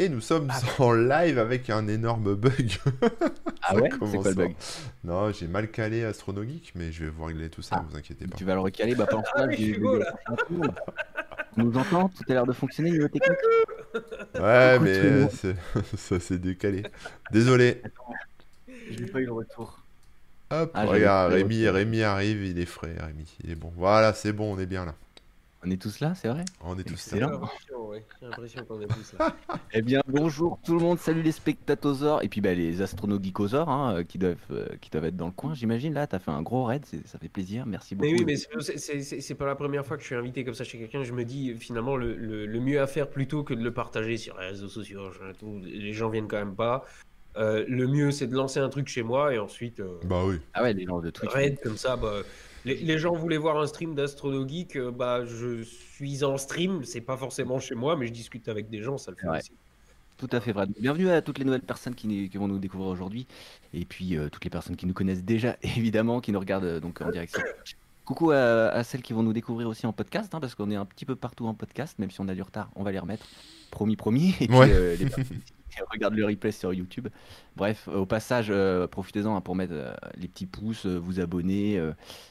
Et nous sommes en live avec un énorme bug. Ah ouais? C'est quoi le bug? Non, j'ai mal calé Astronogeek, mais je vais vous régler tout ça, Ah. ne vous inquiétez pas. Tu vas le recaler, bah pendant ce Ah j'ai- Hugo, j'ai- là. On nous entend Tout a l'air de fonctionner niveau technique? Ouais, mais c'est- ça s'est décalé. Désolé. Je n'ai pas eu le retour. Hop, Ah, regarde, pas Rémi. Rémi arrive, il est frais, Rémi, il est bon. Voilà, c'est bon, on est bien là. On est tous là, c'est vrai On est tous là. J'ai l'impression, ouais. J'ai l'impression qu'on est tous là. Eh bien, bonjour tout le monde, salut les spectatosaures et puis bah, les astronogeekosaures hein, euh, qui, doivent, euh, qui doivent être dans le coin, j'imagine. Là, t'as fait un gros raid, ça fait plaisir, merci beaucoup. Mais oui, mais c'est- pas la première fois que je suis invité comme ça chez quelqu'un. Je me dis finalement le, le- le mieux à faire plutôt que de le partager sur les réseaux sociaux, tout, les gens viennent quand même pas. Euh, le mieux c'est de lancer un truc chez moi et ensuite euh, Bah oui. Ah ouais, les gens de Twitch. raid comme ça. Bah, les, les gens voulaient voir un stream d'Astronogeek, euh, bah je suis en stream, c'est pas forcément chez moi, mais je discute avec des gens, ça le fait Ouais. aussi. Tout à fait vrai. Bienvenue à toutes les nouvelles personnes qui, qui vont nous découvrir aujourd'hui. Et puis euh, toutes les personnes qui nous connaissent déjà, évidemment, qui nous regardent euh, donc en direct. Coucou à, à celles qui vont nous découvrir aussi en podcast, hein, parce qu'on est un petit peu partout en podcast, même si on a du retard, on va les remettre. Promis, promis. Et puis Ouais. euh, les regardent le replay sur YouTube. Bref, au passage, euh, profitez-en hein, pour mettre euh, les petits pouces, euh, vous abonner,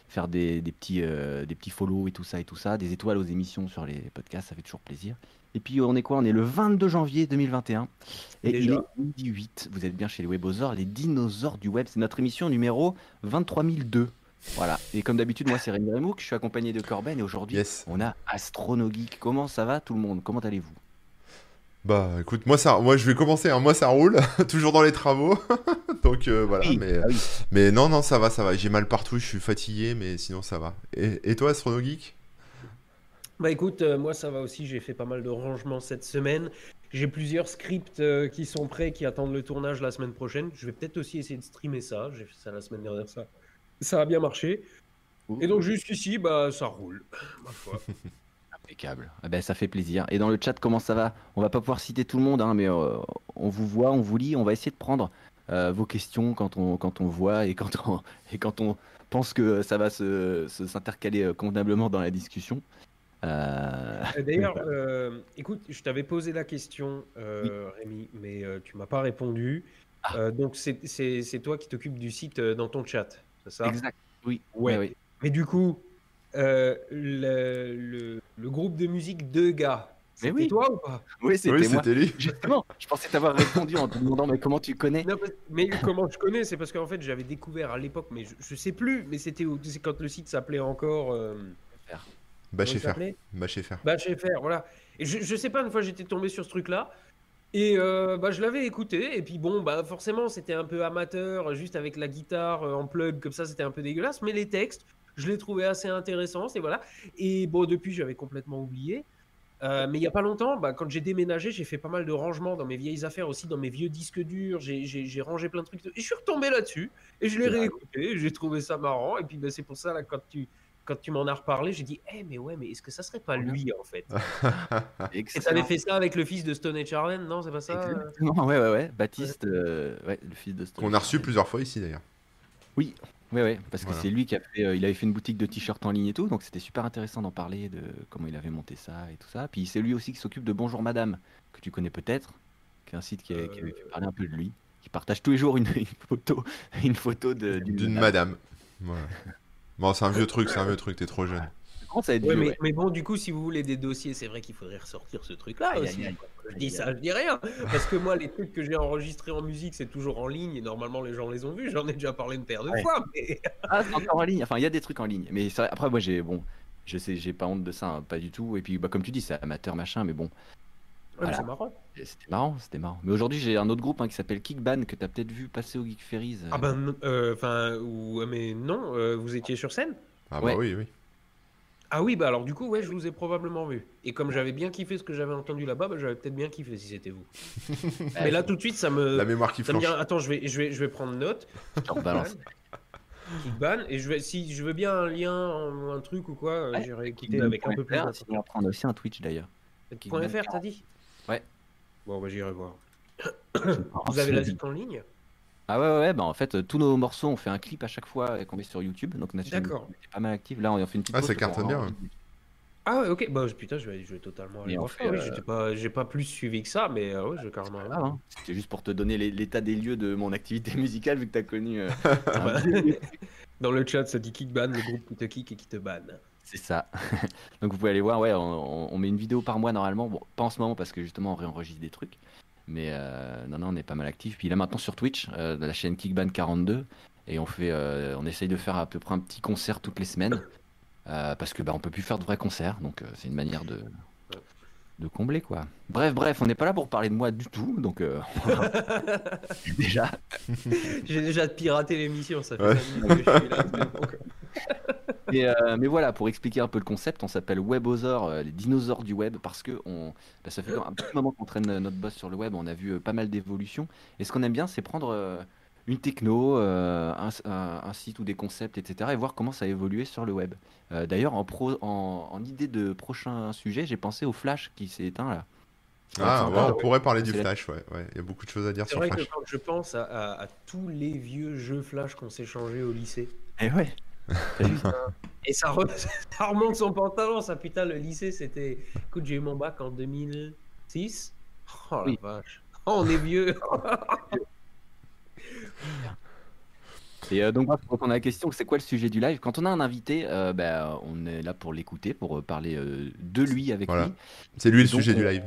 faire des, des petits, des petits follow et tout ça et tout ça, des étoiles aux émissions sur les podcasts, ça fait toujours plaisir. Et puis on est quoi? On est le 22 janvier 2021 et il Déjà. est midi 8. Vous êtes bien chez les Webosaures, les dinosaures du web. C'est notre émission numéro 23002. Voilà. Et comme d'habitude, moi c'est Rémi Remouk, je suis accompagné de Corben et aujourd'hui Yes. on a Astronogeek. Comment ça va tout le monde? Comment allez-vous? Bah écoute, moi ça, moi je vais commencer, hein. moi ça roule, toujours dans les travaux. Donc euh, voilà, Oui, mais, ah oui. mais non, non, ça va, ça va. J'ai mal partout, je suis fatigué, mais sinon ça va. Et, et toi, Astronogeek Bah écoute, euh, moi ça va aussi, j'ai fait pas mal de rangements cette semaine. J'ai plusieurs scripts euh, qui sont prêts, qui attendent le tournage la semaine prochaine. Je vais peut-être aussi essayer de streamer ça. J'ai fait ça la semaine dernière, ça, ça a bien marché. Et donc jusqu'ici, bah ça roule, ma foi. Impeccable. Ah ben, ça fait plaisir. Et dans le chat, comment ça va? On va pas pouvoir citer tout le monde, hein, mais euh, on vous voit, on vous lit. On va essayer de prendre euh, vos questions quand on, quand on voit et quand on, et quand on pense que ça va se, se- s'intercaler euh, convenablement dans la discussion. Euh, D'ailleurs, écoute, je t'avais posé la question, Rémi, mais tu m'as pas répondu. Ah. Donc c'est- toi qui t'occupes du site dans ton chat, c'est ça? Exact. Oui. Ouais. ouais. Mais du coup, euh, le, le- le groupe de musique de gars, c'était oui. toi ou pas? Oui, c'était Oui, moi. lui. Justement, je pensais t'avoir répondu en te demandant mais comment tu connais? Non, mais comment je connais C'est parce qu'en fait, j'avais découvert à l'époque, mais je, je sais plus, mais c'était quand le site s'appelait encore. euh, chez faire. Bah, chez faire, voilà. Et je, je sais pas, une fois j'étais tombé sur ce truc-là. Et euh, bah, je l'avais écouté. Et puis bon, bah, forcément, c'était un peu amateur, juste avec la guitare euh, en plug, comme ça, c'était un peu dégueulasse. Mais les textes, je les trouvais assez intéressants. Et voilà. Et bon, depuis, j'avais complètement oublié. Euh, mais il y a pas longtemps, bah, quand j'ai déménagé, j'ai fait pas mal de rangements dans mes vieilles affaires aussi, dans mes vieux disques durs. J'ai- rangé plein de trucs. Et je suis retombé là-dessus. Et je l'ai C'est réécouté. J'ai trouvé ça marrant. Et puis bah, c'est pour ça, là, quand tu, quand tu m'en as reparlé, j'ai dit, eh, mais ouais, mais est-ce que ça serait pas lui, en fait? Et t'avais fait ça avec le fils de Stone et Charlen, non? C'est pas ça? Exactement, ouais, ouais, ouais. Baptiste, euh, ouais, le fils de Stone. Qu'on a reçu plusieurs fois ici d'ailleurs. Oui, ouais, ouais, parce que Voilà. c'est lui qui a fait, euh, il avait fait une boutique de t-shirts en ligne et tout, donc c'était super intéressant d'en parler, de comment il avait monté ça et tout ça. Puis c'est lui aussi qui s'occupe de Bonjour Madame, que tu connais peut-être, qui est un site qui, a- qui avait fait parler un peu de lui, qui partage tous les jours une, une photo, une photo de- d'une D'une madame. Voilà. Bon, c'est un vieux truc, c'est un vieux truc, t'es trop jeune. Être Ouais, vieux, mais, ouais. mais bon, du coup, si vous voulez des dossiers, c'est vrai qu'il faudrait ressortir ce truc-là aussi. Je dis ça, je dis rien. Parce que moi, les trucs que j'ai enregistrés en musique, c'est toujours en ligne et normalement, les gens les ont vus. J'en ai déjà parlé une paire de Ouais. fois. Mais... Ah, c'est encore en ligne. Enfin, il y a des trucs en ligne, mais après moi j'ai bon, je sais, j'ai pas honte de ça, hein, pas du tout. Et puis bah, comme tu dis, c'est amateur machin, mais bon, Voilà. C'est marrant. c'était marrant, c'était marrant. Mais aujourd'hui j'ai un autre groupe hein, qui s'appelle Kickban que t'as peut-être vu passer au Geek Ferries. euh, Ah ben, non, euh, enfin, ou- mais non, euh, vous étiez sur scène? Ah Ouais. bah oui, oui. Ah oui, bah alors du coup, ouais, je vous ai probablement vu. Et comme j'avais bien kiffé ce que j'avais entendu là-bas, bah, j'avais peut-être bien kiffé si c'était vous. mais là, tout de suite, ça me... La mémoire qui Ça me dit, attends, je vais, je vais, je vais prendre note. je te rebalance. Kickban. Et je vais, si je veux bien un lien ou un truc ou quoi, euh, Ouais. j'irai écouter avec un peu plus après, on a aussi un Twitch d'ailleurs. Point .fr, t'as dit? Ouais. Bon, bah j'irai voir. Vous avez la en ligne? Ah ouais, ouais, ouais, bah en fait, euh, tous nos morceaux, on fait un clip à chaque fois et qu'on met sur YouTube. Donc notre chaîne D'accord. est pas mal active. Là, on fait une petite Ah, pause ça cartonne bien, ouais. Ah ouais, ok. Bah putain, je vais, je vais totalement aller Et on voir fait, ça. Oui, euh, j'étais pas, j'ai pas plus suivi que ça, mais euh, ouais, je vais carrément. aller Ah, voir. hein. C'était juste pour te donner les- l'état des lieux de mon activité musicale, vu que tu as connu. euh, Ah un Dans le chat, ça dit kickban, le groupe qui te kick et qui te banne. C'est ça. Donc vous pouvez aller voir, ouais, on, on- on met une vidéo par mois normalement. Bon, pas en ce moment parce que justement on réenregistre des trucs. Mais euh, non, non, on est pas mal actif. Puis là maintenant sur Twitch, euh, de la chaîne Kickban 42. Et on fait, euh, on essaye de faire à peu près un petit concert toutes les semaines. Euh, parce que bah, on peut plus faire de vrais concerts. Donc euh, c'est une manière de, de combler quoi. Bref, bref, on n'est pas là pour parler de moi du tout. Donc euh, déjà, J'ai déjà piraté l'émission, ça fait Ouais. que je suis là. Et, euh, mais voilà, pour expliquer un peu le concept, on s'appelle Webosaures, euh, les dinosaures du web, parce que on, bah, ça fait un petit moment qu'on traîne euh, notre boss sur le web, on a vu euh, pas mal d'évolutions. Et ce qu'on aime bien, c'est prendre euh, une techno, euh, un, un- un site ou des concepts, etc., et voir comment ça a évolué sur le web. Euh, D'ailleurs, en, pro- en, en idée de prochain sujet, j'ai pensé au Flash qui s'est éteint là. Ah, ouais, on ouais. pourrait parler du C'est la- Flash, ouais. ouais. Il y a beaucoup de choses à dire C'est sur vrai que Flash. quand je pense à, à- à tous les vieux jeux Flash qu'on s'est changés au lycée, Eh ouais. Et ça, re- ça remonte son pantalon, ça putain, le lycée c'était. Écoute, j'ai eu mon bac en 2006. Oh la vache. Oh, on est vieux. Et euh, donc, pour répondre à la question, c'est quoi le sujet du live? Quand on a un invité, euh, bah, on est là pour l'écouter, pour euh, parler euh, de lui avec Voilà. lui. C'est lui le Donc, sujet du on- live.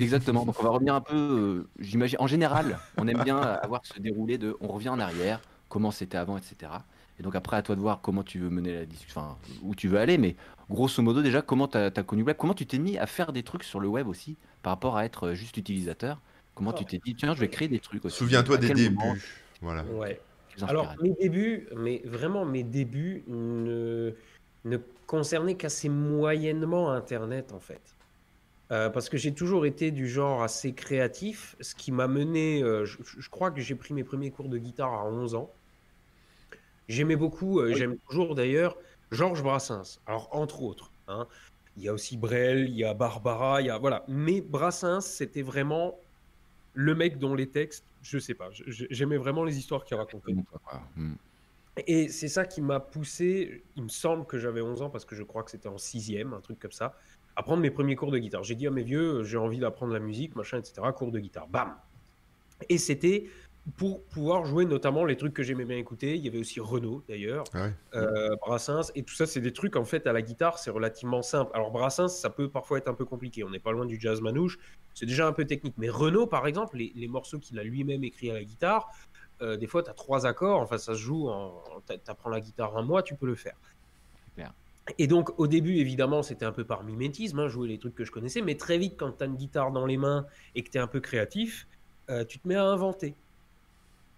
Exactement. Donc on va revenir un peu. euh, J'imagine. En général, on aime bien avoir ce déroulé de. On revient en arrière, comment c'était avant, etc. Et donc après, à toi de voir comment tu veux mener la discussion, enfin où tu veux aller. Mais grosso modo, déjà, comment tu as, connu le web Comment tu t'es mis à faire des trucs sur le web aussi, par rapport à être euh, juste utilisateur? Comment tu t'es dit, tiens, je vais créer des trucs aussi Souviens-toi des débuts. moment Voilà. Ouais. Alors, mes débuts, mais vraiment mes débuts ne, ne concernaient qu'assez moyennement Internet, en fait. Euh, parce que j'ai toujours été du genre assez créatif, ce qui m'a mené, euh, je, je crois que j'ai pris mes premiers cours de guitare à 11 ans. J'aimais beaucoup, euh, j'aime toujours d'ailleurs, Georges Brassens. Alors, entre autres, hein, il y a aussi Brel, il y a Barbara, il y a, voilà. Mais Brassens, c'était vraiment le mec dont les textes, je sais pas, j'aimais vraiment les histoires qu'il racontait. Quoi. Hmm. Et c'est ça qui m'a poussé, il me semble que j'avais 11 ans parce que je crois que c'était en sixième, un truc comme ça, à prendre mes premiers cours de guitare. J'ai dit à mes vieux, j'ai envie d'apprendre la musique, machin, etc., cours de guitare. Bam Et c'était pour pouvoir jouer notamment les trucs que j'aimais bien écouter. Il y avait aussi Renault d'ailleurs, Ah ouais. euh, Brassens, et tout ça, c'est des trucs en fait à la guitare, c'est relativement simple. Alors Brassens, ça peut parfois être un peu compliqué, on n'est pas loin du jazz manouche, c'est déjà un peu technique. Mais Renault, par exemple, les, les morceaux qu'il a lui-même écrits à la guitare, euh, des fois, tu as trois accords, enfin, ça se joue, en... tu apprends la guitare un mois, tu peux le faire. Clair. Et donc, au début, évidemment, c'était un peu par mimétisme, hein, jouer les trucs que je connaissais, mais très vite, quand tu as une guitare dans les mains et que tu es un peu créatif, euh, tu te mets à inventer.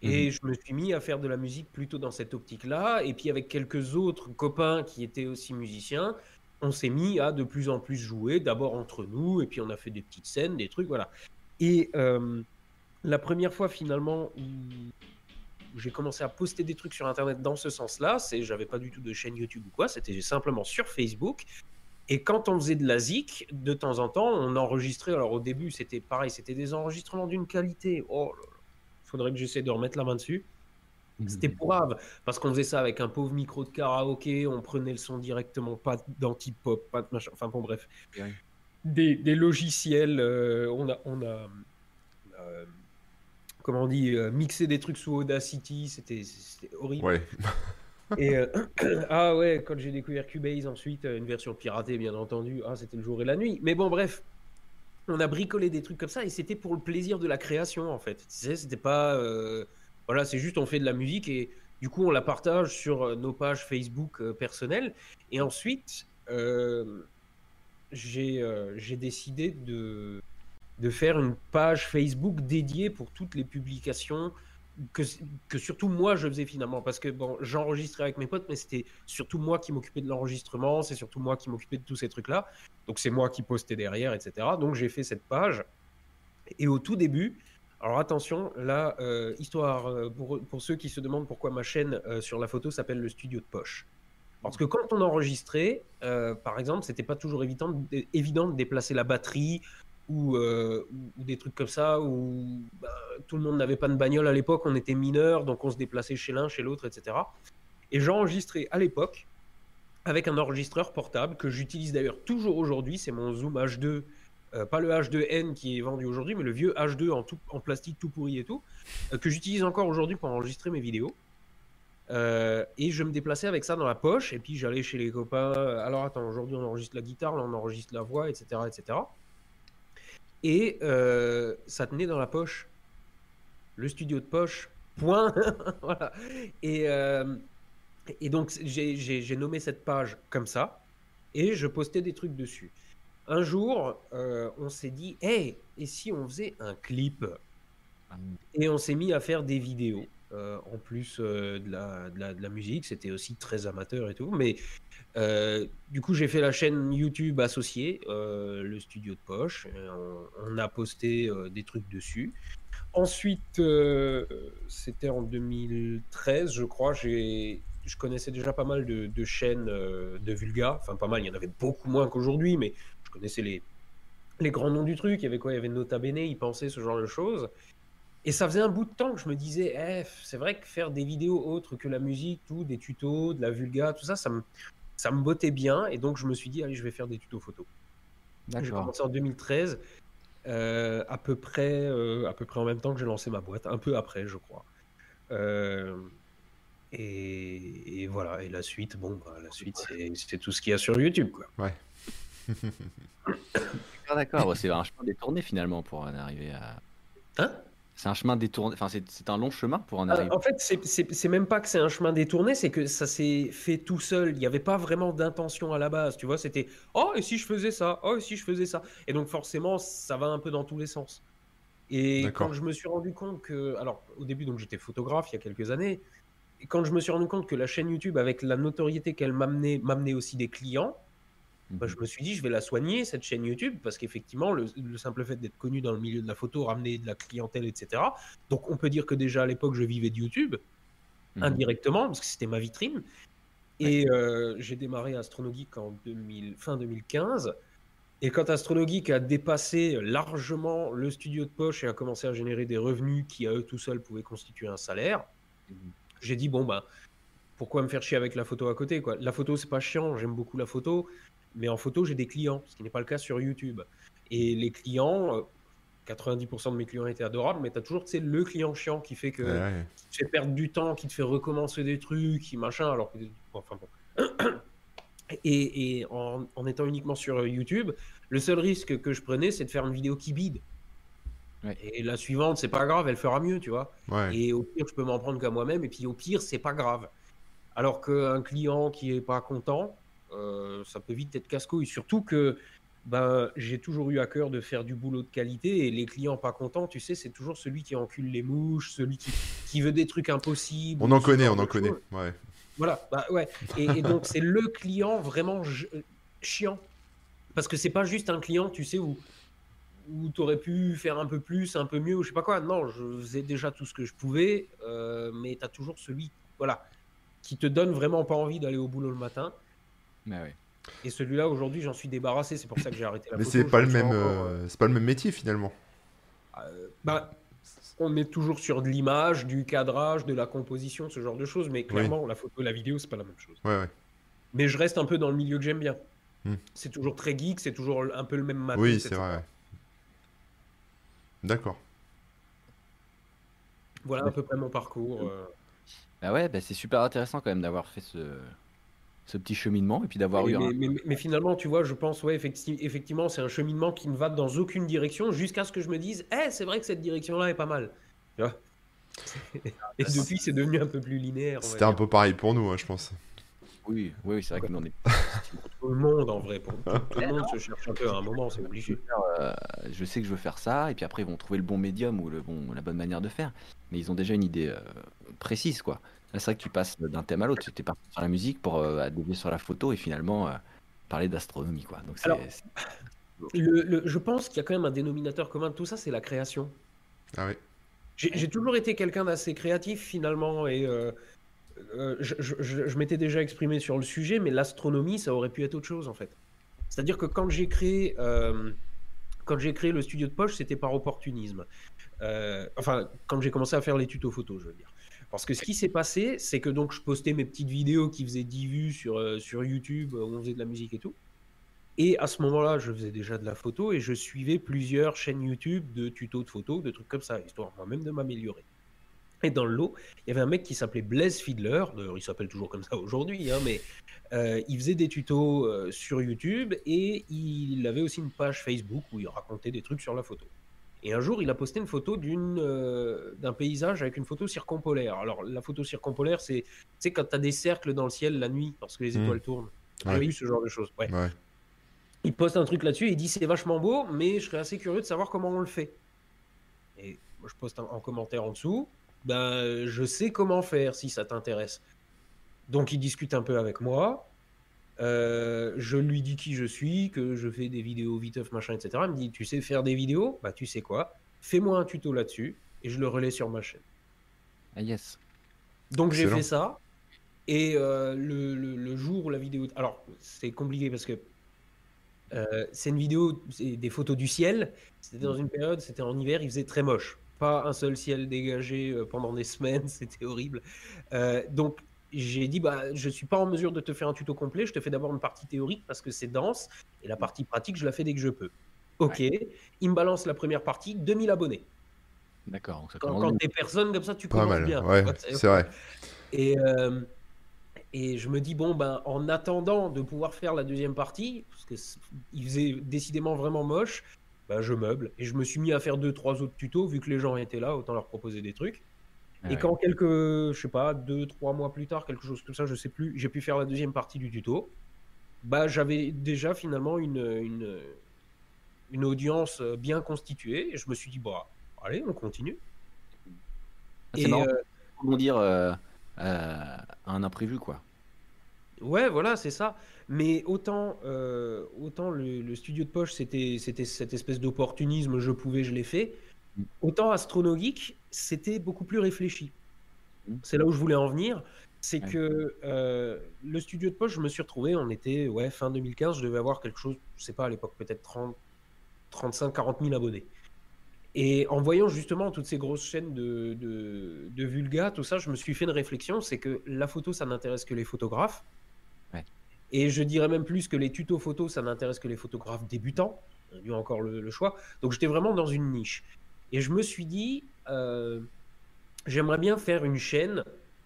Et je me suis mis à faire de la musique plutôt dans cette optique-là. Et puis avec quelques autres copains qui étaient aussi musiciens, on s'est mis à de plus en plus jouer, d'abord entre nous, et puis on a fait des petites scènes, des trucs, voilà. Et euh, la première fois finalement où où j'ai commencé à poster des trucs sur Internet dans ce sens-là, c'est j'avais pas du tout de chaîne YouTube ou quoi, c'était simplement sur Facebook. Et quand on faisait de la zik, de temps en temps, on enregistrait. Alors au début, c'était pareil, c'était des enregistrements d'une qualité. Oh là là, faudrait que j'essaie de remettre la main dessus. C'était pourrave, parce qu'on faisait ça avec un pauvre micro de karaoké, on prenait le son directement, pas d'anti-pop, pas de machin, enfin bon bref. Ouais. Des, des logiciels, euh, on a, on a euh, comment on dit, euh, mixé des trucs sous Audacity, c'était horrible. Ouais. Et euh, ah ouais, quand j'ai découvert Cubase ensuite, une version piratée bien entendu, ah c'était le jour et la nuit. Mais bon bref, on a bricolé des trucs comme ça et c'était pour le plaisir de la création en fait. C'était pas euh, voilà, c'est juste on fait de la musique et du coup on la partage sur euh, nos pages Facebook euh, personnelles. Et ensuite j'ai j'ai décidé de de faire une page Facebook dédiée pour toutes les publications que, que surtout moi je faisais finalement. Parce que bon j'enregistrais avec mes potes mais c'était surtout moi qui m'occupais de l'enregistrement c'est surtout moi qui m'occupais de tous ces trucs là donc c'est moi qui postais derrière etc donc j'ai fait cette page. Et au tout début alors attention là euh, histoire euh, pour, pour ceux qui se demandent pourquoi ma chaîne euh, sur la photo s'appelle le studio de poche. Parce que quand on enregistrait par exemple c'était pas toujours évident de, évident de déplacer la batterie ou, des trucs comme ça, où bah, tout le monde n'avait pas de bagnole à l'époque, on était mineurs, donc on se déplaçait chez l'un, chez l'autre, etc. Et j'enregistrais à l'époque avec un enregistreur portable que j'utilise d'ailleurs toujours aujourd'hui. C'est mon Zoom H2, euh, pas le H2N qui est vendu aujourd'hui, mais le vieux H2 en, tout, en plastique tout pourri et tout, euh, que j'utilise encore aujourd'hui pour enregistrer mes vidéos. Euh, et je me déplaçais avec ça dans la poche, et puis j'allais chez les copains. Alors attends, aujourd'hui on enregistre la guitare, là on enregistre la voix, etc. etc. Et ça tenait dans la poche. Le studio de poche, point. voilà. Et, et donc j'ai nommé cette page comme ça, et je postais des trucs dessus. Un jour, on s'est dit, hey, et si on faisait un clip? Et on s'est mis à faire des vidéos. Euh, en plus euh, de, la, musique. C'était aussi très amateur et tout. Mais euh, du coup, j'ai fait la chaîne YouTube associée, le studio de poche. On, a posté des trucs dessus. Ensuite, c'était en 2013, je crois. J'ai je connaissais déjà pas mal de, chaînes de Vulga. Enfin, pas mal, il y en avait beaucoup moins qu'aujourd'hui, mais je connaissais les, les grands noms du truc. Il y avait quoi? Il y avait Nota Bene, ils pensaient ce genre de choses. Et ça faisait un bout de temps que je me disais, eh, c'est vrai que faire des vidéos autres que la musique, tout, des tutos, de la vulga, tout ça, ça me, ça me bottait bien. Et donc je me suis dit, allez, je vais faire des tutos photos. J'ai commencé en 2013, euh, à, peu près, euh, à peu près en même temps que j'ai lancé ma boîte, un peu après, je crois. Euh, et, voilà, et la suite, bon, bah, la suite, c'est tout ce qu'il y a sur YouTube. Quoi. Ouais. D'accord, c'est un chemin détourné finalement pour en arriver à. Hein? C'est un chemin détourné, enfin c'est un long chemin pour en arriver. En fait, c'est même pas que c'est un chemin détourné, c'est que ça s'est fait tout seul. Il n'y avait pas vraiment d'intention à la base, tu vois. C'était oh et si je faisais ça, oh et si je faisais ça? Et donc forcément, ça va un peu dans tous les sens. Et quand je me suis rendu compte que, alors au début donc j'étais photographe il y a quelques années, et quand je me suis rendu compte que la chaîne YouTube avec la notoriété qu'elle m'amenait m'amenait aussi des clients, bah, je mhm. me suis dit, je vais la soigner, cette chaîne YouTube, parce qu'effectivement, le, simple fait d'être connu dans le milieu de la photo, ramener de la clientèle, etc. Donc, on peut dire que déjà à l'époque, je vivais de YouTube, mhm. indirectement, parce que c'était ma vitrine. Et euh, j'ai démarré Astronogeek en 2000, fin 2015. Et quand Astronogeek a dépassé largement le studio de poche et a commencé à générer des revenus qui, à eux tout seuls, pouvaient constituer un salaire, mhm. J'ai dit, bon, ben, pourquoi me faire chier avec la photo à côté quoi La photo, c'est pas chiant, j'aime beaucoup la photo mais en photo, j'ai des clients, ce qui n'est pas le cas sur YouTube. Et les clients, 90% euh, de mes clients étaient adorables, mais tu as toujours le client chiant qui fait que te perdre du temps, qui te fait recommencer des trucs, qui machin, alors que. Enfin bon. Et, en, étant uniquement sur YouTube, le seul risque que je prenais, c'est de faire une vidéo qui bide. Et la suivante, c'est pas grave, elle fera mieux, tu vois. Et au pire, je peux m'en prendre qu'à moi-même, et puis au pire, c'est pas grave. Alors qu'un client qui est pas content, euh, ça peut vite être casse-couille. Surtout que ben, j'ai toujours eu à cœur de faire du boulot de qualité et les clients pas contents, tu sais, c'est toujours celui qui encule les mouches, celui qui, qui veut des trucs impossibles. On en connaît, on en connaît. Ouais. Voilà, bah, ouais. Et, donc c'est le client vraiment chiant. Parce que c'est pas juste un client, tu sais, où, où tu aurais pu faire un peu plus, un peu mieux, ou je sais pas quoi. Non, je faisais déjà tout ce que je pouvais, euh, mais tu as toujours celui, voilà, qui te donne vraiment pas envie d'aller au boulot le matin. Et celui-là, aujourd'hui, j'en suis débarrassé. C'est pour ça que j'ai arrêté la Mais c'est pas, le même, euh, c'est pas le même métier finalement. Euh, bah, on est toujours sur de l'image, du cadrage, de la composition, ce genre de choses. Mais clairement, la photo et la vidéo, c'est pas la même chose. Mais je reste un peu dans le milieu que j'aime bien. Hmm. C'est toujours très geek, c'est toujours un peu le même matin. Oui, c'est vrai. D'accord. Voilà à peu près mon parcours. Euh. Bah ouais, bah c'est super intéressant quand même d'avoir fait ce, ce petit cheminement et puis d'avoir eu mais, mais, finalement, tu vois, je pense, ouais, effectivement, c'est un cheminement qui ne va dans aucune direction jusqu'à ce que je me dise, eh, c'est vrai que cette direction-là est pas mal. Tu vois? Et depuis, c'est devenu un peu plus linéaire. C'était un peu pareil pour nous, hein, je pense. Oui, oui, c'est vrai que nous on est. tout le monde en vrai, pour... tout le monde se cherche un peu à un moment, c'est obligé. Euh, je sais que je veux faire ça, et puis après ils vont trouver le bon médium ou le bon, la bonne manière de faire. Mais ils ont déjà une idée euh, précise, quoi c'est vrai que tu passes d'un thème à l'autre. Tu es parti sur la musique pour euh, sur la photo et finalement euh, parler d'astronomie. quoi. Donc, je pense qu'il y a quand même un dénominateur commun de tout ça, c'est la création. Ah oui. J'ai toujours été quelqu'un d'assez créatif finalement et euh, euh, je, m'étais déjà exprimé sur le sujet, mais l'astronomie, ça aurait pu être autre chose en fait. C'est-à-dire que quand j'ai créé, quand j'ai créé le studio de poche, c'était par opportunisme. enfin, quand j'ai commencé à faire les tutos photos, je veux dire. Parce que ce qui s'est passé, c'est que donc je postais mes petites vidéos qui faisaient 10 vues sur, euh, sur YouTube, où on faisait de la musique et tout. Et à ce moment-là, je faisais déjà de la photo et je suivais plusieurs chaînes YouTube de tutos de photos, de trucs comme ça, histoire moi-même de m'améliorer. Et dans le lot, il y avait un mec qui s'appelait Blaise Fiedler, d'ailleurs il s'appelle toujours comme ça aujourd'hui, hein, mais euh, il faisait des tutos euh, sur YouTube et il avait aussi une page Facebook où il racontait des trucs sur la photo. Et un jour, il a posté une photo d'une, euh, d'un paysage avec une photo circumpolaire. Alors, la photo circumpolaire, c'est, quand tu as des cercles dans le ciel la nuit parce que les Mmh. étoiles tournent. Ouais. J'ai eu ce genre de choses. Ouais. Ouais. Il poste un truc là-dessus et il dit c'est vachement beau, mais je serais assez curieux de savoir comment on le fait. Et moi, je poste en, en commentaire en dessous. Ben, je sais comment faire si ça t'intéresse. Donc, il discute un peu avec moi. Euh, je lui dis qui je suis, que je fais des vidéos viteuf, machin, etc. Il me dit Tu sais faire des vidéos? Bah, tu sais quoi? Fais-moi un tuto là-dessus et je le relais sur ma chaîne. Ah yes. Donc j'ai fait ça. Et euh, le, le- le jour où la vidéo. Alors, c'est compliqué parce que euh, c'est une vidéo, c'est des photos du ciel. C'était dans une période, c'était en hiver, il faisait très moche. Pas un seul ciel dégagé euh, pendant des semaines, c'était horrible. Euh, donc j'ai dit, bah, je suis pas en mesure de te faire un tuto complet, je te fais d'abord une partie théorique parce que c'est dense, et la partie pratique, je la fais dès que je peux. Ok, il me balance la première partie, 2000 abonnés. D'accord. donc ça Quand, commence quand t'es personne comme ça, tu Pas mal. bien. Ouais, c'est vrai. et, euh, et je me dis, bon, ben, en attendant de pouvoir faire la deuxième partie, parce que il faisait décidément vraiment moche, ben, je meuble. Et je me suis mis à faire deux, trois autres tutos, vu que les gens étaient là, autant leur proposer des trucs. Ah et ouais. quand quelques, je sais pas, deux, trois mois plus tard, quelque chose comme ça, je sais plus, j'ai pu faire la deuxième partie du tuto, bah, j'avais déjà finalement une, une, une audience bien constituée. Et je me suis dit, bah, allez, on continue. Ah, c'est Et, marrant. euh, Rebondir euh, euh, à un imprévu, quoi. Ouais, voilà, c'est ça. Mais autant, euh, autant le, le studio de poche, c'était, c'était cette espèce d'opportunisme, je pouvais, je l'ai fait. Mm. Autant Astronogeek, c'était beaucoup plus réfléchi. Mm. C'est là où je voulais en venir. C'est Ouais. que euh, le studio de poche, je me suis retrouvé, on était ouais, fin 2015, je devais avoir quelque chose, je sais pas, à l'époque, peut-être 30, 35, 40 000 abonnés. Et en voyant justement toutes ces grosses chaînes de, de, de Vulga, tout ça, je me suis fait une réflexion, c'est que la photo, ça n'intéresse que les photographes. Et je dirais même plus que les tutos photos, ça n'intéresse que les photographes débutants. On a eu encore le, choix. Donc j'étais vraiment dans une niche. Et je me suis dit, euh, j'aimerais bien faire une chaîne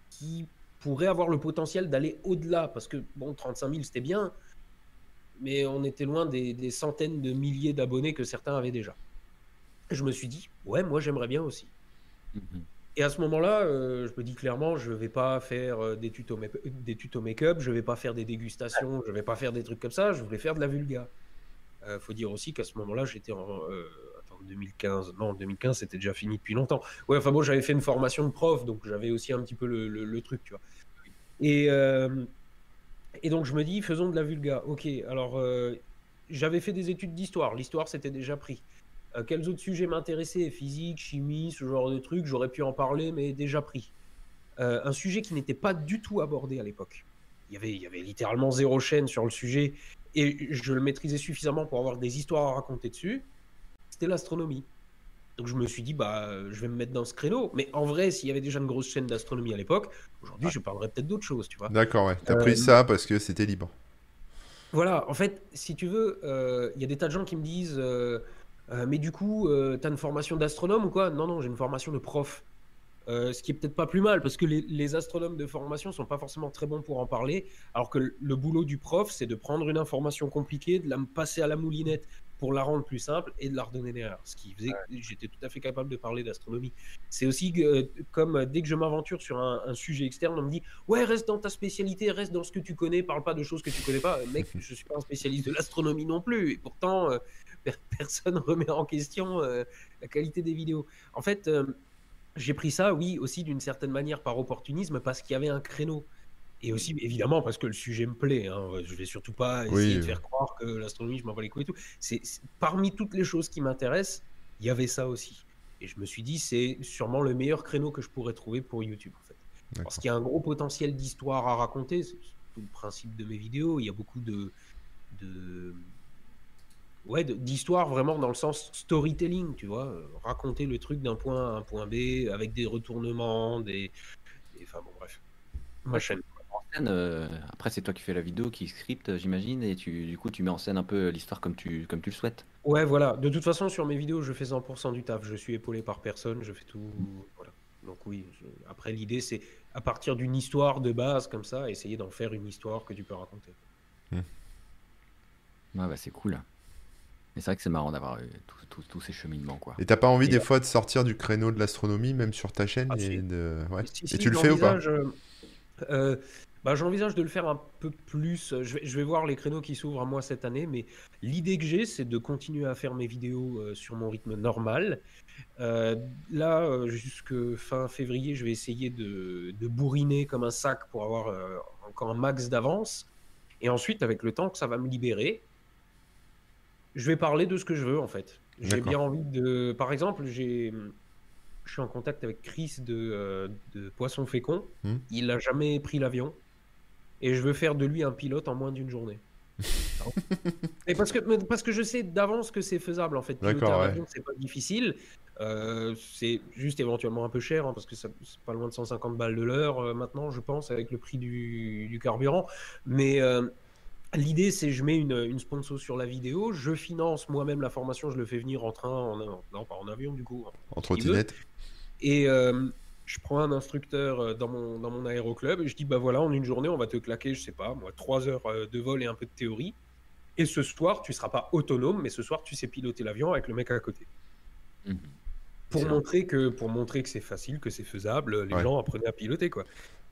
qui pourrait avoir le potentiel d'aller au-delà. Parce que, bon, 35 000, c'était bien. Mais on était loin des, des centaines de milliers d'abonnés que certains avaient déjà. Et je me suis dit, ouais, moi j'aimerais bien aussi. Mhm. Et à ce moment-là, euh, je me dis clairement, je vais pas faire euh, des tutos, make-up, je vais pas faire des dégustations, je vais pas faire des trucs comme ça, je voulais faire de la vulga. Euh, faut dire aussi qu'à ce moment-là, j'étais en attends, 2015. Non, 2015, c'était déjà fini depuis longtemps. Ouais, enfin bon, j'avais fait une formation de prof, donc j'avais aussi un petit peu le, truc, tu vois. Et, et donc je me dis, faisons de la vulga. Ok, alors j'avais fait des études d'histoire. L'histoire, c'était déjà pris. Euh, quels autres sujets m'intéressaient? Physique, chimie, ce genre de trucs, j'aurais pu en parler, mais déjà pris. Euh, un sujet qui n'était pas du tout abordé à l'époque. Il y, avait, il y avait littéralement zéro chaîne sur le sujet, et je le maîtrisais suffisamment pour avoir des histoires à raconter dessus. C'était l'astronomie. Donc je me suis dit, bah, je vais me mettre dans ce créneau. Mais en vrai, s'il y avait déjà une grosse chaîne d'astronomie à l'époque, aujourd'hui, je parlerais peut-être d'autres choses, tu vois. D'accord, ouais. T'as Euh, pris ça parce que c'était libre. Voilà, en fait, si tu veux, euh, il y a des tas de gens qui me disent euh, Euh, Mais du coup, euh, t'as une formation d'astronome ou quoi? Non, non, j'ai une formation de prof. Euh, ce qui est peut-être pas plus mal, parce que les, les astronomes de formation sont pas forcément très bons pour en parler, alors que le, le boulot du prof, c'est de prendre une information compliquée, de la passer à la moulinette pour la rendre plus simple et de la redonner derrière. Ce qui faisait que j'étais tout à fait capable de parler d'astronomie. C'est aussi que, euh, comme dès que je m'aventure sur un, un sujet externe, on me dit Ouais, reste dans ta spécialité, reste dans ce que tu connais, parle pas de choses que tu connais pas. Mec, je suis pas un spécialiste de l'astronomie non plus, et pourtant, euh, personne remet en question euh, la qualité des vidéos. En fait, euh, j'ai pris ça, oui, aussi d'une certaine manière par opportunisme, parce qu'il y avait un créneau. Et aussi, évidemment, parce que le sujet me plaît. Hein. Je vais surtout pas essayer Oui. de faire croire que l'astronomie, je m'en bats les couilles et tout. C'est, parmi toutes les choses qui m'intéressent, il y avait ça aussi. Et je me suis dit, c'est sûrement le meilleur créneau que je pourrais trouver pour YouTube, en fait. Parce qu'il y a un gros potentiel d'histoire à raconter. C'est tout le principe de mes vidéos. Il y a beaucoup de. de ouais, d'histoire vraiment dans le sens storytelling, tu vois. euh, Raconter le truc d'un point A à un point B avec des retournements, des, enfin bon, bref. Ma chaîne. En scène, euh, après, c'est toi qui fais la vidéo, qui script, j'imagine, et tu, du coup, tu mets en scène un peu l'histoire comme tu, comme tu le souhaites. Ouais, voilà. De toute façon, sur mes vidéos, je fais 100% du taf. Je suis épaulé par personne, je fais tout. Voilà. Donc oui, je- après l'idée c'est à partir d'une histoire de base comme ça, essayer d'en faire une histoire que tu peux raconter. Ouais, bah, c'est cool. Mais c'est vrai que c'est marrant d'avoir eu tous- ces cheminements, quoi. Et t'as pas envie Et des euh, fois de sortir du créneau de l'astronomie, même sur ta chaîne Ah, et si. de... ouais. Si, Et si, tu le fais ou pas j'envisage, euh, euh, bah, J'envisage de le faire un peu plus. Je vais, je vais voir les créneaux qui s'ouvrent à moi cette année, mais l'idée que j'ai, c'est de continuer à faire mes vidéos euh, sur mon rythme normal. Euh, là, euh, jusque fin février, je vais essayer de, de bourriner comme un sac pour avoir euh, encore un max d'avance. Et ensuite, avec le temps que ça va me libérer, je vais parler de ce que je veux en fait. J'ai bien envie de. Par exemple, j'ai. Je suis en contact avec Chris de, euh, de Poisson Fécond. Hmm. Il n'a jamais pris l'avion. Et je veux faire de lui un pilote en moins d'une journée. et parce que, parce que je sais d'avance que c'est faisable en fait. Piloter D'accord, un ouais. avion, c'est pas difficile. Euh, c'est juste éventuellement un peu cher hein, parce que c'est pas loin de 150 balles de l'heure euh, maintenant, je pense, avec le prix du, du carburant. Mais l'idée, c'est je mets une, une sponsor sur la vidéo, je finance moi-même la formation, je le fais venir en train, en, non pas en avion du coup, En trottinette et euh, je prends un instructeur euh, dans mon, dans mon aéroclub et je dis bah voilà, en une journée, on va te claquer, je sais pas, moi, trois heures euh, de vol et un peu de théorie. Et ce soir, tu seras pas autonome, mais ce soir, tu sais piloter l'avion avec le mec à côté. Mhm. Pour montrer que, pour montrer que c'est facile, que c'est faisable, les Ouais. gens apprenaient à piloter quoi.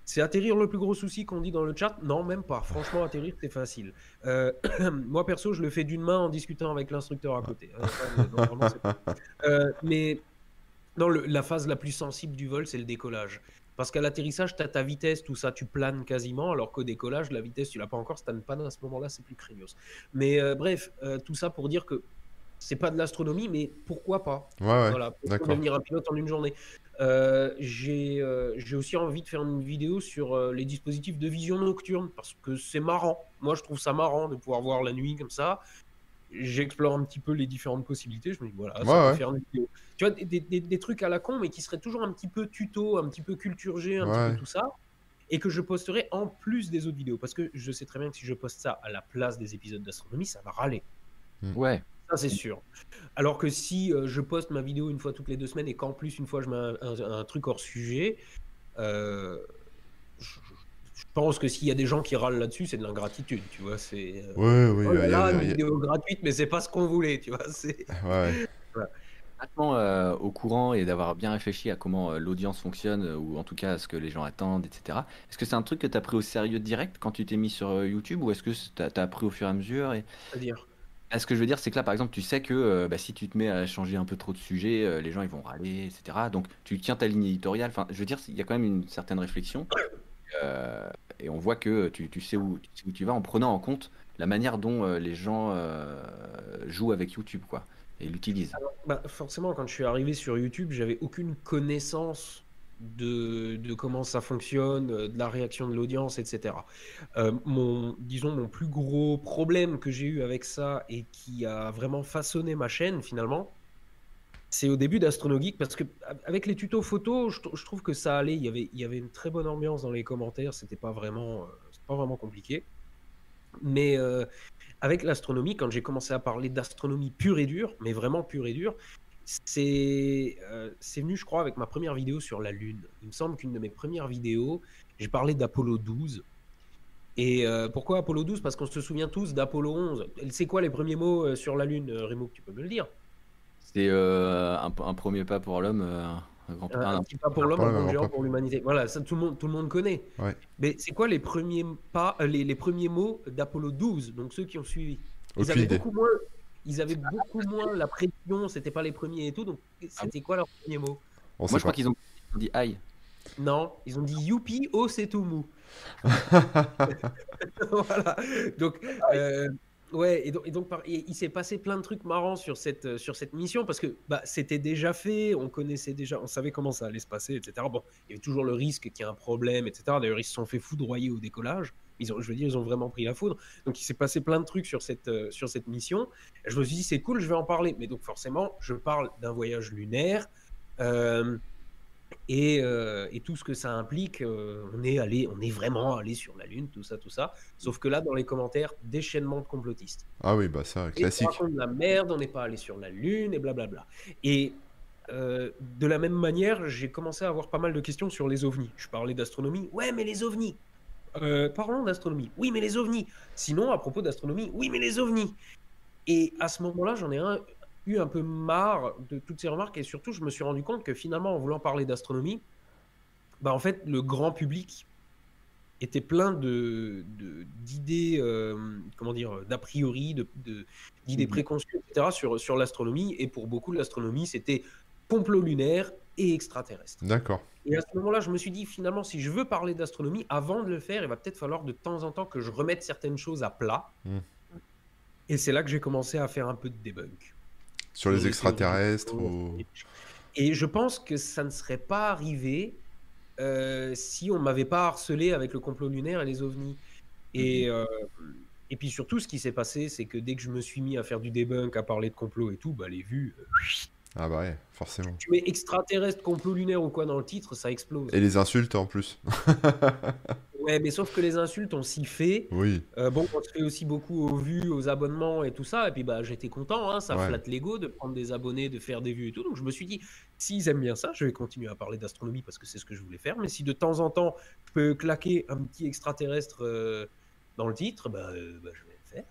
C'est atterrir le plus gros souci qu'on dit dans le chat? Non, même pas. Franchement, atterrir, c'est facile. Euh, moi, perso, je le fais d'une main en discutant avec l'instructeur à côté. Euh, mais non, le- la phase la plus sensible du vol, c'est le décollage. Parce qu'à l'atterrissage, tu as ta vitesse, tout ça, tu planes quasiment, alors qu'au décollage, la vitesse, tu l'as pas encore, si tu pas à ce moment-là, c'est plus craignos. Mais euh, bref, euh, tout ça pour dire que c'est pas de l'astronomie, mais pourquoi pas? Ouais, ouais. voilà, pour devenir un pilote en une journée. Euh, j'ai euh, j'ai aussi envie de faire une vidéo sur euh, les dispositifs de vision nocturne parce que c'est marrant. Moi, je trouve ça marrant de pouvoir voir la nuit comme ça. J'explore un petit peu les différentes possibilités. Je me dis, voilà, ça Ouais, peut ouais. faire une vidéo. Tu vois, des, des- des- des trucs à la con, mais qui seraient toujours un petit peu tuto, un petit peu culture G, un Ouais. petit peu tout ça. Et que je posterai en plus des autres vidéos. Parce que je sais très bien que si je poste ça à la place des épisodes d'astronomie, ça va râler. Ouais, Ça, c'est sûr. Alors que si euh, je poste ma vidéo une fois toutes les deux semaines et qu'en plus, une fois, je mets un, un- un truc hors sujet, euh, je, je pense que s'il y a des gens qui râlent là-dessus, c'est de l'ingratitude, tu vois. C'est. euh, Ouais, oui, oh là a- une a- vidéo gratuite, mais c'est pas ce qu'on voulait, tu vois. C'est... ouais. euh, au courant et d'avoir bien réfléchi à comment euh, l'audience fonctionne, euh, ou en tout cas à ce que les gens attendent, etc. Est-ce que c'est un truc que tu as pris au sérieux direct quand tu t'es mis sur euh, YouTube, ou est-ce que tu as, appris au fur et à mesure et... C'est-à-dire? Ah, Ce que je veux dire, c'est que là, par exemple, tu sais que euh, bah, si tu te mets à changer un peu trop de sujets, euh, les gens ils vont râler, etc. Donc tu tiens ta ligne éditoriale. Enfin, je veux dire, il y a quand même une certaine réflexion. Euh, et on voit que tu, sais où, tu sais où tu vas en prenant en compte la manière dont les gens jouent avec YouTube, quoi, et l'utilisent. Bah, forcément, quand je suis arrivé sur YouTube, j'avais aucune connaissance de, comment ça fonctionne, euh, de la réaction de l'audience, etc. Euh, mon, disons, mon plus gros problème que j'ai eu avec ça et qui a vraiment façonné ma chaîne finalement, c'est au début d'Astronogeek parce que avec les tutos photos, je, tr- je trouve que ça allait. Il y avait, il y avait une très bonne ambiance dans les commentaires. C'était pas vraiment, euh, pas vraiment compliqué. Mais avec l'astronomie, quand j'ai commencé à parler d'astronomie pure et dure, mais vraiment pure et dure, c'est euh, c'est venu, je crois, avec ma première vidéo sur la Lune. Il me semble qu'une de mes premières vidéos, j'ai parlé d'Apollo 12. Et euh, pourquoi Apollo 12 Parce qu'on se souvient tous d'Apollo 11. C'est quoi les premiers mots euh, sur la Lune, Remo Tu peux me le dire? C'est euh, un, un premier pas pour l'homme, euh, un grand Un, pas. un petit pas pour l'homme, un grand géant pas. pour l'humanité. Voilà, ça tout le monde, tout le monde connaît. Ouais. Mais c'est quoi les premiers pas, les, les premiers mots d'Apollo 12 Donc ceux qui ont suivi. Ils Aucune avaient idée. beaucoup moins, ils avaient beaucoup moins la pression. C'était pas les premiers et tout. Donc c'était quoi leur premier mot? On Moi, je crois qu'ils ont, dit aïe. Non, ils ont dit youpi, oh c'est tout mou. voilà. Donc, euh, ouais, et donc, et donc par- et il s'est passé plein de trucs marrants sur cette, euh, sur cette mission parce que bah, c'était déjà fait, on connaissait déjà, on savait comment ça allait se passer, etc. Bon, il y avait toujours le risque qu'il y ait un problème, etc. D'ailleurs, ils se sont fait foudroyer au décollage. Ils ont, je veux dire, ils ont vraiment pris la foudre. Donc, il s'est passé plein de trucs sur cette, euh, sur cette mission. Je me suis dit, c'est cool, je vais en parler. Mais donc, forcément, je parle d'un voyage lunaire. euh, et, euh, et tout ce que ça implique. on est allé, on est vraiment allé sur la Lune, tout ça, tout ça. Sauf que là, dans les commentaires, déchaînement de complotistes. Ah oui, bah ça, classique. la merde, on n'est pas allé sur la Lune et blablabla. Et euh, de la même manière, j'ai commencé à avoir pas mal de questions sur les ovnis. Je parlais d'astronomie. Ouais, mais les ovnis. Euh, parlons d'astronomie. Oui, mais les ovnis. Sinon, à propos d'astronomie, oui, mais les ovnis. Et à ce moment-là, j'en ai un- eu un peu marre de toutes ces remarques et surtout, je me suis rendu compte que finalement, en voulant parler d'astronomie, bah en fait, le grand public était plein de d'idées, euh, comment dire, d'a priori, de, de- d'idées Mhm. préconçues, etc. sur, sur l'astronomie. Et pour beaucoup, l'astronomie, c'était complot lunaire et extraterrestre. D'accord. Et à ce moment-là, je me suis dit, finalement, si je veux parler d'astronomie, avant de le faire, il va peut-être falloir de temps en temps que je remette certaines choses à plat. Mm. Et c'est là que j'ai commencé à faire un peu de debunk. Sur les extraterrestres ou... Et je pense que ça ne serait pas arrivé euh, si on m'avait pas harcelé avec le complot lunaire et les ovnis. Et, euh, et puis surtout, ce qui s'est passé, c'est que dès que je me suis mis à faire du debunk, à parler de complot et tout, bah, les vues, euh, Ah bah ouais, forcément. tu mets extraterrestre, complot lunaire ou quoi dans le titre, ça explose. Et les insultes en plus. Ouais, mais sauf que les insultes, on s'y fait. Oui, Euh, bon, on se fait aussi beaucoup aux vues, aux abonnements et tout ça. Et puis, bah, j'étais content, hein, ça Ouais. flatte l'ego de prendre des abonnés, de faire des vues et tout. Donc, je me suis dit, s'ils aiment bien ça, je vais continuer à parler d'astronomie parce que c'est ce que je voulais faire. Mais si de temps en temps, je peux claquer un petit extraterrestre euh, dans le titre, bah, euh, bah, je vais le faire.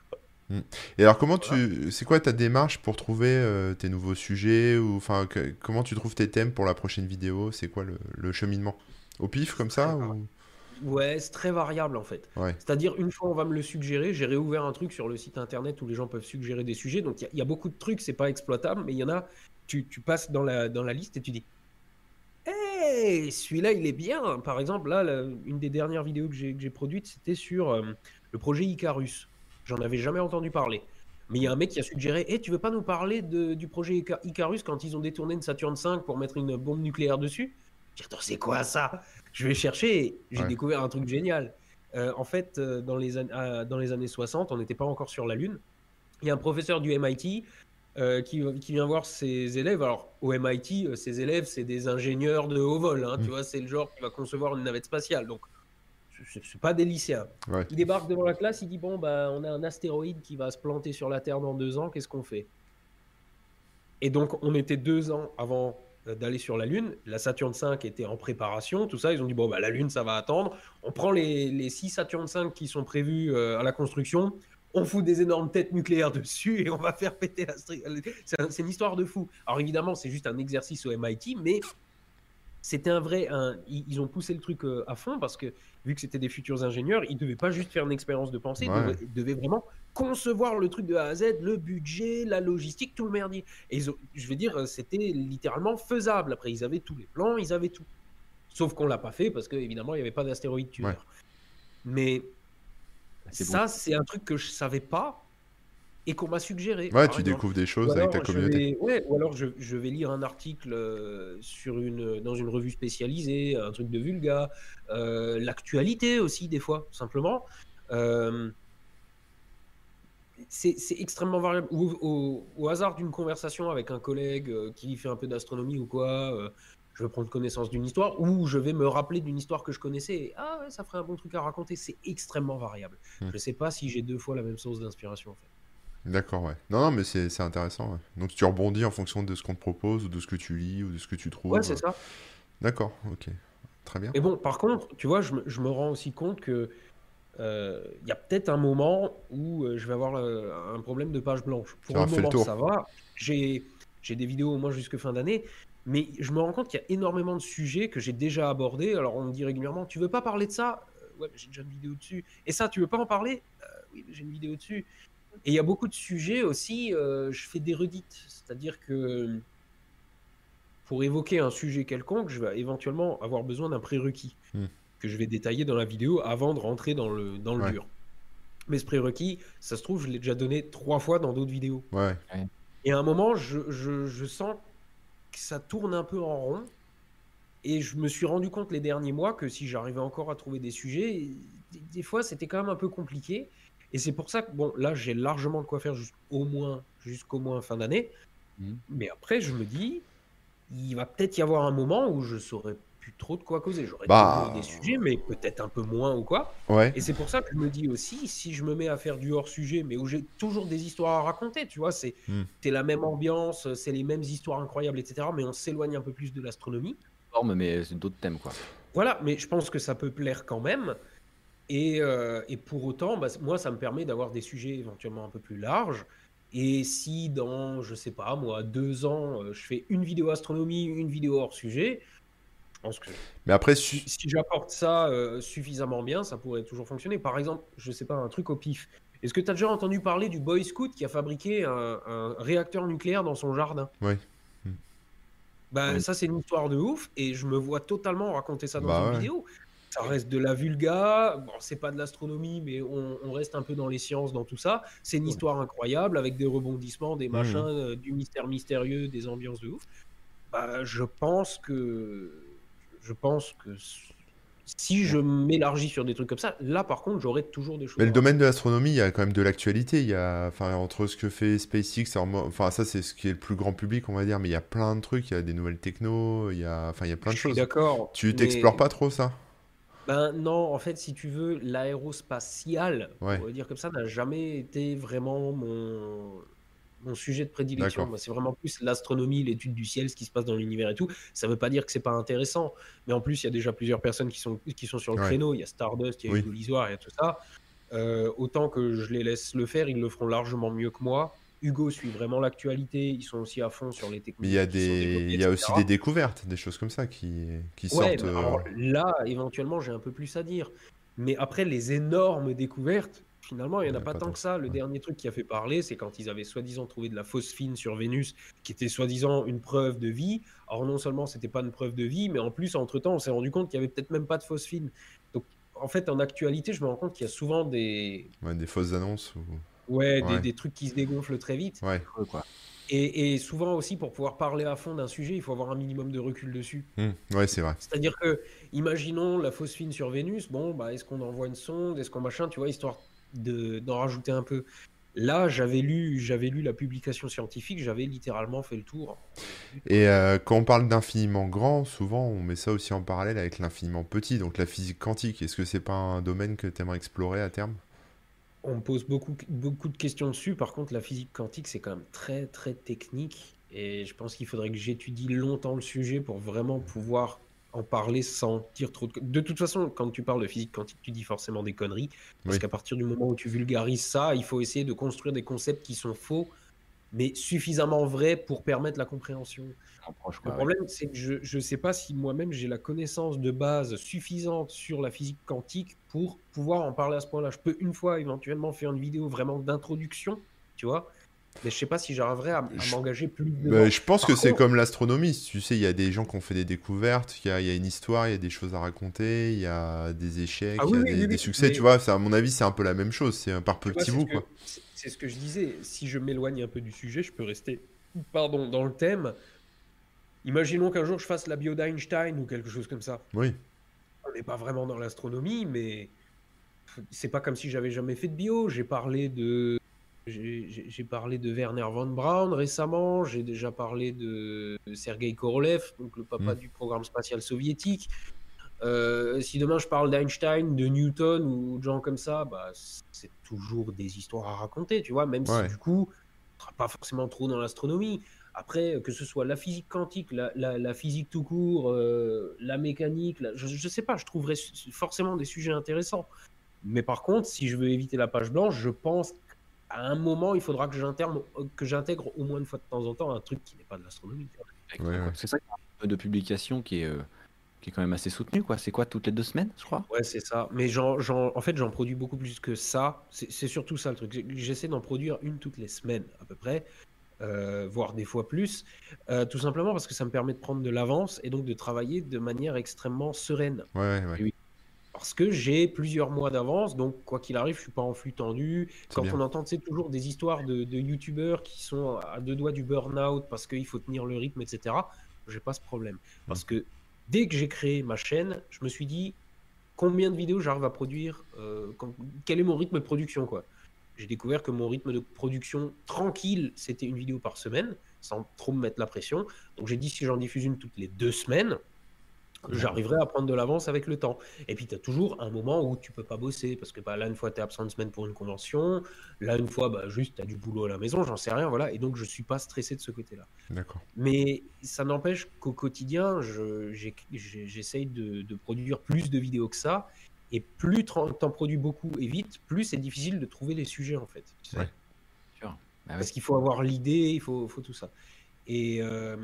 Et alors, comment tu, c'est quoi ta démarche pour trouver euh, tes nouveaux sujets ou enfin, comment tu trouves tes thèmes pour la prochaine vidéo? C'est quoi le, le cheminement? Au pif comme ça ou... Ouais, c'est très variable en fait. Ouais, C'est-à-dire, une fois on va me le suggérer, j'ai réouvert un truc sur le site internet où les gens peuvent suggérer des sujets. Donc il y a- il y, a beaucoup de trucs, c'est pas exploitable, mais il y en a, tu, tu passes dans la, dans la liste et tu dis Hey, celui-là il est bien. Par exemple, là, la- une des dernières vidéos que j'ai que j'ai produites, c'était sur euh, le projet Icarus. J'en avais jamais entendu parler. Mais il y a un mec qui a suggéré Hey, tu veux pas nous parler de- du projet Ica- Icarus quand ils ont détourné une Saturne V pour mettre une bombe nucléaire dessus? J'ai dit, Attends, c'est quoi ça? Je vais chercher, et j'ai Ouais. découvert un truc génial. Euh, en fait, euh, dans, les ah, dans les années 60, on n'était pas encore sur la Lune. Il y a un professeur du MIT euh, qui, qui vient voir ses élèves. Alors, au MIT, euh, ses élèves, c'est des ingénieurs de haut vol. hein, Mm. Tu vois, c'est le genre qui va concevoir une navette spatiale. Donc, c'est pas des lycéens. ouais. Il débarque devant la classe, il dit Bon, bah, on a un astéroïde qui va se planter sur la Terre dans deux ans, qu'est-ce qu'on fait? Et donc, on était deux ans avant d'aller sur la Lune. La Saturne V était en préparation, tout ça. Ils ont dit Bon, bah, la Lune, ça va attendre. On prend les, les six Saturne V qui sont prévus euh, à la construction. On fout des énormes têtes nucléaires dessus et on va faire péter la C'est un- c'est une histoire de fou. Alors évidemment, c'est juste un exercice au MIT, mais c'était un vrai. un- ils, ils ont poussé le truc euh, à fond parce que vu que c'était des futurs ingénieurs, ils devaient pas juste faire une expérience de pensée, ils devaient, ils devaient vraiment concevoir le truc de A à Z, le budget, la logistique, tout le merdier. Et ils ont- je veux dire, c'était littéralement faisable. Après, ils avaient tous les plans, ils avaient tout. Sauf qu'on l'a pas fait parce qu'évidemment, il n'y avait pas d'astéroïde tueur. Ouais. Mais ça, c'est un truc que je savais pas et qu'on m'a suggéré. Ouais, tu exemple. découvres des choses avec ta communauté. vais- ouais, ou alors je, je vais lire un article euh, sur une, dans une revue spécialisée, un truc de vulga, euh, l'actualité aussi des fois, simplement. Euh, c'est extrêmement variable. Ou au, au hasard d'une conversation avec un collègue euh, qui fait un peu d'astronomie ou quoi, je vais prendre connaissance d'une histoire, ou je vais me rappeler d'une histoire que je connaissais. Et, ah ouais, ça ferait un bon truc à raconter. C'est extrêmement variable. Hmm. Je sais pas si j'ai deux fois la même source d'inspiration. En fait. D'accord, ouais. Non, non, mais c'est c'est intéressant. ouais. Donc tu rebondis en fonction de ce qu'on te propose ou de ce que tu lis ou de ce que tu trouves. Ouais, c'est ça. D'accord, ok. Très bien. Mais bon, par contre, tu vois, je me, je me rends aussi compte que euh, il y a peut-être un moment où euh, je vais avoir euh, un problème de page blanche. Pour auras le fait le moment, tour. ça va. J'ai j'ai des vidéos au moins jusque fin d'année, mais je me rends compte qu'il y a énormément de sujets que j'ai déjà abordés. Alors on me dit régulièrement, tu veux pas parler de ça? Euh, Ouais, mais j'ai déjà une vidéo dessus. Et ça, tu veux pas en parler? Euh, Oui, mais j'ai une vidéo dessus. Et il y a beaucoup de sujets aussi, euh, je fais des redites. C'est-à-dire que pour évoquer un sujet quelconque, je vais éventuellement avoir besoin d'un prérequis Hmm. que je vais détailler dans la vidéo avant de rentrer dans le, dans le Ouais. dur. Mais ce prérequis, ça se trouve, je l'ai déjà donné trois fois dans d'autres vidéos. Ouais, Et à un moment, je, je- je sens que ça tourne un peu en rond. Et je me suis rendu compte les derniers mois que si j'arrivais encore à trouver des sujets, des, des fois c'était quand même un peu compliqué. Et c'est pour ça que, bon, là j'ai largement de quoi faire jusqu'au moins, jusqu'au moins fin d'année. Mhm. Mais après, je me dis, il va peut-être y avoir un moment où je saurai plus trop de quoi causer. J'aurais Bah. des sujets, mais peut-être un peu moins ou quoi. Ouais. Et c'est pour ça que je me dis aussi, si je me mets à faire du hors-sujet, mais où j'ai toujours des histoires à raconter, tu vois, c'est c'est la même ambiance, c'est les mêmes histoires incroyables, etc. Mais on s'éloigne un peu plus de l'astronomie. Forme, mais c'est d'autres thèmes, quoi. Voilà, mais je pense que ça peut plaire quand même. Et, euh, et pour autant, bah, moi, ça me permet d'avoir des sujets éventuellement un peu plus larges. Et si dans, je sais pas, moi, deux ans, euh, je fais une vidéo astronomie, une vidéo hors sujet, je pense que Mais après, si, j'apporte ça euh, suffisamment bien, ça pourrait toujours fonctionner. Par exemple, je sais pas, un truc au pif. Est-ce que tu as déjà entendu parler du Boy Scout qui a fabriqué un, un réacteur nucléaire dans son jardin? Hmm. Ben, Oui. ça, c'est une histoire de ouf et je me vois totalement raconter ça dans Bah une ouais. vidéo. Ça reste de la vulga, bon, c'est pas de l'astronomie, mais on, on reste un peu dans les sciences, dans tout ça. C'est une histoire incroyable avec des rebondissements, des Mhm. machins, euh, du mystère mystérieux, des ambiances de ouf. Bah, je pense que. Je pense que si je m'élargis sur des trucs comme ça, là par contre, j'aurai toujours des choses. mais le domaine de l'astronomie, il y a quand même de l'actualité. Il y a, enfin, entre ce que fait SpaceX, enfin, ça, c'est ce qui est le plus grand public, on va dire, mais il y a plein de trucs. Il y a des nouvelles techno, il y a, enfin, il y a plein de Je suis choses. d'accord. Tu mais- t'explores pas trop ça? Ben non, en fait, si tu veux, l'aérospatial, Ouais. on va dire comme ça, n'a jamais été vraiment mon, mon sujet de prédilection. C'est vraiment plus l'astronomie, l'étude du ciel, ce qui se passe dans l'univers et tout. Ça veut pas dire que c'est pas intéressant, mais en plus, il y a déjà plusieurs personnes qui sont, qui sont sur le Ouais. créneau. Il y a Stardust, il y a Oui. Il y a tout ça. Euh, autant que je les laisse le faire, ils le feront largement mieux que moi. Hugo suit vraiment l'actualité, ils sont aussi à fond sur les Mais techniques. il y a qui sont des, développées, il y a aussi des découvertes, des choses comme ça qui, qui Ouais, sortent. bah, euh, alors là, éventuellement, j'ai un peu plus à dire. Mais après, les énormes découvertes, finalement, il n'y en a pas pas tant que ça. Le Ouais. dernier truc qui a fait parler, c'est quand ils avaient soi-disant trouvé de la phosphine sur Vénus, qui était soi-disant une preuve de vie. Alors non seulement c'était pas une preuve de vie, mais en plus, entre-temps, on s'est rendu compte qu'il y avait peut-être même pas de phosphine. Donc, en fait, en actualité, je me rends compte qu'il y a souvent des, ouais, des fausses annonces. Ou... ouais, des, Ouais. des trucs qui se dégonflent très vite. Ouais. Quoi. Et, et souvent aussi, pour pouvoir parler à fond d'un sujet, il faut avoir un minimum de recul dessus. Hmm, Ouais, c'est vrai. C'est-à-dire que, imaginons la phosphine sur Vénus, bon, bah, est-ce qu'on envoie une sonde, est-ce qu'on machin, tu vois, histoire de, d'en rajouter un peu. Là, j'avais lu, j'avais lu la publication scientifique, j'avais littéralement fait le tour. Et euh, quand on parle d'infiniment grand, souvent on met ça aussi en parallèle avec l'infiniment petit, donc la physique quantique. Est-ce que c'est pas un domaine que tu aimerais explorer à terme? On me pose beaucoup, beaucoup de questions dessus. Par contre, la physique quantique, c'est quand même très, très technique. Et je pense qu'il faudrait que j'étudie longtemps le sujet pour vraiment pouvoir en parler sans dire trop de... De toute façon, quand tu parles de physique quantique, tu dis forcément des conneries. Parce Oui. qu'à partir du moment où tu vulgarises ça, il faut essayer de construire des concepts qui sont faux, mais suffisamment vrais pour permettre la compréhension. Le ouais. problème, c'est que je ne sais pas si moi-même j'ai la connaissance de base suffisante sur la physique quantique pour pouvoir en parler à ce point-là. Je peux une fois éventuellement faire une vidéo vraiment d'introduction, tu vois, mais je sais pas si j'arriverai à, à m'engager plus Bah, je pense Par que c'est contre- comme l'astronomie. Tu sais, il y a des gens qui ont fait des découvertes, il y a, il y a une histoire, il y a des choses à raconter, il y a des échecs, Ah il y a oui, des, oui, succès. mais- Tu vois, ça, à mon avis, c'est un peu la même chose. C'est un par petits bouts, C'est ce que je disais. Si je m'éloigne un peu du sujet, je peux rester pardon, dans le thème. Imaginons qu'un jour je fasse la bio d'Einstein ou quelque chose comme ça. Oui. On n'est pas vraiment dans l'astronomie, mais c'est pas comme si j'avais jamais fait de bio. J'ai parlé de. J'ai parlé de Werner von Braun récemment, j'ai déjà parlé de Sergei Korolev, donc le papa Mm. du programme spatial soviétique. Euh, si demain je parle d'Einstein, de Newton ou de gens comme ça, bah, c'est toujours des histoires à raconter, tu vois, même Ouais. si du coup, on sera pas forcément trop dans l'astronomie. Après, que ce soit la physique quantique, la, la- la physique tout court, euh, la mécanique, la- je, je sais pas, je trouverais forcément des sujets intéressants. Mais par contre, si je veux éviter la page blanche, je pense qu'à un moment, il faudra que j'intègre, que j'intègre au moins une fois de temps en temps un truc qui n'est pas de l'astronomie. Ouais, ouais. C'est ça qu'il y a un peu de publication qui est, euh, qui est quand même assez soutenu, quoi. C'est quoi, toutes les deux semaines, je crois? Ouais, c'est ça. Mais j'en, en fait, j'en produis beaucoup plus que ça. C'est surtout ça le truc. J'essaie d'en produire une toutes les semaines à peu près, euh, voire des fois plus. Euh, tout simplement parce que ça me permet de prendre de l'avance et donc de travailler de manière extrêmement sereine. Ouais, ouais. Parce que j'ai plusieurs mois d'avance, donc quoi qu'il arrive, je suis pas en flux tendu. C'est Quand bien. on entend sais, toujours des histoires de, de youtubeurs qui sont à deux doigts du burn-out parce qu'il faut tenir le rythme, etc., j'ai pas ce problème. Parce que dès que j'ai créé ma chaîne, je me suis dit combien de vidéos j'arrive à produire, euh, quand- quel est mon rythme de production, quoi. J'ai découvert que mon rythme de production tranquille, c'était une vidéo par semaine, sans trop me mettre la pression. Donc j'ai dit si j'en diffuse une toutes les deux semaines, j'arriverai à prendre de l'avance avec le temps. Et puis, tu as toujours un moment où tu peux pas bosser, parce que bah, là, une fois, tu es absent une semaine pour une convention, là, une fois, bah, juste, tu as du boulot à la maison, j'en sais rien, voilà. Et donc, je suis pas stressé de ce côté-là. D'accord. Mais ça n'empêche qu'au quotidien, je- j'essaye de, de produire plus de vidéos que ça. Et plus tu en produis beaucoup et vite, plus c'est difficile de trouver les sujets, en fait. tu sais. Ouais. Sûr. Bah. Parce qu'il faut avoir l'idée, il faut, faut tout ça. Et euh,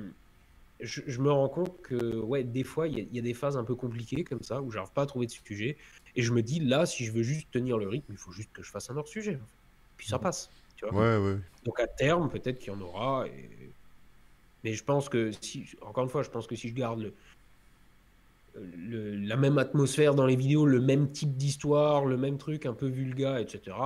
je, je me rends compte que, ouais, des fois, il y, a- il y a des phases un peu compliquées comme ça, où j'arrive pas à trouver de sujet. Et je me dis, là, si je veux juste tenir le rythme, il faut juste que je fasse un hors sujet. en fait. Puis ça passe. Tu vois Ouais, ouais. Donc à terme, peut-être qu'il y en aura. et- Mais je pense que, si, encore une fois, je pense que si je garde le, le- la même atmosphère dans les vidéos, le même type d'histoire, le même truc un peu vulgaire, etc.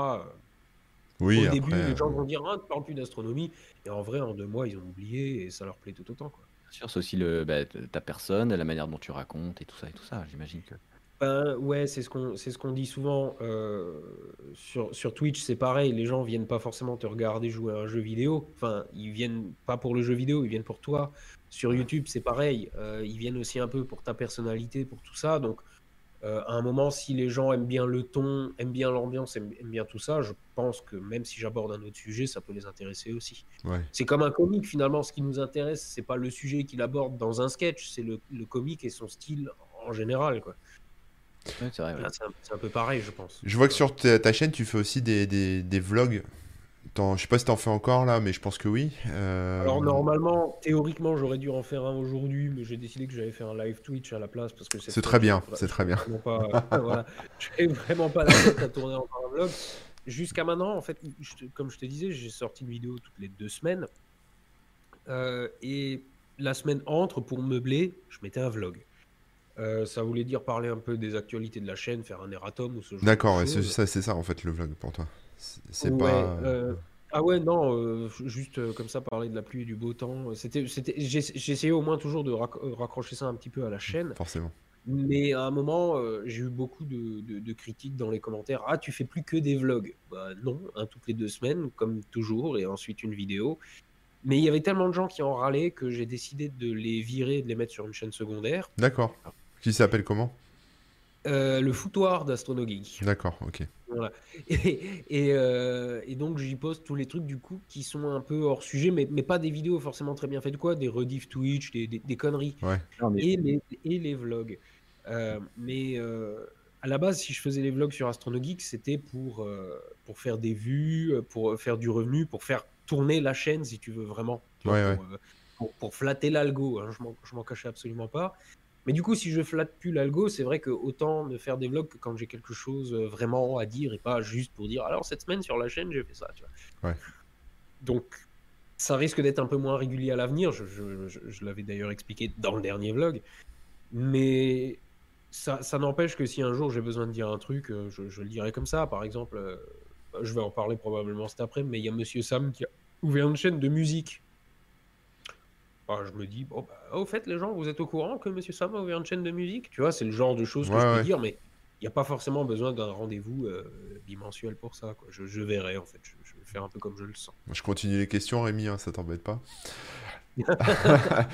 Oui, Au début, les gens euh, vont dire Ah, tu parles plus d'astronomie. Et en vrai, en deux mois, ils ont oublié et ça leur plaît tout autant. Quoi. Bien sûr, c'est aussi le, bah, ta personne, la manière dont tu racontes et tout ça et tout ça. J'imagine que. Ben, ouais, c'est ce qu'on c'est ce qu'on dit souvent euh, sur, sur Twitch, c'est pareil, les gens viennent pas forcément te regarder jouer à un jeu vidéo. Enfin, ils viennent pas pour le jeu vidéo, ils viennent pour toi. Sur YouTube, c'est pareil, euh, ils viennent aussi un peu pour ta personnalité, pour tout ça. Donc, euh, à un moment, si les gens aiment bien le ton, aiment bien l'ambiance, aiment, aiment bien tout ça, je pense que même si j'aborde un autre sujet, ça peut les intéresser aussi. ouais. C'est comme un comique finalement. Ce qui nous intéresse, c'est pas le sujet qu'il aborde dans un sketch, c'est le, le comique et son style en général. Quoi. Ouais, c'est vrai. ouais. Là, C'est un, c'est un peu pareil, je pense. Je vois que sur ta, ta chaîne, tu fais aussi des, des, des vlogs. T'en- je sais pas si t'en fais encore là, mais je pense que oui. Euh, Alors normalement, théoriquement, j'aurais dû en faire un aujourd'hui, mais j'ai décidé que j'allais faire un live Twitch à la place parce que C'est très bien, c'est très bien. pas, voilà, j'ai vraiment pas la tête à tourner encore un vlog. Jusqu'à maintenant, en fait, je comme je te disais, j'ai sorti une vidéo toutes les deux semaines. Euh, et la semaine entre, pour meubler, je mettais un vlog. Euh, ça voulait dire parler un peu des actualités de la chaîne, faire un erratum ou ce genre D'accord, de ouais, c'est choses. ça, c'est ça en fait le vlog pour toi. C'est Ouais, pas. euh, Ah ouais, non, euh, juste euh, comme ça, parler de la pluie et du beau temps. C'était, c'était, essayé au moins toujours de rac- euh, raccrocher ça un petit peu à la chaîne. Forcément. Mais à un moment, euh, j'ai eu beaucoup de, de- de critiques dans les commentaires. Ah, tu fais plus que des vlogs. Bah non, un toutes les deux semaines, comme toujours, et ensuite une vidéo. Mais il y avait tellement de gens qui en râlaient que j'ai décidé de les virer et de les mettre sur une chaîne secondaire. D'accord. Qui s'appelle comment? Euh, le foutoir d'Astronogeek. D'accord, ok. Voilà. Et, et, euh, et donc j'y poste tous les trucs du coup qui sont un peu hors sujet, mais, mais pas des vidéos forcément très bien faites, quoi, des rediff Twitch, des, des, des conneries, Non, mais et les, et les vlogs. Euh, mais euh, à la base, si je faisais les vlogs sur AstronoGeek, c'était pour, euh, pour faire des vues, pour faire du revenu, pour faire tourner la chaîne, si tu veux vraiment. Tu vois, Ouais, pour, euh, pour, pour flatter l'algo, hein, je m'en cachais absolument pas. Mais du coup, si je flatte plus l'algo, c'est vrai que autant ne faire des vlogs que quand j'ai quelque chose euh, vraiment à dire et pas juste pour dire alors cette semaine sur la chaîne j'ai fait ça. Tu vois. Ouais. Donc ça risque d'être un peu moins régulier à l'avenir. Je, je- je- je l'avais d'ailleurs expliqué dans le dernier vlog. Mais ça, ça n'empêche que si un jour j'ai besoin de dire un truc, euh, je, je le dirai comme ça. Par exemple, euh, je vais en parler probablement cet après, mais il y a Monsieur Sam qui a ouvert une chaîne de musique. Ah, je me dis, bon, bah, au fait, les gens, vous êtes au courant que Monsieur Sam a ouvert une chaîne de musique? Tu vois, c'est le genre de choses que Ouais, je peux ouais. dire, mais il n'y a pas forcément besoin d'un rendez-vous euh, bimensuel pour ça. Quoi. Je, je verrai, en fait. Je, je vais faire un peu comme je le sens. Je continue les questions, Rémi, hein, ça t'embête pas.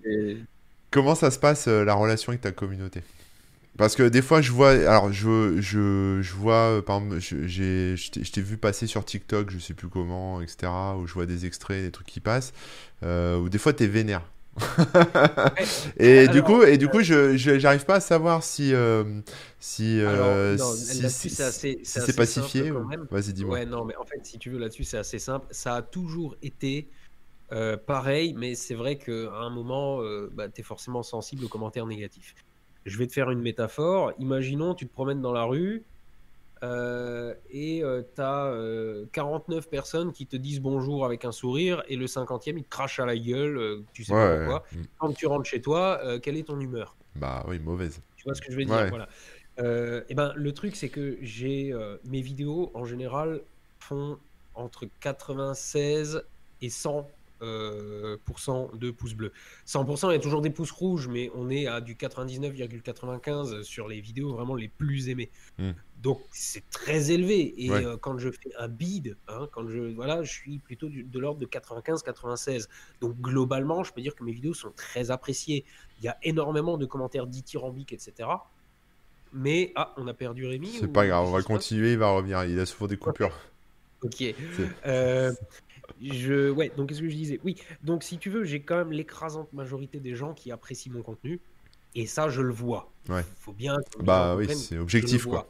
Et- Comment ça se passe euh, la relation avec ta communauté? Parce que des fois, je vois, alors je, je, je vois, euh, par exemple, je- je t'ai- vu passer sur TikTok, je sais plus comment, etc., où je vois des extraits, des trucs qui passent, euh, où des fois t'es vénère. et Alors, du coup, et du coup, je, j'arrive pas à savoir si, euh, si, euh, non, si, là-dessus, si- c'est pacifié. ou-. Vas-y, dis-moi. Ouais, non, mais en fait, si tu veux, là-dessus, c'est assez simple. Ça a toujours été euh, pareil, mais c'est vrai qu'à un moment, euh, bah, tu es forcément sensible aux commentaires négatifs. Je vais te faire une métaphore. Imaginons, tu te promènes dans la rue euh, et tu as 49 personnes qui te disent bonjour avec un sourire et le 50e, il te crache à la gueule, euh, tu sais Ouais, pas pourquoi. ouais. Quand tu rentres chez toi, euh, quelle est ton humeur? Bah oui, mauvaise. tu vois ce que je veux dire? Ouais. Voilà. Euh, et ben, le truc, c'est que j'ai euh, mes vidéos en général font entre 96 et 100 euh, de pouces bleus. 100%, il y a toujours des pouces rouges, mais on est à du 99,95 sur les vidéos vraiment les plus aimées. Hmm. Donc c'est très élevé. Et euh, quand je fais un bid, hein, quand je voilà, je suis plutôt de l'ordre de 95-96. Donc globalement, je peux dire que mes vidéos sont très appréciées. Il y a énormément de commentaires dithyrambiques, etc. Mais ah, on a perdu Rémi. C'est pas grave, on va continuer, il va revenir. Il a souvent des coupures. Ok. Je, ouais, donc qu'est-ce que je disais? Oui, donc si tu veux, j'ai quand même l'écrasante majorité des gens qui apprécient mon contenu. Et ça, je le vois. Ouais. Faut bien. Bah oui, c'est objectif, quoi.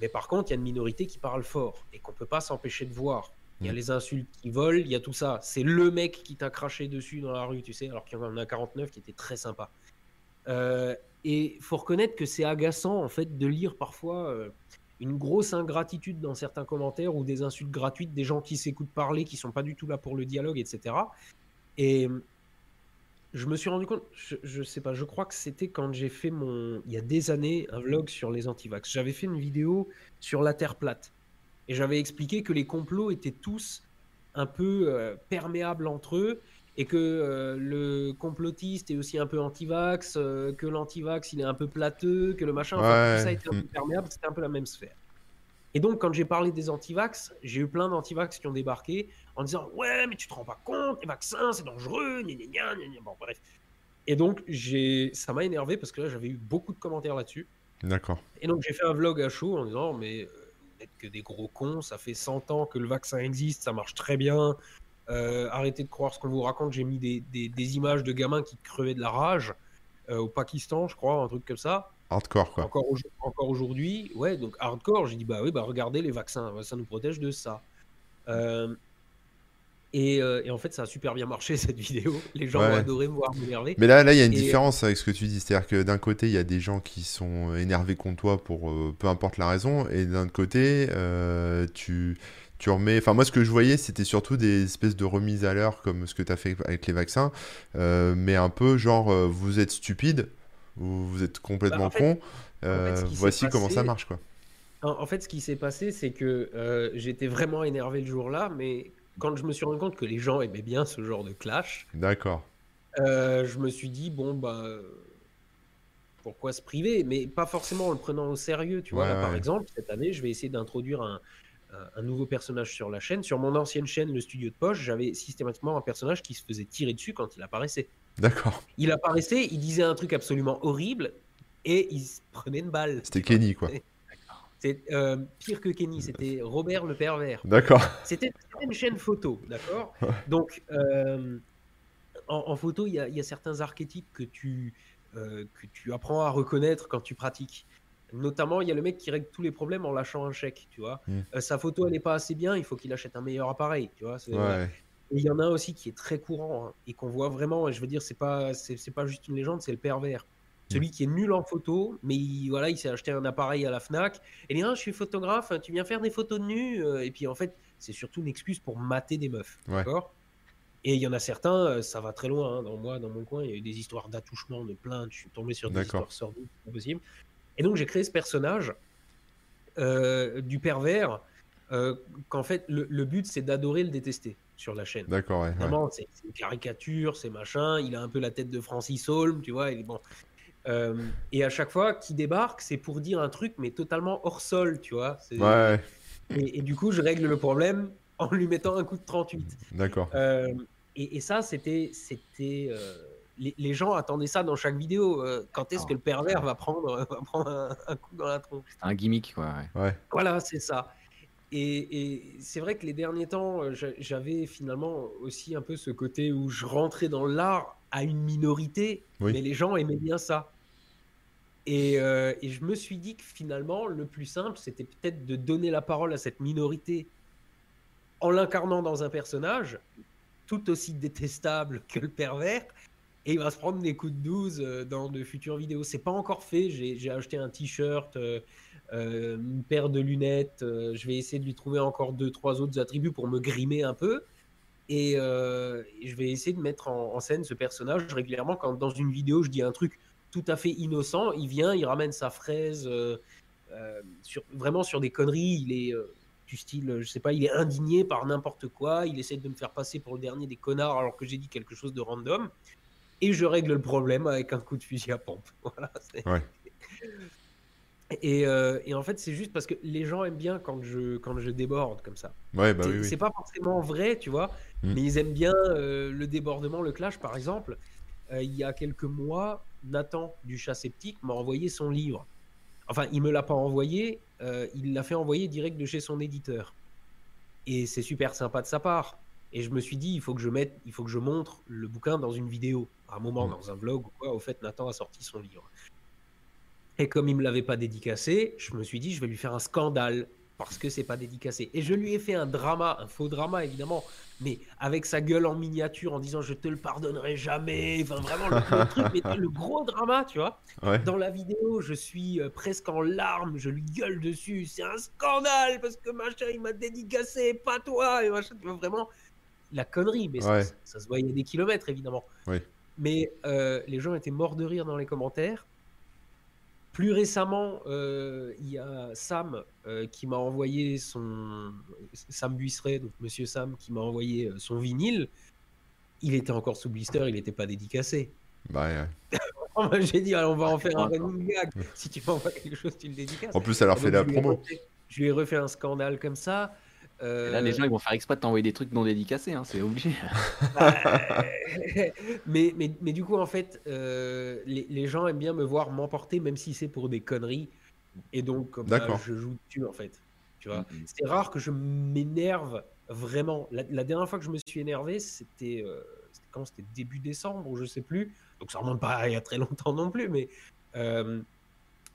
Mais par contre, il y a une minorité qui parle fort et qu'on peut pas s'empêcher de voir. Il y a mm. les insultes qui volent, il y a tout ça. C'est le mec qui t'a craché dessus dans la rue, tu sais, alors qu'il y en a 49 qui était très sympa. Euh, et faut reconnaître que c'est agaçant, en fait, de lire parfois. Euh, une grosse ingratitude dans certains commentaires ou des insultes gratuites, des gens qui s'écoutent parler, qui sont pas du tout là pour le dialogue, etc. Et je me suis rendu compte, je, ne sais pas, je crois que c'était quand j'ai fait mon, il y a des années, un vlog sur les antivax. J'avais fait une vidéo sur la Terre plate et j'avais expliqué que les complots étaient tous un peu euh, perméables entre eux et que euh, le complotiste est aussi un peu anti-vax, euh, que l'anti-vax il est un peu plateux, que le machin, enfin, tout ça était un peu perméable, c'était un peu la même sphère. Et donc, quand j'ai parlé des anti-vax, j'ai eu plein d'anti-vax qui ont débarqué en disant Ouais, mais tu te rends pas compte, les vaccins c'est dangereux, gna, gna, gna, bon, bref. Et donc, ça m'a énervé parce que là, j'avais eu beaucoup de commentaires là-dessus. D'accord. Et donc, j'ai fait un vlog à chaud en disant Mais euh, vous n'êtes que des gros cons, ça fait 100 ans que le vaccin existe, ça marche très bien, euh, arrêtez de croire ce qu'on vous raconte. J'ai mis des, images de gamins qui crevaient de la rage euh, au Pakistan, je crois, un truc comme ça. Hardcore, quoi. Encore, encore aujourd'hui, ouais, donc hardcore. J'ai dit, bah oui, bah regardez les vaccins, ça nous protège de ça. Euh, et, en fait, ça a super bien marché cette vidéo. Les gens ont adoré me voir m'énerver. Mais là, là, il y a une différence avec ce que tu dis. C'est-à-dire que d'un côté, il y a des gens qui sont énervés contre toi pour peu importe la raison, et d'un autre côté, tu tu remets. Enfin, moi, ce que je voyais, c'était surtout des espèces de remises à l'heure, comme ce que tu as fait avec les vaccins, euh, mais un peu genre, euh, vous êtes stupide, ou vous êtes complètement bah, con. Euh, voici comment ça marche, quoi. En, fait, ce qui s'est passé, c'est que j'étais vraiment énervé le jour-là, mais quand je me suis rendu compte que les gens aimaient bien ce genre de clash, d'accord. je me suis dit bon bah pourquoi se priver, mais pas forcément en le prenant au sérieux, tu vois. Par exemple, cette année, je vais essayer d'introduire un, un nouveau personnage sur la chaîne. Sur mon ancienne chaîne, le studio de poche, j'avais systématiquement un personnage qui se faisait tirer dessus quand il apparaissait. D'accord. Il apparaissait, il disait un truc absolument horrible et il se prenait une balle. C'était Kenny, quoi. C'est euh, pire que Kenny, c'était Robert le pervers. D'accord. C'était une chaîne photo, d'accord? Donc, euh, en, photo, il y, a certains archétypes que tu, euh, que tu apprends à reconnaître quand tu pratiques. Notamment, il y a le mec qui règle tous les problèmes en lâchant un chèque, tu vois. Mm. Euh, sa photo, elle n'est pas assez bien, il faut qu'il achète un meilleur appareil, tu vois. Il y en a un aussi qui est très courant hein, et qu'on voit vraiment. je veux dire, c'est pas, c'est, pas juste une légende, c'est le pervers. Mm. Celui qui est nul en photo, mais il, voilà, il s'est acheté un appareil à la Fnac. Et il dit, ah, je suis photographe, tu viens faire des photos de nu. Euh, et puis en fait, c'est surtout une excuse pour mater des meufs, d'accord? Et il y en a certains, euh, ça va très loin. Hein. Dans moi, dans mon coin, il y a eu des histoires d'attouchement, de plaintes. Je suis tombé sur des histoires sordides, possible. Et donc j'ai créé ce personnage euh, du pervers, euh, qu'en fait le, but c'est d'adorer le détester sur la chaîne. D'accord, ouais, Vraiment, c'est une caricature, c'est machin. Il a un peu la tête de Francis Holm, tu vois. Il est bon. Euh, et à chaque fois qu'il débarque, c'est pour dire un truc, mais totalement hors sol, tu vois. Ouais. Et, du coup, je règle le problème en lui mettant un coup de 38. D'accord. Et, et, ça, c'était, c'était, les, gens attendaient ça dans chaque vidéo. Euh, quand est-ce que le pervers va prendre, un, coup dans la tronche? Un gimmick, quoi. Ouais. Voilà, c'est ça. Et, c'est vrai que les derniers temps, euh, j'avais finalement aussi un peu ce côté où je rentrais dans l'art à une minorité, mais les gens aimaient bien ça. Et, euh, et, je me suis dit que finalement, le plus simple, c'était peut-être de donner la parole à cette minorité en l'incarnant dans un personnage tout aussi détestable que le pervers, et il va se prendre des coups de 12 euh, dans de futures vidéos. C'est pas encore fait. J'ai acheté un t-shirt, euh, euh, une paire de lunettes. je vais essayer de lui trouver encore deux, trois autres attributs pour me grimer un peu. Et, je vais essayer de mettre en, scène ce personnage régulièrement. Quand dans une vidéo, je dis un truc tout à fait innocent, il vient, il ramène sa fraise sur, vraiment sur des conneries. Il est du style, je sais pas, il est indigné par n'importe quoi, il essaie de me faire passer pour le dernier des connards alors que j'ai dit quelque chose de random, et je règle le problème avec un coup de fusil à pompe. Voilà, c'est- Ouais. Et, euh, et en fait, c'est juste parce que les gens aiment bien quand je, quand je déborde comme ça. Ouais, bah C'est oui, oui. c'est pas forcément vrai, tu vois, Mm. mais ils aiment bien euh, le débordement, le clash, par exemple. Euh, il y a quelques mois, Nathan du chat sceptique m'a envoyé son livre. Enfin, il me l'a pas envoyé, il l'a fait envoyer direct de chez son éditeur. Et c'est super sympa de sa part. Et je me suis dit, il faut que je mette, il faut que je montre le bouquin dans une vidéo, à un moment Mm. dans un vlog ou quoi. Au fait, Nathan a sorti son livre. Et comme il me l'avait pas dédicacé, je me suis dit, je vais lui faire un scandale parce que c'est pas dédicacé. Et je lui ai fait un drama, un faux drama évidemment, mais avec sa gueule en miniature en disant je te le pardonnerai jamais. Enfin vraiment le, le truc, mais le gros drama, tu vois. Ouais. Dans la vidéo, je suis euh, presque en larmes, je lui gueule dessus. C'est un scandale parce que machin il m'a dédicacé, pas toi et machin. Tu vois vraiment la connerie, mais ça- Ouais. ça, ça se voyait à des kilomètres évidemment. Oui. Mais euh, les gens étaient morts de rire dans les commentaires. Plus récemment, euh, il y a Sam euh, qui m'a envoyé son. Sam Buisseret, donc Monsieur Sam, qui m'a envoyé euh, son vinyle. Il était encore sous blister, il n'était pas dédicacé. Bah, ouais. J'ai dit, alors, on va en faire un running gag. Si tu m'envoies quelque chose, tu le dédicaces. En plus, ça leur fait donc, la promo. refait- Je lui ai refait un scandale comme ça. Euh, Là, les gens, ils vont faire exprès de t'envoyer des trucs non dédicacés, hein, c'est obligé. Bah, mais, mais, mais du coup, en fait, euh, les, les gens aiment bien me voir m'emporter, même si c'est pour des conneries. Et donc, bah, je joue dessus, en fait. Tu vois, Mhm. c'est rare que je m'énerve vraiment. La, la dernière fois que je me suis énervé, c'était euh, c'était quand? C'était début décembre ou je sais plus. Donc ça remonte pas il y a très longtemps non plus, mais euh,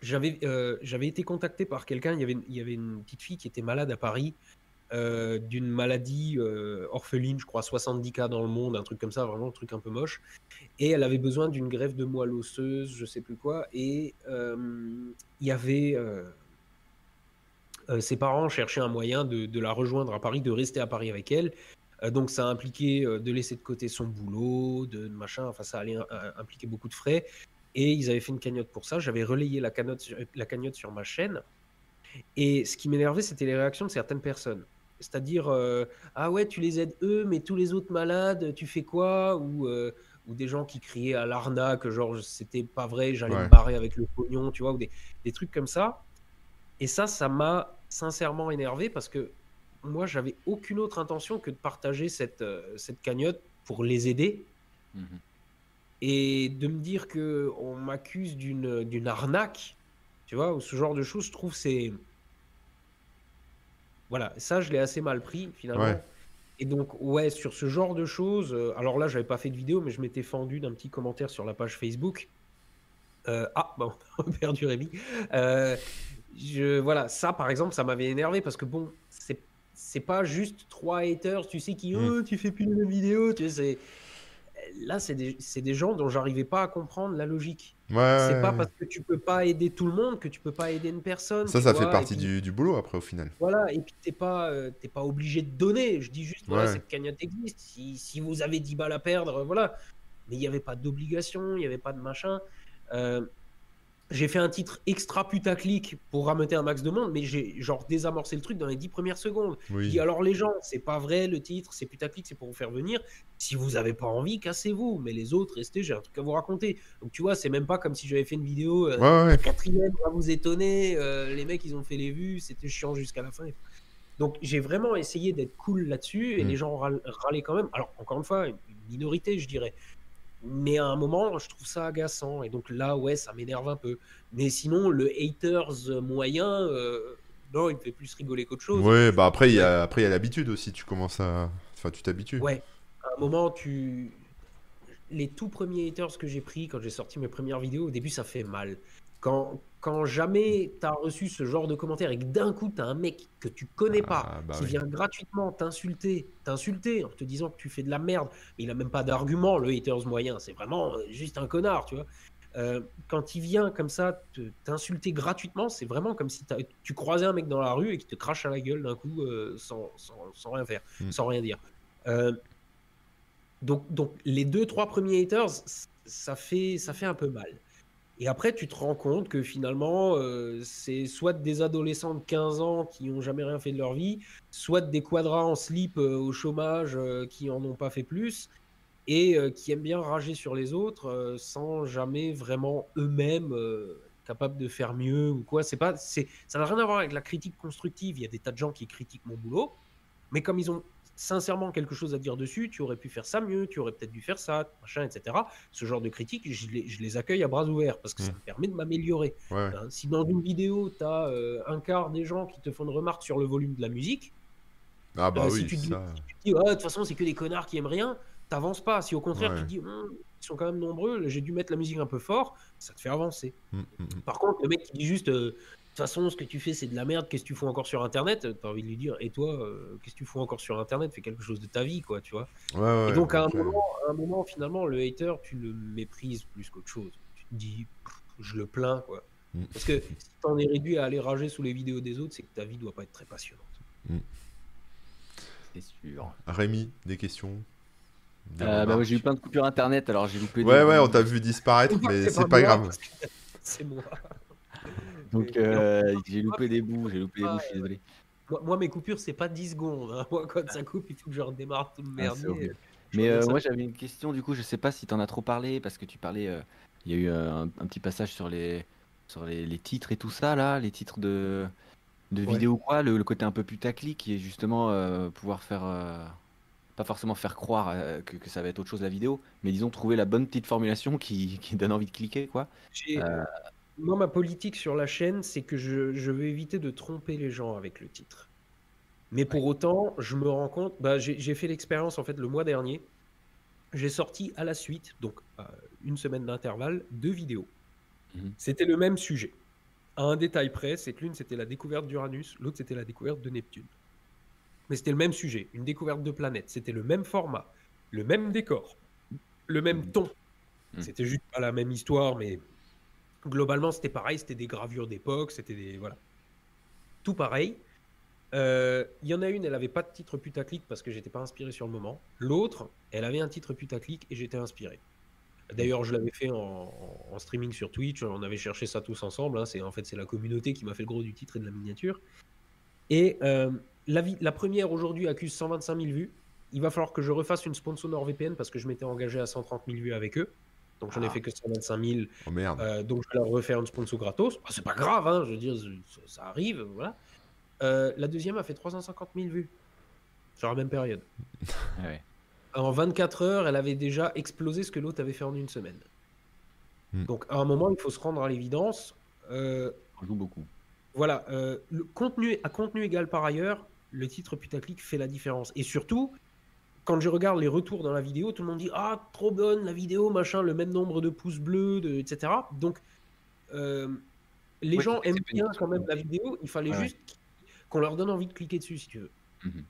j'avais euh, j'avais été contacté par quelqu'un. Il y avait il y avait une petite fille qui était malade à Paris euh, d'une maladie euh, orpheline, je crois 70 cas dans le monde, un truc comme ça, vraiment un truc un peu moche. Et elle avait besoin d'une greffe de moelle osseuse, je sais plus quoi. Et euh, il y avait ses parents cherchaient un moyen de, la rejoindre à Paris, de rester à Paris avec elle. Donc ça impliquait de laisser de côté son boulot, de machin, enfin ça allait impliquer beaucoup de frais. Et ils avaient fait une cagnotte pour ça. J'avais relayé la cagnotte sur ma chaîne. Et ce qui m'énervait, c'était les réactions de certaines personnes. C'est-à-dire, euh, ah ouais, tu les aides eux, mais tous les autres malades, tu fais quoi? Ou, euh, ou des gens qui criaient à l'arnaque, genre c'était pas vrai, j'allais Ouais. me barrer avec le pognon, tu vois, ou des, des trucs comme ça. Et ça, ça m'a sincèrement énervé parce que moi, j'avais aucune autre intention que de partager cette, euh, cette cagnotte pour les aider. Mhm. Et de me dire que on m'accuse d'une d'une arnaque, tu vois, ou ce genre de choses, je trouve c'est voilà, ça je l'ai assez mal pris finalement. Ouais. Et donc ouais, sur ce genre de choses, euh, alors là j'avais pas fait de vidéo, mais je m'étais fendu d'un petit commentaire sur la page Facebook. Euh, ah, bon, on a perdu Rémi. Euh, je, voilà, ça par exemple, ça m'avait énervé parce que bon, c'est c'est pas juste trois haters, tu sais, qui Mm. oh, tu fais plus de vidéos, tu sais, là, c'est des, des gens dont j'arrivais pas à comprendre la logique. Ouais, C'est pas parce que tu peux pas aider tout le monde que tu peux pas aider une personne. Ça, ça vois, fait partie puis- du, du boulot après, au final. Voilà, et puis t'es pas, euh, pas obligé de donner. Je dis juste, voilà, Ouais. cette cagnotte existe. Si, si vous avez 10 balles à perdre, voilà. Mais il n'y avait pas d'obligation, il n'y avait pas de machin. Euh, j'ai fait un titre extra putaclic pour rameuter un max de monde, mais j'ai genre désamorcé le truc dans les 10 premières secondes. Oui. dis alors les gens, c'est pas vrai le titre, c'est putaclic, c'est pour vous faire venir. Si vous avez pas envie, cassez-vous. Mais les autres, restez, j'ai un truc à vous raconter. Donc tu vois, c'est même pas comme si j'avais fait une vidéo. euh, Ouais, ouais. quatrième va vous étonner. euh, les mecs, ils ont fait les vues, c'était chiant jusqu'à la fin. Donc j'ai vraiment essayé d'être cool là-dessus et Mm. les gens râlaient quand même. Alors encore une fois, une minorité, je dirais. Mais à un moment, je trouve ça agaçant. Et donc là, ouais, ça m'énerve un peu. Mais sinon, le haters moyen, euh, non, il me fait plus rigoler qu'autre chose. Ouais, bah après, il y a, après, il y a l'habitude aussi. Tu commences à. Enfin, tu t'habitues. Ouais, à un moment, tu. Les tout premiers haters que j'ai pris quand j'ai sorti mes premières vidéos, au début, ça fait mal. Quand, quand jamais tu as reçu ce genre de commentaires et que d'un coup, tu as un mec que tu connais pas Ah, bah qui oui. vient gratuitement t'insulter, t'insulter en te disant que tu fais de la merde, mais il a même pas d'argument, le haters moyen, c'est vraiment euh, juste un connard, tu vois. Euh, quand il vient comme ça te- t'insulter gratuitement, c'est vraiment comme si tu croisais un mec dans la rue et qui te crache à la gueule d'un coup euh, sans, sans, sans rien faire, Mm. sans rien dire. Euh, donc, donc les deux, trois premiers haters, c- ça fait, ça fait un peu mal. Et après, tu te rends compte que finalement, euh, c'est soit des adolescents de 15 ans qui n'ont jamais rien fait de leur vie, soit des quadras en slip euh, au chômage euh, qui en ont pas fait plus, et qui aiment bien rager sur les autres sans jamais vraiment eux-mêmes capables de faire mieux ou quoi. C'est pas, c'est, ça n'a rien à voir avec la critique constructive. Il y a des tas de gens qui critiquent mon boulot, mais comme ils ont sincèrement quelque chose à dire dessus, tu aurais pu faire ça mieux, tu aurais peut-être dû faire ça, machin, etc. Ce genre de critiques, je les, je les accueille à bras ouverts parce que ça Mm. me permet de m'améliorer. Ouais. Hein, Si dans une vidéo, tu as un quart des gens qui te font une remarque sur le volume de la musique, Ah bah Euh, si oui, tu dis- ça. tu dis, Ah, de toute façon, c'est que des connards qui aiment rien, t'avances pas. Si au contraire, Ouais. tu dis, Hum, ils sont quand même nombreux, j'ai dû mettre la musique un peu fort, ça te fait avancer. Mm, mm, mm. Par contre, le mec qui dit juste, euh, toute façon, ce que tu fais, c'est de la merde, qu'est-ce que tu fous encore sur Internet? T'as envie de lui dire, et toi, euh, qu'est-ce que tu fous encore sur Internet? Fais quelque chose de ta vie, quoi, tu vois. Ouais, ouais, et donc, à un, moment, à un moment, finalement, le hater, tu le méprises plus qu'autre chose. Tu te dis, je le plains, quoi. Mm. Parce que si t'en es réduit à aller rager sous les vidéos des autres, c'est que ta vie doit pas être très passionnante. C'est sûr. Rémi, des questions? Euh, bah, ouais, j'ai eu plein de coupures internet, alors j'ai loupé. Ouais, des- ouais, on t'a vu disparaître, mais c'est pas grave. C'est moi. Donc euh, j'ai loupé des bouts, j'ai loupé des bouts, je suis désolé. Moi, moi, mes coupures, c'est pas 10 secondes. hein. Moi, quand ça coupe, il faut que je redémarre tout le Ah, merdier. Mais euh, moi j'avais une question du coup, je sais pas si t'en as trop parlé parce que tu parlais, euh, il y a eu euh, un, un petit passage sur les sur les, les titres et tout ça là, les titres de de Ouais. vidéos quoi, le, le côté un peu putaclic qui est justement euh, pouvoir faire euh, pas forcément faire croire euh, que, que ça va être autre chose la vidéo, mais disons trouver la bonne petite formulation qui, qui donne envie de cliquer quoi. Euh. Moi, ma politique sur la chaîne, c'est que je, je veux éviter de tromper les gens avec le titre. Mais pour autant, je me rends compte, bah, j'ai fait l'expérience en fait le mois dernier. J'ai sorti à la suite, donc à une semaine d'intervalle, deux vidéos. Mhm. C'était le même sujet. À un détail près, c'est que l'une c'était la découverte d'Uranus, l'autre c'était la découverte de Neptune. Mais c'était le même sujet, une découverte de planète. C'était le même format, le même décor, le même Mhm. ton. Mhm. C'était juste pas la même histoire, mais globalement c'était pareil. C'était des gravures d'époque, c'était des voilà, tout pareil. Euh, Il y en a une, elle avait pas de titre putaclic parce que j'étais pas inspiré sur le moment. L'autre, elle avait un titre putaclic et j'étais inspiré. D'ailleurs, je l'avais fait en, streaming sur Twitch. On avait cherché ça tous ensemble. hein. C'est en fait c'est la communauté qui m'a fait le gros du titre et de la miniature. Et euh, la, la première aujourd'hui accuse 125 000 vues. Il va falloir que je refasse une sponsor NordVPN parce que je m'étais engagé à 130 000 vues avec eux. Donc j'en ai Ah. fait que 125 000 Oh merde. euh, donc je vais leur refaire une sponsor gratos. Bah, c'est pas grave, hein, je veux dire, ça, ça arrive, voilà. Euh, la deuxième a fait 350 000 vues sur la même période. Ah ouais. En 24 heures, elle avait déjà explosé ce que l'autre avait fait en une semaine. Hmm. Donc à un moment, il faut se rendre à l'évidence. Euh, On joue beaucoup. voilà, euh, le contenu à contenu égal par ailleurs, le titre putaclic fait la différence. Et surtout, quand je regarde les retours dans la vidéo, tout le monde dit ah trop bonne la vidéo, machin, le même nombre de pouces bleus, de, etc. Donc euh, les gens aiment bien quand même la vidéo. Il fallait Ouais, juste qu'on leur donne envie de cliquer dessus si tu veux. Mhm.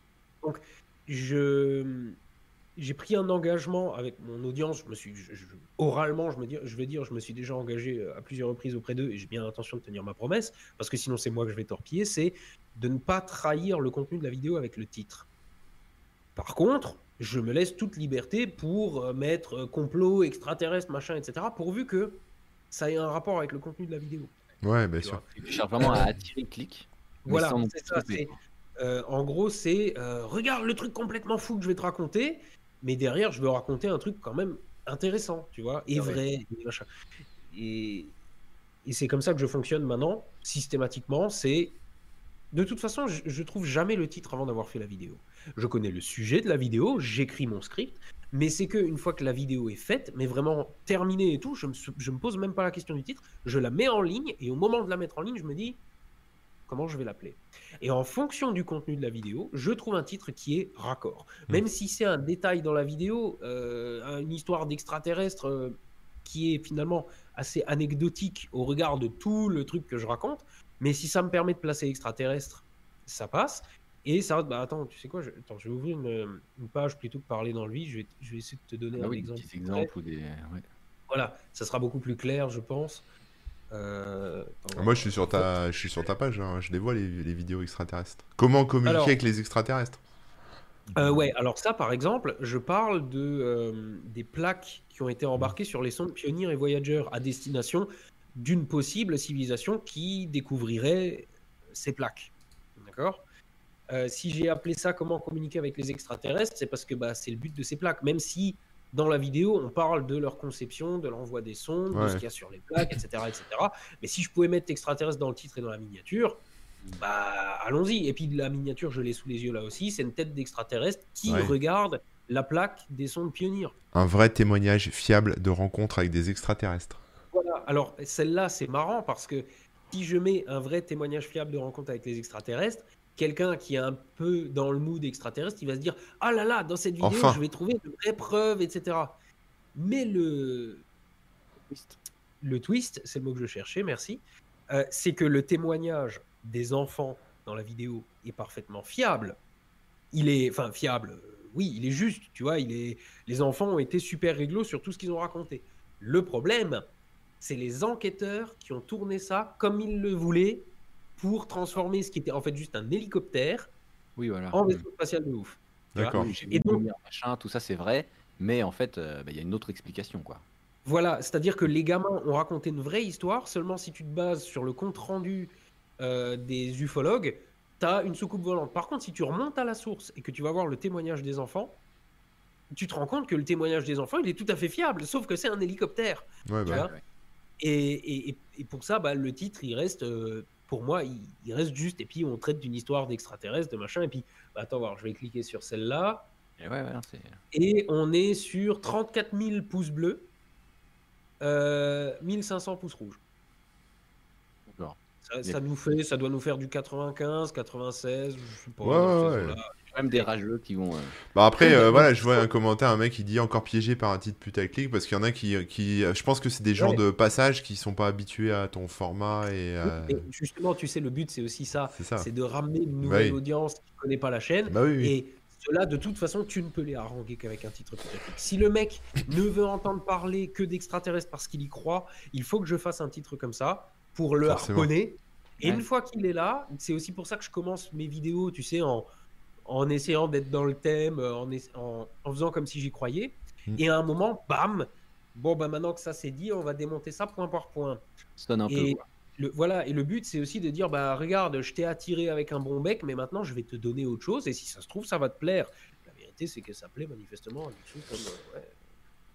Donc je j'ai pris un engagement avec mon audience. Je me suis je- je- oralement, je me dis, je vais dire, je me suis déjà engagé euh, à plusieurs reprises auprès d'eux et j'ai bien l'intention de tenir ma promesse parce que sinon c'est moi que je vais torpiller. C'est de ne pas trahir le contenu de la vidéo avec le titre. Par contre, je me laisse toute liberté pour euh, mettre euh, complot, extraterrestre, machin, etc. Pourvu que ça ait un rapport avec le contenu de la vidéo. Ouais, bien tu sûr. vois. Tu cherches vraiment à attirer le clic. Voilà, c'est ça. euh, en gros, c'est euh, regarde le truc complètement fou que je vais te raconter, mais derrière, je veux raconter un truc quand même intéressant, tu vois, et ouais. vrai, et machin. Et, et c'est comme ça que je fonctionne maintenant, systématiquement. C'est de toute façon, je, je trouve jamais le titre avant d'avoir fait la vidéo. Je connais le sujet de la vidéo, j'écris mon script, mais c'est que une fois que la vidéo est faite, mais vraiment terminée et tout, je me, je me pose même pas la question du titre, je la mets en ligne et au moment de la mettre en ligne, je me dis comment je vais l'appeler? Et en fonction du contenu de la vidéo, je trouve un titre qui est raccord. Mm. Même si c'est un détail dans la vidéo, euh, une histoire d'extraterrestre euh, qui est finalement assez anecdotique au regard de tout le truc que je raconte, mais si ça me permet de placer extraterrestre, ça passe. Et ça, bah attends, tu sais quoi, je, attends, je vais ouvrir une, une page plutôt que parler dans le vide. Je vais, je vais essayer de te donner Ah un oui, des exemple. concret. exemples ou des. ouais. Voilà, ça sera beaucoup plus clair, je pense. Euh, attends, Moi, je suis sur ta, je suis sur ta page. hein. Je les vois les, les vidéos extraterrestres. Comment communiquer Alors- avec les extraterrestres? Euh, ouais, alors ça, par exemple, je parle de, euh, des plaques qui ont été embarquées sur les sondes Pioneer et Voyager à destination d'une possible civilisation qui découvrirait ces plaques. D'accord? Euh, Si j'ai appelé ça comment communiquer avec les extraterrestres, c'est parce que bah, c'est le but de ces plaques. Même si dans la vidéo, on parle de leur conception, de l'envoi des sondes, de ce qu'il y a sur les plaques, etc., etc. Mais si je pouvais mettre extraterrestre dans le titre et dans la miniature, bah allons-y. Et puis la miniature, je l'ai sous les yeux là aussi, c'est une tête d'extraterrestre qui Ouais. regarde la plaque des sondes pionnières. Un vrai témoignage fiable de rencontre avec des extraterrestres. Voilà. Alors, celle-là, c'est marrant parce que si je mets un vrai témoignage fiable de rencontre avec les extraterrestres, quelqu'un qui est un peu dans le mood extraterrestre, il va se dire Ah là là, dans cette vidéo, Enfin. je vais trouver de vraies preuves, etc. Mais le, le twist, c'est le mot que je cherchais, merci, euh, c'est que le témoignage des enfants dans la vidéo est parfaitement fiable. Il est, enfin, fiable, oui, il est juste, tu vois, il est, les enfants ont été super réglo sur tout ce qu'ils ont raconté. Le problème, c'est les enquêteurs qui ont tourné ça comme ils le voulaient pour transformer ce qui était en fait juste un hélicoptère Oui, voilà. en Mm. vaisseau spatial de ouf. D'accord. Et donc- machin, tout ça c'est vrai, mais en fait, euh, bah, il y a une autre explication, quoi. Voilà, c'est-à-dire que les gamins ont raconté une vraie histoire, seulement si tu te bases sur le compte rendu euh, des ufologues, tu as une soucoupe volante. Par contre, si tu remontes à la source et que tu vas voir le témoignage des enfants, tu te rends compte que le témoignage des enfants, il est tout à fait fiable, sauf que c'est un hélicoptère. Ouais, bah. et- et- et pour ça, bah, le titre, il reste, euh, pour moi, il, il reste juste. Et puis, on traite d'une histoire d'extraterrestre, de machin. Et puis, bah, attends, voir, je vais cliquer sur celle-là. Et ouais, ouais, c'est. Et on est sur 34 000 pouces bleus, euh, 1500 pouces rouges. Ça, ça nous fait, ça doit nous faire du 95, 96, je sais pas. Ouais, même des rageux qui vont. euh, Bah après, euh, voilà, je vois un commentaire, un mec qui dit encore piégé par un titre putaclic parce qu'il y en a qui, qui, je pense que c'est des gens Ouais. de passage qui sont pas habitués à ton format et euh, Et justement, tu sais, le but, c'est aussi ça. c'est de ramener une nouvelle oui. audience qui ne connaît pas la chaîne. Bah oui, oui. Et cela, de toute façon, tu ne peux les haranguer qu'avec un titre putaclic. Si le mec ne veut entendre parler que d'extraterrestres parce qu'il y croit, il faut que je fasse un titre comme ça pour le harponner. Et Ouais. une fois qu'il est là, c'est aussi pour ça que je commence mes vidéos, tu sais, en, en essayant d'être dans le thème, euh, en, ess- en, en faisant comme si j'y croyais. Mm. Et à un moment, bam, bon, bah maintenant que ça c'est dit, on va démonter ça point par point. sonne un Et peu. Le, voilà, et le but, c'est aussi de dire, bah regarde, je t'ai attiré avec un bon bec, mais maintenant je vais te donner autre chose, et si ça se trouve, ça va te plaire. La vérité, c'est que ça plaît manifestement à comme, euh, ouais.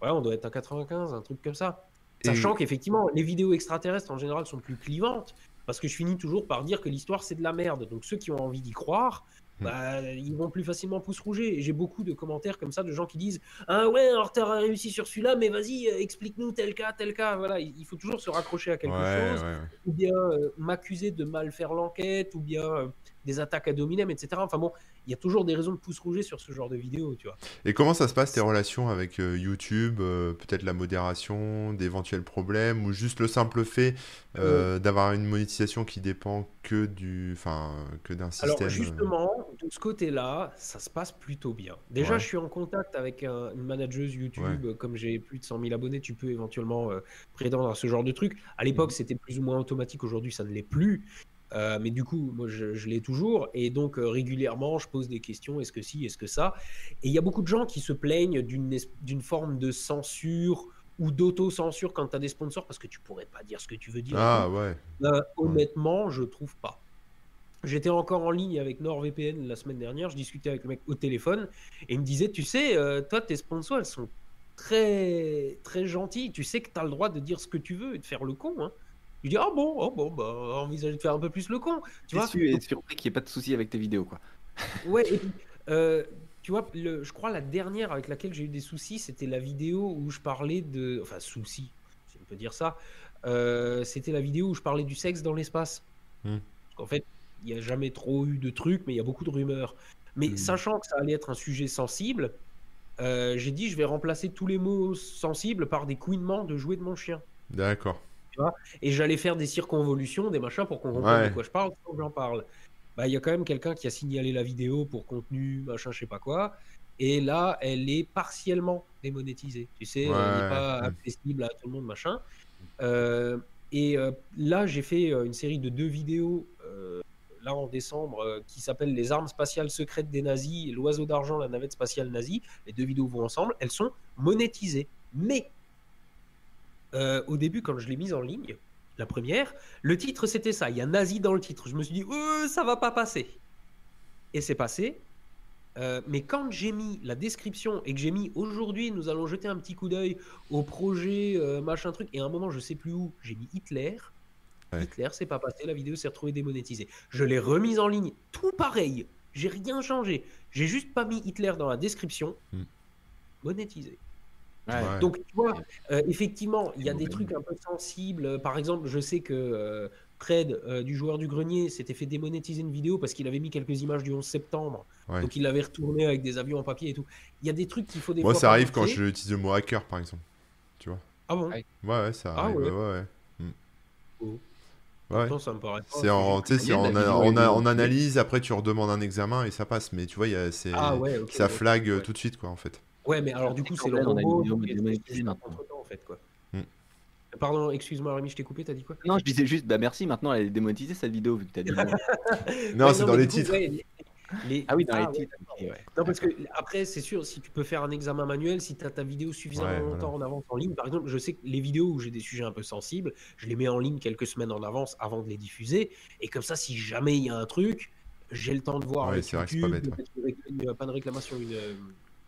Ouais, on doit être à 95, un truc comme ça. Et- Sachant qu'effectivement, les vidéos extraterrestres en général sont plus clivantes, parce que je finis toujours par dire que l'histoire c'est de la merde. Donc ceux qui ont envie d'y croire. Bah, ils vont plus facilement pouce rouger. Et j'ai beaucoup de commentaires comme ça de gens qui disent Ah ouais, alors t'as réussi sur celui-là, mais vas-y, euh, explique-nous tel cas, tel cas. Voilà, il il faut toujours se raccrocher à quelque ouais, chose ouais, ouais. ou bien euh, m'accuser de mal faire l'enquête, ou bien euh, des attaques à dominem, etc. Enfin bon, il y a toujours des raisons de pouce rouger sur ce genre de vidéos, tu vois. Et comment ça se passe tes relations avec euh, YouTube euh, Peut-être la modération, d'éventuels problèmes ou juste le simple fait euh, d'avoir une monétisation qui dépend que du, enfin, que d'un système. Alors justement, de ce côté-là, ça se passe plutôt bien. Déjà, Ouais. je suis en contact avec un- une manageuse YouTube. Comme j'ai plus de 100 000 abonnés, tu peux éventuellement prétendre à ce genre de truc. À l'époque, Mhm. c'était plus ou moins automatique. Aujourd'hui, ça ne l'est plus. Euh, mais du coup, moi, je, je l'ai toujours. Et donc, euh, régulièrement, je pose des questions. Est-ce que si Est-ce que ça? Et il y a beaucoup de gens qui se plaignent d'une forme de censure ou d'auto-censure quand tu as des sponsors parce que tu pourrais pas dire ce que tu veux dire. Ah tout. ouais. Euh, honnêtement, je trouve pas. J'étais encore en ligne avec NordVPN la semaine dernière, je discutais avec le mec au téléphone et il me disait, tu sais, euh, toi, tes sponsors, elles sont très très gentilles, tu sais que tu as le droit de dire ce que tu veux et de faire le con. Hein. Je dis, ah bon, oh bon, bah, envisage de faire un peu plus le con. Tu vois, et surpris qu'il n'y ait pas de soucis avec tes vidéos, quoi. Ouais, et puis, euh, tu vois, le, je crois la dernière avec laquelle j'ai eu des soucis, c'était la vidéo où je parlais de. Enfin, soucis, si on peut dire ça. Euh, c'était la vidéo où je parlais du sexe dans l'espace. Hmm. Qu'en fait, il n'y a jamais trop eu de trucs, mais il y a beaucoup de rumeurs. Mais Hmm. sachant que ça allait être un sujet sensible, euh, j'ai dit je vais remplacer tous les mots sensibles par des couinements de jouets de mon chien. D'accord. Et j'allais faire des circonvolutions, des machins pour qu'on comprenne Ouais. de quoi je parle que j'en parle. Bah, il y a quand même quelqu'un qui a signalé la vidéo pour contenu, machin, je sais pas quoi. Et là, elle est partiellement démonétisée. Tu sais, elle n'est pas ouais. accessible à tout le monde, machin. Euh, et euh, là, j'ai fait euh, une série de deux vidéos, euh, là en décembre, qui s'appellent Les armes spatiales secrètes des nazis et L'oiseau d'argent, la navette spatiale nazie. Les deux vidéos vont ensemble. Elles sont monétisées. Mais euh, au début, quand je l'ai mise en ligne, La première, le titre c'était ça, il y a nazi dans le titre. Je me suis dit, euh, ça va pas passer. Et c'est passé. Euh, mais quand j'ai mis la description et que j'ai mis aujourd'hui, nous allons jeter un petit coup d'œil au projet, euh, machin truc, et à un moment, je sais plus où, j'ai mis Hitler. Ouais. Hitler, c'est pas passé, la vidéo s'est retrouvée démonétisée. Je l'ai remise en ligne, tout pareil. J'ai rien changé. J'ai juste pas mis Hitler dans la description. Hmm. Monétisé. Ouais. Ouais. Donc, tu vois, euh, effectivement, il y a des Ouais. trucs un peu sensibles. Par exemple, je sais que euh, Fred, euh, du joueur du grenier, s'était fait démonétiser une vidéo parce qu'il avait mis quelques images du 11 septembre. Ouais. Donc, il l'avait retourné avec des avions en papier et tout. Il y a des trucs qu'il faut des Moi, fois ça arrive quand je utilise le mot hacker, par exemple. Tu vois Ah bon? Ouais. Ouais, ouais, ça Ah arrive. ouais. Ouais, ouais. Oh. Ouais. Ouais. Non, ça me paraît pas. C'est en, c'est analyse, après tu redemandes un examen et ça passe. Mais tu vois, il y a, Ah ouais, ça ouais. flag euh, Ouais. tout de suite, quoi, en fait. Ouais, mais alors du coup, c'est le Corben, on a une robot vidéo qui est- démonétisée qui est maintenant. contre-temps, en fait, quoi. Hmm. Pardon, excuse-moi Rémi, je t'ai coupé, t'as dit quoi? Non, je disais juste, bah merci, maintenant elle est démonétisée cette vidéo vu que t'as dit. non. C'est dans les titres. ouais, les- les- Ah oui, dans Ah, les ouais, titres. ouais. Non, parce que après, c'est sûr, si tu peux faire un examen manuel, si tu as ta vidéo suffisamment Ouais, longtemps en avance en ligne, par exemple, je sais que les vidéos où j'ai des sujets un peu sensibles, je les mets en ligne quelques semaines en avance avant de les diffuser. Et comme ça, si jamais il y a un truc, j'ai le temps de voir Ouais, c'est vrai que c'est YouTube, pas bête, une pas de réclamation, une euh,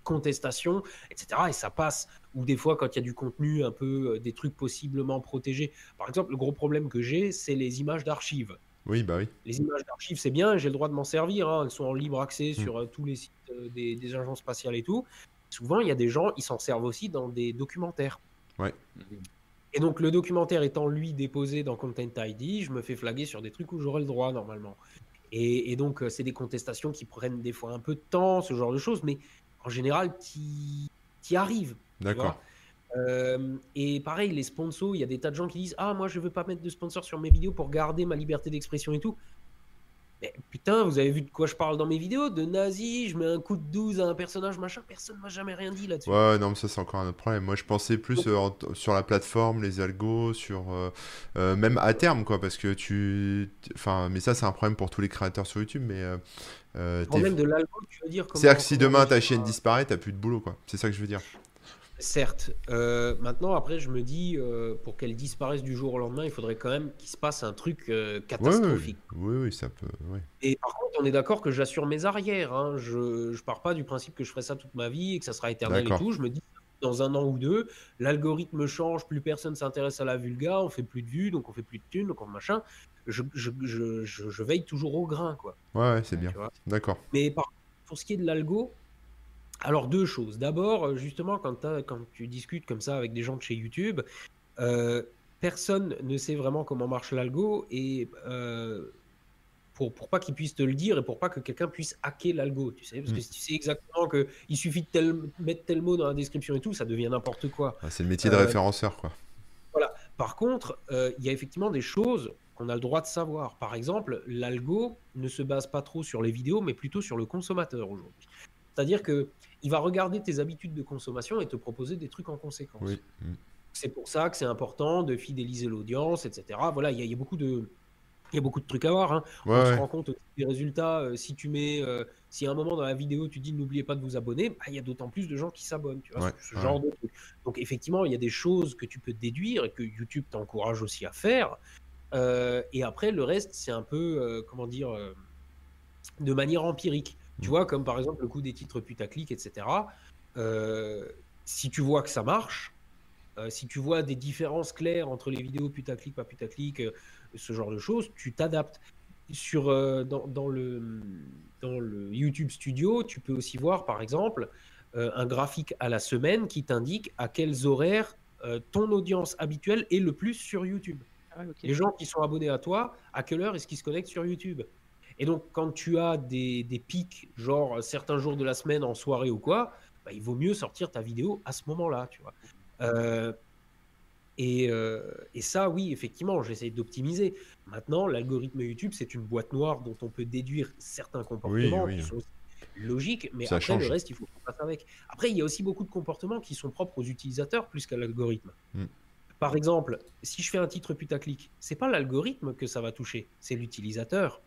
contestation, etc. Et ça passe. Ou des fois, quand il y a du contenu un peu, euh, des trucs possiblement protégés. Par exemple, le gros problème que j'ai, c'est les images d'archives. Oui, bah oui. Les images d'archives, c'est bien, j'ai le droit de m'en servir. hein, Elles sont en libre accès Hmm. sur euh, tous les sites euh, des, des agences spatiales et tout. Souvent, il y a des gens, ils s'en servent aussi dans des documentaires. Et donc, le documentaire étant lui déposé dans Content ID, je me fais flaguer sur des trucs où j'aurais le droit normalement. Et, et donc, c'est des contestations qui prennent des fois un peu de temps, ce genre de choses, mais en général, qui y arrives. D'accord. Euh, et pareil, les sponsors, il y a des tas de gens qui disent Ah, moi je veux pas mettre de sponsor sur mes vidéos pour garder ma liberté d'expression et tout. Mais putain, vous avez vu de quoi je parle dans mes vidéos? De nazi, je mets un coup de 12 à un personnage, machin, personne m'a jamais rien dit là-dessus. Ouais, non, mais ça, c'est encore un autre problème. Moi, je pensais plus euh, en- sur la plateforme, les algos, sur. euh, euh, même à terme, quoi, parce que tu. Enfin, mais ça, c'est un problème pour tous les créateurs sur YouTube, mais. euh, problème de l'algo, tu veux dire C'est-à-dire que si demain ta chaîne disparaît, t'as plus de boulot, quoi. C'est ça que je veux dire. Certes. Euh, maintenant, après, je me dis, euh, pour qu'elle disparaisse du jour au lendemain, il faudrait quand même qu'il se passe un truc euh, catastrophique. oui, oui, ça peut. Et par contre, on est d'accord que j'assure mes arrières. hein. Je, je pars pas du principe que je ferai ça toute ma vie et que ça sera éternel et tout. Je me dis, dans un an ou deux, l'algorithme change, plus personne s'intéresse à la vulga, on fait plus de vues, donc on fait plus de thunes, donc on machin. Je, je, je, veille toujours au grain, quoi. Ouais, ouais, c'est bien. D'accord. Mais par, pour ce qui est de l'algo, alors deux choses. D'abord, euh, justement, quand, tu discutes comme ça avec des gens de chez YouTube, euh, personne ne sait vraiment comment marche l'algo et euh, pour, pour pas qu'ils puissent te le dire et pour pas que quelqu'un puisse hacker l'algo, tu sais, parce que Mm. si tu sais exactement que il suffit de tel- mettre tel mot dans la description et tout, ça devient n'importe quoi. Ah, c'est le métier de Euh, référenceur, quoi. Par contre, il y a effectivement des choses qu'on a le droit de savoir. Par exemple, l'algo ne se base pas trop sur les vidéos, mais plutôt sur le consommateur aujourd'hui. C'est-à-dire que il va regarder tes habitudes de consommation et te proposer des trucs en conséquence. Oui. C'est pour ça que c'est important de fidéliser l'audience, etc. Voilà, il y, a- il y a beaucoup de il y a beaucoup de trucs à voir. hein. Ouais, On se ouais. rend compte des résultats. euh, si tu mets, euh, si à un moment dans la vidéo tu dis n'oubliez pas de vous abonner, bah, il y a d'autant plus de gens qui s'abonnent. Tu vois, Ouais, ce, genre de truc. Donc effectivement, il y a des choses que tu peux déduire et que YouTube t'encourage aussi à faire. Euh, et après, le reste, c'est un peu, euh, comment dire, de manière empirique. Tu vois, comme par exemple le coup des titres putaclic, etc. Euh, si tu vois que ça marche, euh, si tu vois des différences claires entre les vidéos putaclic, pas putaclic, euh, ce genre de choses, tu t'adaptes. Sur, dans, dans le, dans le YouTube Studio, tu peux aussi voir, par exemple, un graphique à la semaine qui t'indique à quels horaires ton audience habituelle est le plus sur YouTube. Les gens qui sont abonnés à toi, à quelle heure est-ce qu'ils se connectent sur YouTube? Et donc, quand tu as des, des pics, genre certains jours de la semaine en soirée ou quoi, bah, il vaut mieux sortir ta vidéo à ce moment-là, tu vois. Euh, et, euh, et ça, oui, effectivement, j'essaie d'optimiser. Maintenant, l'algorithme YouTube, c'est une boîte noire dont on peut déduire certains comportements oui. qui sont logiques, mais Ça après, change. le reste, il faut qu'on fasse avec. Après, il y a aussi beaucoup de comportements qui sont propres aux utilisateurs plus qu'à l'algorithme. Mm. Par exemple, si je fais un titre putaclic, c'est pas l'algorithme que ça va toucher, c'est l'utilisateur.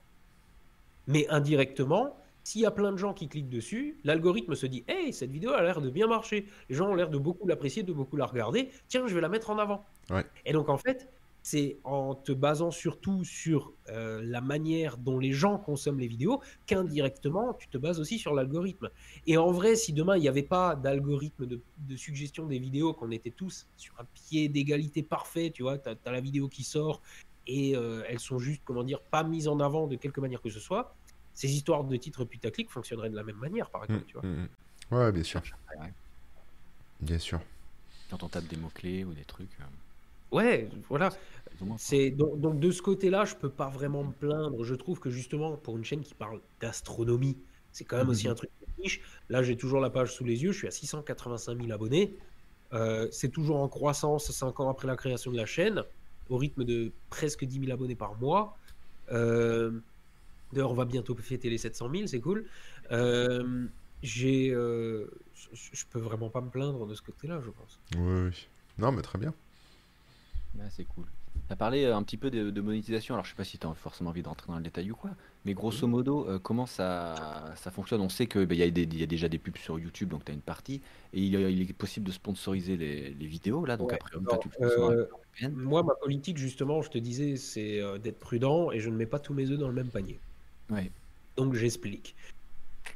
Mais indirectement, s'il y a plein de gens qui cliquent dessus, l'algorithme se dit Hey, cette vidéo a l'air de bien marcher. Les gens ont l'air de beaucoup l'apprécier, de beaucoup la regarder. Tiens, je vais la mettre en avant. Ouais. Et donc, en fait, c'est en te basant surtout sur euh, la manière dont les gens consomment les vidéos qu'indirectement, tu te bases aussi sur l'algorithme. Et en vrai, si demain, il n'y avait pas d'algorithme de, suggestion des vidéos, qu'on était tous sur un pied d'égalité parfait, tu vois, tu as, la vidéo qui sort et euh, elles sont juste, comment dire, pas mises en avant de quelque manière que ce soit, ces histoires de titres putaclic fonctionneraient de la même manière, par exemple, mmh, tu vois. Mmh, mmh. Ouais, bien sûr. Bien sûr. Quand on tape des mots-clés ou des trucs. Euh, Ouais, voilà. C'est donc, donc, de ce côté-là, je peux pas vraiment me plaindre. Je trouve que justement pour une chaîne qui parle d'astronomie, c'est quand même aussi mmh un truc de niche. Là, j'ai toujours la page sous les yeux. Je suis à 685 000 abonnés. Euh, c'est toujours en croissance 5 ans après la création de la chaîne, au rythme de presque 10 000 abonnés par mois. Euh, D'ailleurs, on va bientôt fêter les 700 000, c'est cool. Euh, j'ai, euh, je peux vraiment pas me plaindre de ce côté-là, je pense. Oui, oui. Non, mais très bien c'est cool. Tu as parlé euh, un petit peu de, monétisation, alors je sais pas si tu as forcément envie d'entrer dans le détail ou quoi, mais grosso modo, euh, comment ça, ça fonctionne? On sait qu'il bah, y, a y a déjà des pubs sur YouTube, donc tu as une partie, et il, il, est possible de sponsoriser les, les vidéos, là, donc après, euh, Moi, ma politique, justement, je te disais, c'est d'être prudent, et je ne mets pas tous mes œufs dans le même panier. Ouais. Donc j'explique.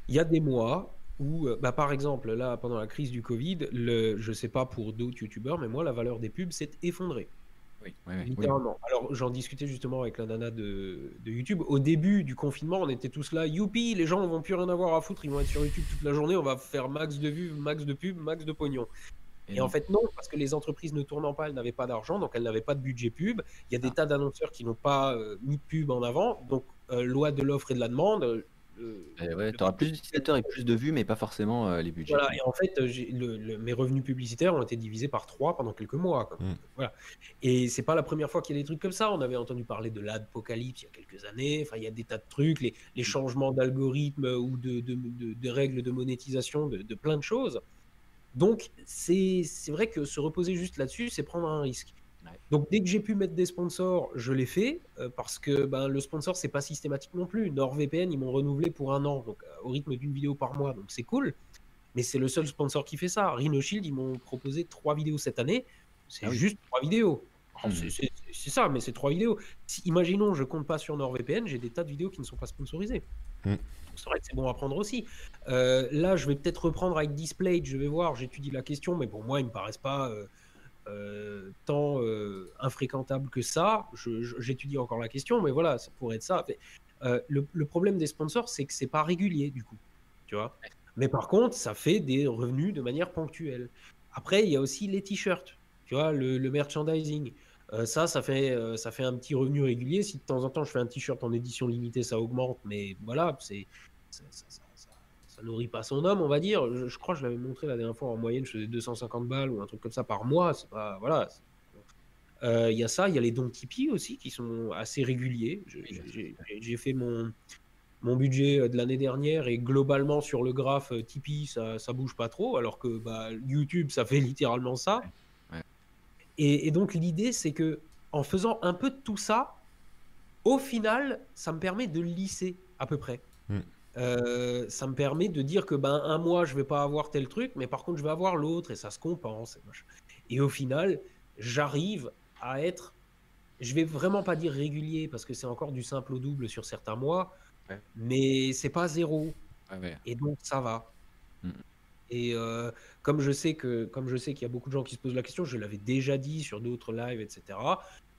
Il y a des mois où, bah, par exemple, là, pendant la crise du Covid, le, je sais pas pour d'autres youtubeurs, mais moi, la valeur des pubs s'est effondrée. Oui, littéralement. Alors, j'en discutais justement avec la nana de, YouTube. Au début du confinement, on était tous là, youpi, les gens vont plus rien avoir à foutre, ils vont être sur YouTube toute la journée, on va faire max de vues, max de pubs, max de pognon. Et, en fait, non, parce que les entreprises ne tournant pas, elles n'avaient pas d'argent, donc elles n'avaient pas de budget pub. Il y a des ah. tas d'annonceurs qui n'ont pas euh, mis de pub en avant. Donc, euh, loi de l'offre et de la demande, eh tu auras plus d'utilisateurs et plus de vues, mais pas forcément euh, les budgets. Voilà, et en fait, le, mes revenus publicitaires ont été divisés par trois pendant quelques mois. Quoi. Mm. Voilà. Et c'est pas la première fois qu'il y a des trucs comme ça. On avait entendu parler de l'adpocalypse il y a quelques années. Enfin, il y a des tas de trucs, les, les changements d'algorithme ou de, de, de, règles de monétisation, de, plein de choses. Donc, c'est vrai que se reposer juste là-dessus, c'est prendre un risque. Donc dès que j'ai pu mettre des sponsors, je l'ai fait euh, parce que ben, le sponsor c'est pas systématique non plus. NordVPN ils m'ont renouvelé pour un an, donc euh, au rythme d'une vidéo par mois, donc c'est cool. Mais c'est le seul sponsor qui fait ça. Rhino Shield ils m'ont proposé trois vidéos cette année. C'est ah juste trois vidéos. Hmm. C'est ça, mais c'est trois vidéos. imaginons, je compte pas sur NordVPN, j'ai des tas de vidéos qui ne sont pas sponsorisées. Hmm. C'est vrai que c'est bon à prendre aussi. Euh, là, je vais peut-être reprendre avec Display, je vais voir, j'étudie la question, mais pour moi, ils me paraissent pas. Euh, tant euh, infréquentable que ça. J'étudie encore la question, mais voilà, ça pourrait être ça. Le, problème des sponsors, c'est que c'est pas régulier du coup, tu vois. Mais par contre, ça fait des revenus de manière ponctuelle. Après, il y a aussi les t-shirts, tu vois, le, merchandising. Ça, ça fait, ça fait un petit revenu régulier. Si de temps en temps je fais un t-shirt en édition limitée, ça augmente, mais voilà, c'est nourrit pas son homme, on va dire. Je, crois que je l'avais montré la dernière fois en moyenne, je faisais 250 balles ou un truc comme ça par mois. C'est pas voilà. Euh, il y a ça, il y a les dons Tipeee aussi qui sont assez réguliers. J'ai fait mon mon budget euh, de l'année dernière et globalement sur le graphe euh, Tipeee ça, ça bouge pas trop alors que bah, YouTube ça fait littéralement ça. Et, donc l'idée c'est que en faisant un peu de tout ça, au final ça me permet de lisser à peu près. Mm. Euh, ça me permet de dire que ben un mois je vais pas avoir tel truc, mais par contre je vais avoir l'autre et ça se compense. Et, au final, j'arrive à être, je vais vraiment pas dire régulier parce que c'est encore du simple au double sur certains mois, mais c'est pas zéro. Et donc ça va. Mm. Et euh, comme je sais que, comme je sais qu'il y a beaucoup de gens qui se posent la question, je l'avais déjà dit sur d'autres lives, etc.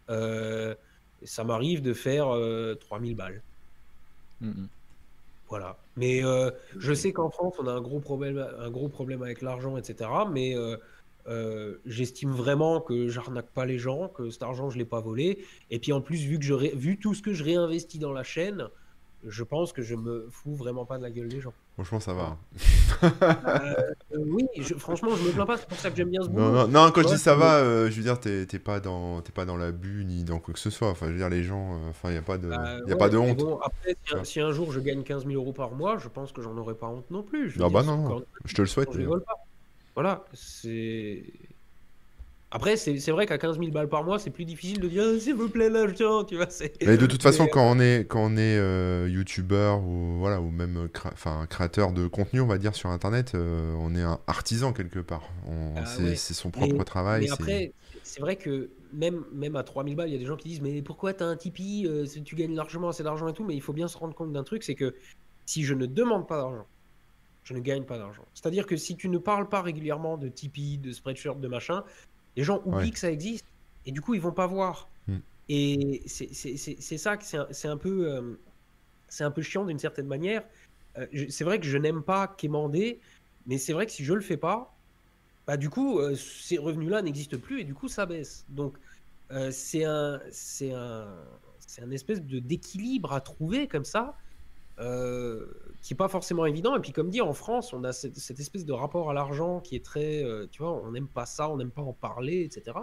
Euh, ça m'arrive de faire 3000 balles. Mm, voilà. Mais euh, je sais qu'en France, on a un gros problème, un gros problème avec l'argent, etc. Mais euh, euh, j'estime vraiment que j'arnaque pas les gens, que cet argent, je l'ai pas volé. Et puis en plus, vu, que je vu tout ce que je réinvestis dans la chaîne, je pense que je me fous vraiment pas de la gueule des gens. Franchement, ça va. Euh, oui, franchement, je me plains pas, c'est pour ça que j'aime bien ce boulot. Non, non, quand je dis ça va, euh, je veux dire, t'es pas, dans, pas dans l'abus ni dans quoi que ce soit. Enfin, je veux dire, les gens, enfin, il n'y a pas de, bah, y a pas de honte. Bon, après, si un, jour je gagne 15 000 euros par mois, je pense que j'en aurais pas honte non plus. non, bah non, je te le souhaite. Voilà, c'est. Après, c'est vrai qu'à 15 000 balles par mois, c'est plus difficile de dire s'il vous plaît l'argent, tu vois. Mais de toute façon, quand on est quand on est euh, youtubeur ou voilà ou même enfin créateur de contenu, on va dire sur internet, on est un artisan quelque part. Ah c'est son propre travail. Mais après, c'est vrai que même, même à 3000 balles, il y a des gens qui disent Mais pourquoi tu as un Tipeee euh, Tu gagnes largement assez d'argent et tout? Mais il faut bien se rendre compte d'un truc c'est que si je ne demande pas d'argent, je ne gagne pas d'argent. C'est-à-dire que si tu ne parles pas régulièrement de Tipeee, de Spreadshirt, de machin, les gens oublient que ça existe et du coup ils vont pas voir. Hmm. Et c'est ça que c'est un, peu euh, c'est un peu chiant d'une certaine manière. Euh, c'est vrai que je n'aime pas quémander, mais c'est vrai que si je le fais pas, bah du coup euh, ces revenus-là n'existent plus et du coup ça baisse. Donc c'est un c'est un c'est un espèce de d'équilibre à trouver comme ça euh, qui est pas forcément évident. Et puis, comme dit, en France, on a cette, espèce de rapport à l'argent qui est très, euh, tu vois, on n'aime pas ça, on n'aime pas en parler, etc.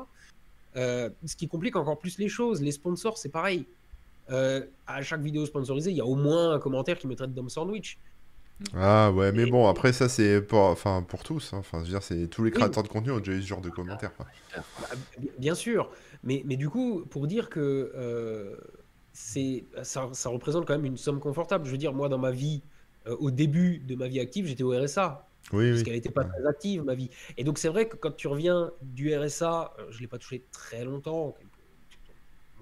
Euh, ce qui complique encore plus les choses. Les sponsors, c'est pareil. à chaque vidéo sponsorisée, il y a au moins un commentaire qui me traite d'homme sandwich. Ah ouais, mais bon, après ça c'est pour, enfin, pour tous. Hein. Enfin, je veux dire, c'est tous les créateurs de contenu ont déjà eu ce genre de commentaires. Bah, bien sûr, mais, mais du coup, pour dire que c'est ça, ça, représente quand même une somme confortable. Je veux dire, moi, dans ma vie, euh, au début de ma vie active, j'étais au RSA. Oui, parce qu'elle n'était pas très active, ma vie. Et donc, c'est vrai que quand tu reviens du RSA, euh, je ne l'ai pas touché très longtemps,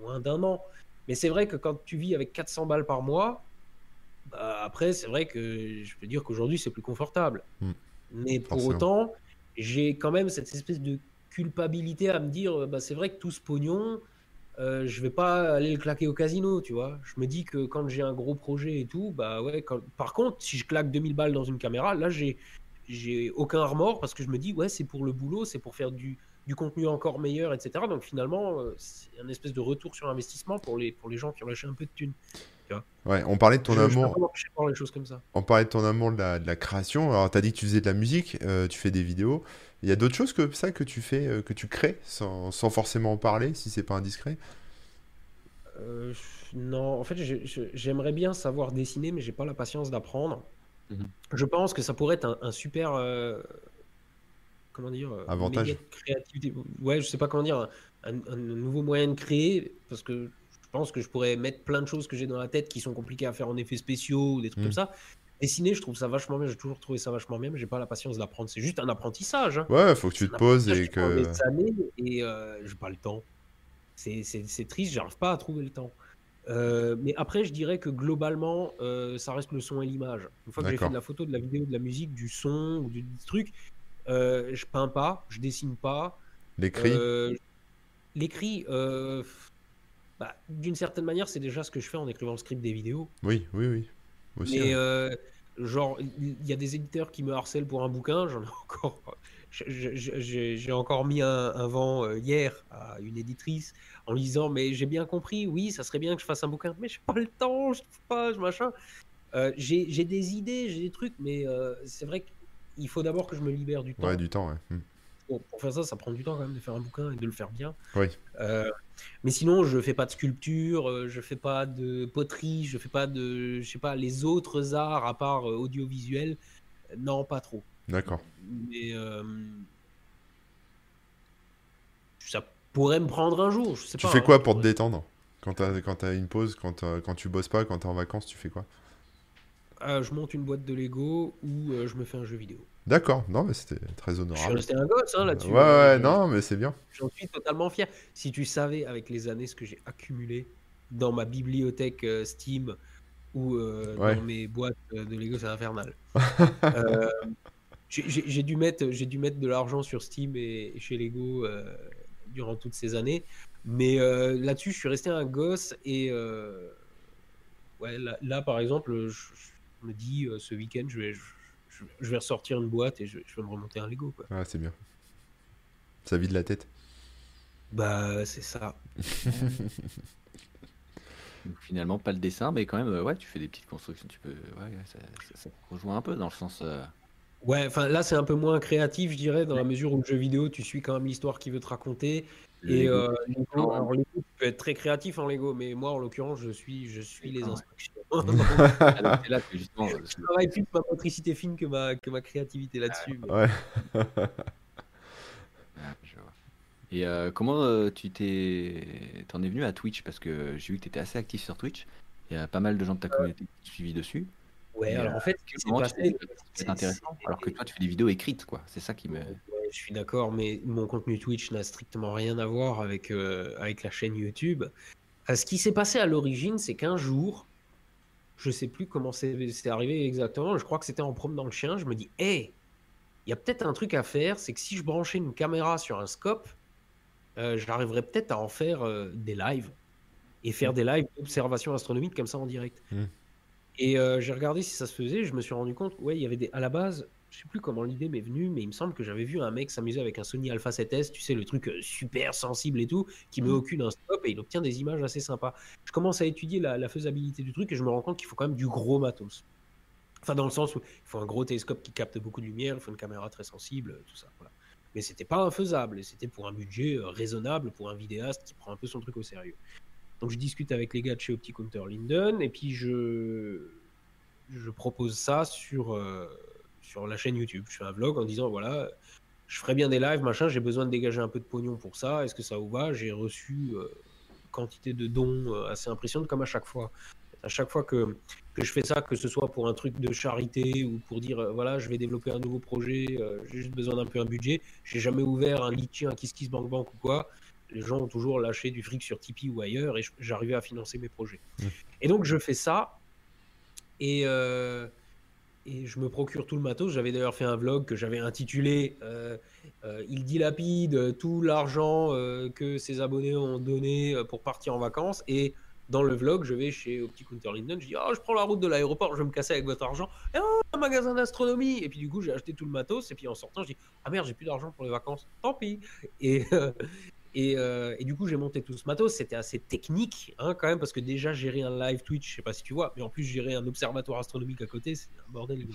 moins d'un an. Mais c'est vrai que quand tu vis avec 400 balles par mois, bah, après, c'est vrai que je peux dire qu'aujourd'hui, c'est plus confortable. Hmm. Mais pour autant, j'ai quand même cette espèce de culpabilité à me dire, bah, c'est vrai que tout ce pognon, euh, je vais pas aller le claquer au casino, tu vois. Je me dis que quand j'ai un gros projet et tout, bah ouais. Par contre, si je claque 2000 balles dans une caméra, là, j'ai j'ai aucun remords parce que je me dis, ouais, c'est pour le boulot, c'est pour faire du, du contenu encore meilleur, etc. Donc finalement, euh, c'est un espèce de retour sur investissement pour les, pour les gens qui ont lâché un peu de thunes. Ouais, on parlait de ton amour. les choses comme ça. On parlait de ton amour de la, de la création. Alors, tu as dit que tu faisais de la musique, euh, tu fais des vidéos. Il y a d'autres choses que ça que tu fais, euh, que tu crées, sans, sans, forcément en parler, si c'est pas indiscret? Euh, Non, en fait, j'aimerais bien savoir dessiner, mais j'ai pas la patience d'apprendre. Mhm. Je pense que ça pourrait être un, super. Euh, comment dire Avantage. Créativité. Ouais, je sais pas comment dire. Un, nouveau moyen de créer, parce que je pense que je pourrais mettre plein de choses que j'ai dans la tête qui sont compliquées à faire en effets spéciaux ou des trucs comme mhm. ça. Dessiner, je trouve ça vachement bien. J'ai toujours trouvé ça vachement bien, mais j'ai pas la patience d'apprendre. C'est juste un apprentissage. Hein. Ouais, faut que tu te poses et que. Années et euh, j'ai pas le temps. C'est triste, j'arrive pas à trouver le temps. Euh, mais après, je dirais que globalement, euh, ça reste le son et l'image. Une fois que j'ai fait de la photo, de la vidéo, de la musique, du son ou du, truc, euh, je peins pas, je dessine pas. L'écrit? Euh, L'écrit, bah, d'une certaine manière, c'est déjà ce que je fais en écrivant le script des vidéos. Oui, oui, oui. Mais hein. genre, il y a des éditeurs qui me harcèlent pour un bouquin, j'en ai encore. J'ai encore mis un, vent euh, hier à une éditrice en lisant, mais j'ai bien compris, oui, ça serait bien que je fasse un bouquin, mais j'ai pas le temps, je trouve pas, je machin. Euh, j'ai des idées, j'ai des trucs, mais euh, c'est vrai qu'il faut d'abord que je me libère du temps. Ouais, du temps, ouais. Pour faire ça, ça prend du temps quand même de faire un bouquin et de le faire bien. Oui. mais sinon, je fais pas de sculpture, je fais pas de poterie, je fais pas de, je sais pas, les autres arts à part audiovisuel. Non, pas trop. D'accord. Mais euh, ça pourrait me prendre un jour. Je sais tu fais hein, quoi pour te détendre? Quand tu as, une pause, quand, quand tu bosses pas, quand tu es en vacances, tu fais quoi? Euh, Je monte une boîte de Lego ou euh, je me fais un jeu vidéo. D'accord, non, mais c'était très honorable. Je suis resté un gosse hein, là-dessus. Ouais, hein, ouais, non, mais c'est bien. J'en suis totalement fier. Si tu savais, avec les années, ce que j'ai accumulé dans ma bibliothèque Steam ou dans mes boîtes de Lego, c'est infernal. euh, j'ai dû mettre j'ai dû mettre de l'argent sur Steam et, chez Lego euh, durant toutes ces années mais euh, là-dessus je suis resté un gosse et euh, ouais là, par exemple je, me dis ce week-end je vais je, vais ressortir une boîte et je, vais me remonter un Lego quoi. Ah c'est bien. Ça vide la tête. Bah c'est ça. finalement pas le dessin mais quand même ouais tu fais des petites constructions tu peux ouais ça, ça, rejoint un peu dans le sens Ouais, enfin là c'est un peu moins créatif, je dirais, dans la mesure où le jeu vidéo, tu suis quand même l'histoire qu'il veut te raconter. Et euh, alors Lego, tu peux être très créatif en Lego, mais moi en l'occurrence, je suis, je suis les instructions. Ah, je travaille plus ma motricité fine que ma, que ma créativité là-dessus. Ouais. Ah, Et euh, comment euh, tu t'es, t'en es venu à Twitch? Parce que j'ai vu que tu étais assez actif sur Twitch. Il y a pas mal de gens de ta communauté qui suivi dessus. Ouais, alors en fait, c'est intéressant. Alors que toi, tu fais des vidéos écrites, quoi. C'est ça qui me. Je suis d'accord, mais mon contenu Twitch n'a strictement rien à voir avec, euh, avec la chaîne YouTube. Euh, ce qui s'est passé à l'origine, c'est qu'un jour, je sais plus comment c'est c'est arrivé exactement, je crois que c'était en promenant le chien, je me dis, hé, il y a peut-être un truc à faire, c'est que si je branchais une caméra sur un scope, euh, j'arriverais peut-être à en faire des lives et faire des lives d'observation astronomique comme ça en direct. Mm. Et j'ai regardé si ça se faisait, je me suis rendu compte, ouais, il y avait des. À la base, je sais plus comment l'idée m'est venue, mais il me semble que j'avais vu un mec s'amuser avec un Sony Alpha 7S, tu sais, le truc euh, super sensible et tout, qui me Mhm. occupe un scope et il obtient des images assez sympas. Je commence à étudier la, la faisabilité du truc et je me rends compte qu'il faut quand même du gros matos. Enfin, dans le sens où il faut un gros télescope qui capte beaucoup de lumière, il faut une caméra très sensible, tout ça. Voilà. Mais c'était pas infaisable, et c'était pour un budget euh, raisonnable pour un vidéaste qui prend un peu son truc au sérieux. Donc je discute avec les gars de chez Opticounter Linden, et puis je, je propose ça sur, euh, sur la chaîne YouTube. Je fais un vlog en disant voilà, je ferai bien des lives, machin, j'ai besoin de dégager un peu de pognon pour ça, est-ce que ça vous va? J'ai reçu euh, quantité de dons euh, assez impressionnante, comme à chaque fois. À chaque fois que, que je fais ça, que ce soit pour un truc de charité ou pour dire euh, voilà, je vais développer un nouveau projet, euh, j'ai juste besoin d'un peu un budget, j'ai jamais ouvert un litchi, un kiss kiss bank bank ou quoi. Les gens ont toujours lâché du fric sur Tipeee ou ailleurs et j'arrivais à financer mes projets. Mm. Et donc je fais ça et, et je me procure tout le matos. J'avais d'ailleurs fait un vlog que j'avais intitulé euh, euh, Il dilapide tout l'argent euh, que ses abonnés ont donné pour partir en vacances. Et dans le vlog, je vais chez Opticounter Linden. Je dis oh, Je prends la route de l'aéroport, je vais me casser avec votre argent. Et oh, un magasin d'astronomie. Et puis du coup, j'ai acheté tout le matos. Et puis en sortant, je dis Ah merde, j'ai plus d'argent pour les vacances. Tant pis. Et. Euh, et, euh, et du coup, j'ai monté tout ce matos. C'était assez technique, hein, quand même, parce que déjà, gérer un live Twitch, je sais pas si tu vois, mais en plus, gérer un observatoire astronomique à côté, c'est un bordel.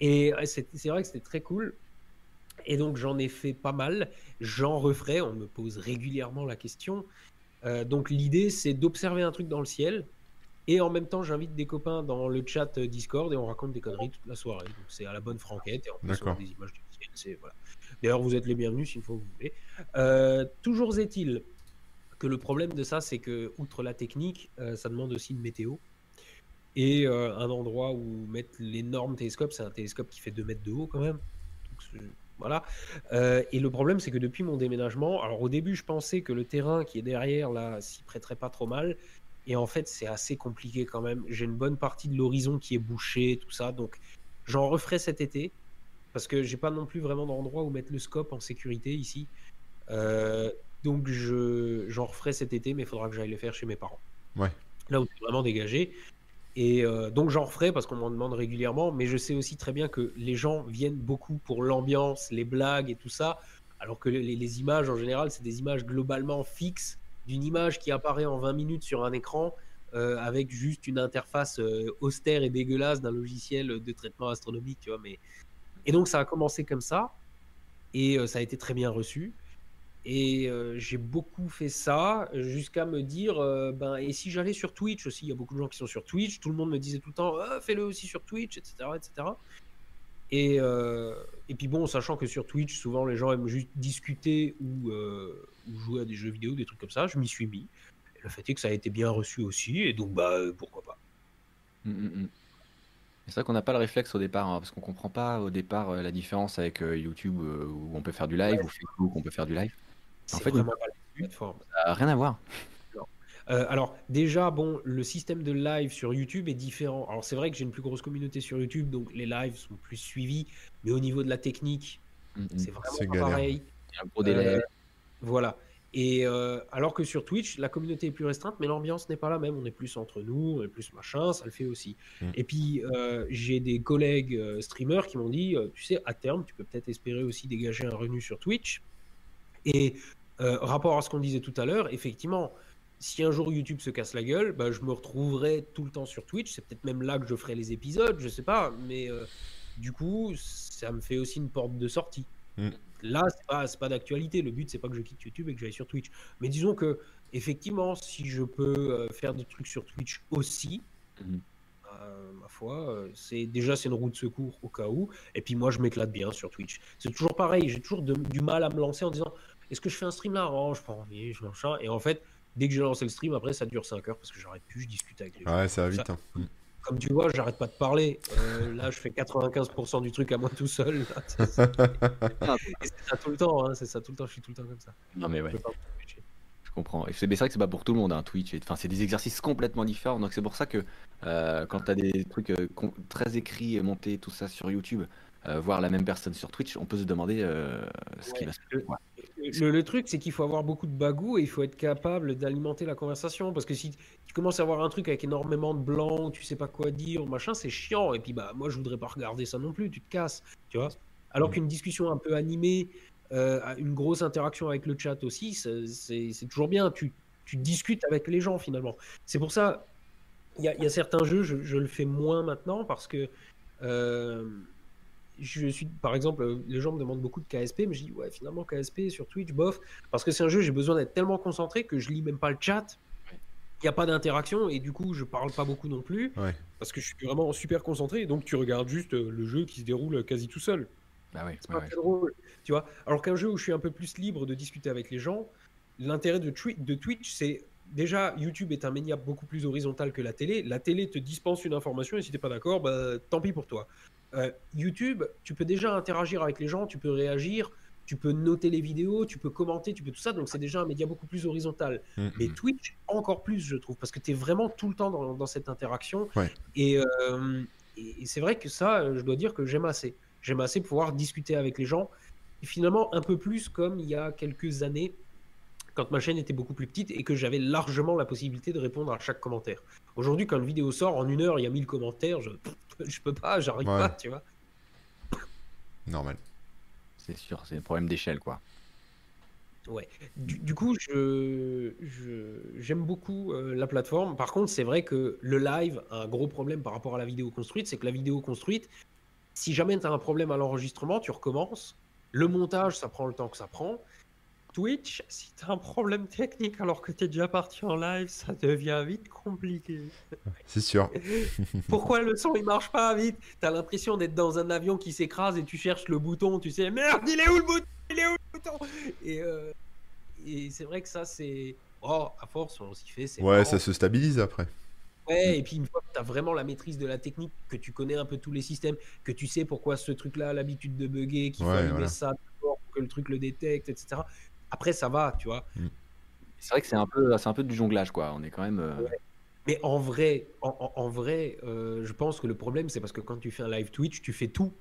Et c'est vrai que c'était très cool. Et donc, j'en ai fait pas mal. J'en referai. On me pose régulièrement la question. Euh, donc, l'idée, c'est d'observer un truc dans le ciel. Et en même temps, j'invite des copains dans le chat euh, Discord et on raconte des conneries toute la soirée. Donc, c'est à la bonne franquette. Et en plus, on a des images du ciel. c'est- Voilà. D'ailleurs, vous êtes les bienvenus s'il faut vous voulez. Euh, toujours est-il que le problème de ça, c'est que, outre la technique, euh, ça demande aussi une météo. Et euh, un endroit où mettre l'énorme télescope, c'est un télescope qui fait 2 mètres de haut quand même. Voilà. Et le problème, c'est que depuis mon déménagement, alors au début, je pensais que le terrain qui est derrière, là, s'y prêterait pas trop mal. Et en fait, c'est assez compliqué quand même. J'ai une bonne partie de l'horizon qui est bouchée, tout ça. Donc, j'en referai cet été. Parce que j'ai pas non plus vraiment d'endroit où mettre le scope en sécurité ici. Euh, donc, je, j'en referai cet été, mais il faudra que j'aille le faire chez mes parents. Ouais. Là où c'est vraiment dégagé. Et euh, donc j'en referai parce qu'on m'en demande régulièrement, mais je sais aussi très bien que les gens viennent beaucoup pour l'ambiance, les blagues et tout ça, alors que les, les images en général, c'est des images globalement fixes d'une image qui apparaît en 20 minutes sur un écran euh, avec juste une interface euh, austère et dégueulasse d'un logiciel de traitement astronomique, tu vois. Mais... Et donc ça a commencé comme ça, et euh, ça a été très bien reçu. Et euh, j'ai beaucoup fait ça jusqu'à me dire, euh, ben, et si j'allais sur Twitch aussi, il y a beaucoup de gens qui sont sur Twitch, tout le monde me disait tout le temps, fais-le aussi sur Twitch, etc. etc. Et, euh, et puis bon, sachant que sur Twitch, souvent les gens aiment juste discuter ou, euh, ou jouer à des jeux vidéo, des trucs comme ça, je m'y suis mis. Et le fait est que ça a été bien reçu aussi, et donc bah euh, pourquoi pas. Mm, mm, mm. C'est vrai qu'on n'a pas le réflexe au départ, hein, parce qu'on comprend pas au départ euh, la différence avec euh, YouTube euh, où on peut faire du live ou Facebook où on peut faire du live. En C'est fait, vraiment pas la plateforme. Ça n'a rien à voir. Euh, alors déjà, bon, le système de live sur YouTube est différent. Alors c'est vrai que j'ai une plus grosse communauté sur YouTube, donc les lives sont plus suivis, mais au niveau de la technique, Mm, mm. c'est vraiment C'est pas galère. pareil. Il y a un gros délai. Euh, voilà. Et euh, alors que sur Twitch, la communauté est plus restreinte, mais l'ambiance n'est pas la même. On est plus entre nous, on est plus machin, ça le fait aussi. Mm. Et puis, euh, j'ai des collègues euh, streamers qui m'ont dit, tu sais, à terme, tu peux peut-être espérer aussi dégager un revenu sur Twitch. Et rapport à ce qu'on disait tout à l'heure, effectivement, si un jour YouTube se casse la gueule, bah, je me retrouverai tout le temps sur Twitch. C'est peut-être même là que je ferai les épisodes, je sais pas. Mais du coup, ça me fait aussi une porte de sortie. Mm. Là, c'est pas, pas d'actualité. Le but, c'est pas que je quitte YouTube et que j'aille sur Twitch. Mais disons que, effectivement, si je peux euh, faire des trucs sur Twitch aussi, Mhm. euh, ma foi, euh, c'est déjà c'est une roue de secours au cas où. Et puis moi, je m'éclate bien sur Twitch. C'est toujours pareil. J'ai toujours de- du mal à me lancer en disant est-ce que je fais un stream là? Oh, je pas envie, je machin. Et en fait, dès que j'ai lancé le stream, après, ça dure 5 heures parce que j'arrête plus, je discute avec les gens. Ouais, ça va vite. hein. Mm. comme tu vois, j'arrête pas de parler. Euh, là, je fais 95% du truc à moi tout seul. C'est ça. Tout le temps. hein, C'est ça tout le temps. Je suis tout le temps comme ça. Non, mais ouais. Je comprends. Et c'est vrai que c'est pas pour tout le monde, un Twitch. Enfin, c'est des exercices complètement différents. Donc c'est pour ça que euh, quand tu as des trucs euh, très écrits et montés, tout ça sur YouTube, euh, voir la même personne sur Twitch, on peut se demander ce qui Ouais. va se Ouais. Le, le truc, c'est qu'il faut avoir beaucoup de bagou et il faut être capable d'alimenter la conversation. Parce que si tu commences à avoir un truc avec énormément de blanc, tu sais pas quoi dire, machin, c'est chiant. Et puis, bah, moi, je voudrais pas regarder ça non plus, tu te casses, tu vois. Alors qu'une discussion un peu animée, euh, une grosse interaction avec le chat aussi, c'est toujours bien. Tu, tu discutes avec les gens finalement. C'est pour ça, il y a, il y a certains jeux, je, je le fais moins maintenant parce que. euh, je suis, par exemple, euh, les gens me demandent beaucoup de KSP, mais je dis ouais, finalement KSP sur Twitch, bof, parce que c'est un jeu, j'ai besoin d'être tellement concentré que je lis même pas le chat. Il n'y a pas d'interaction et du coup, je parle pas beaucoup non plus Ouais. parce que je suis vraiment super concentré. Donc, tu regardes juste euh, le jeu qui se déroule quasi tout seul. Bah ouais, C'est ouais, pas ouais. très drôle, tu vois. Alors qu'un jeu où je suis un peu plus libre de discuter avec les gens, l'intérêt de, Twi- de Twitch, c'est déjà YouTube est un média beaucoup plus horizontal que la télé. La télé te dispense une information et si t'es pas d'accord, bah, tant pis pour toi. Euh, YouTube, tu peux déjà interagir avec les gens, tu peux réagir, tu peux noter les vidéos, tu peux commenter, tu peux tout ça. Donc c'est déjà un média beaucoup plus horizontal. Mm, Mais mm. Twitch, encore plus, je trouve, parce que tu es vraiment tout le temps dans, dans cette interaction. Ouais. Et, euh, et- et c'est vrai que ça, euh, je dois dire que j'aime assez. J'aime assez pouvoir discuter avec les gens. Et finalement, un peu plus comme il y a quelques années, quand ma chaîne était beaucoup plus petite et que j'avais largement la possibilité de répondre à chaque commentaire. Aujourd'hui, quand une vidéo sort, en une heure, il y a 1000 commentaires, je, je peux pas, j'arrive Ouais. pas, tu vois. Normal. C'est sûr, c'est un problème d'échelle, quoi. Ouais. Du, du coup, je, je- j'aime beaucoup euh, la plateforme. Par contre, c'est vrai que le live a un gros problème par rapport à la vidéo construite. C'est que la vidéo construite, si jamais tu as un problème à l'enregistrement, tu recommences. Le montage, ça prend le temps que ça prend. Twitch, si tu as un problème technique alors que tu es déjà parti en live, ça devient vite compliqué. C'est sûr. Pourquoi le son il marche pas vite? T'as l'impression d'être dans un avion qui s'écrase et tu cherches le bouton, tu sais, merde, il est où le bouton? Il est où le bouton Et, euh, et c'est vrai que ça, c'est. Oh, à force, on s'y fait. Ouais, marrant. ça se stabilise après. Ouais, et puis une fois que tu as vraiment la maîtrise de la technique, que tu connais un peu tous les systèmes, que tu sais pourquoi ce truc-là a l'habitude de bugger, qu'il faut Ouais, allumer voilà. ça pour que le truc le détecte, etc. Après, ça va, tu vois. C'est vrai que c'est un peu, c'est un peu du jonglage, quoi. On est quand même. euh, Mais en vrai, en, en- en vrai, euh, je pense que le problème, c'est parce que quand tu fais un live Twitch, tu fais tout.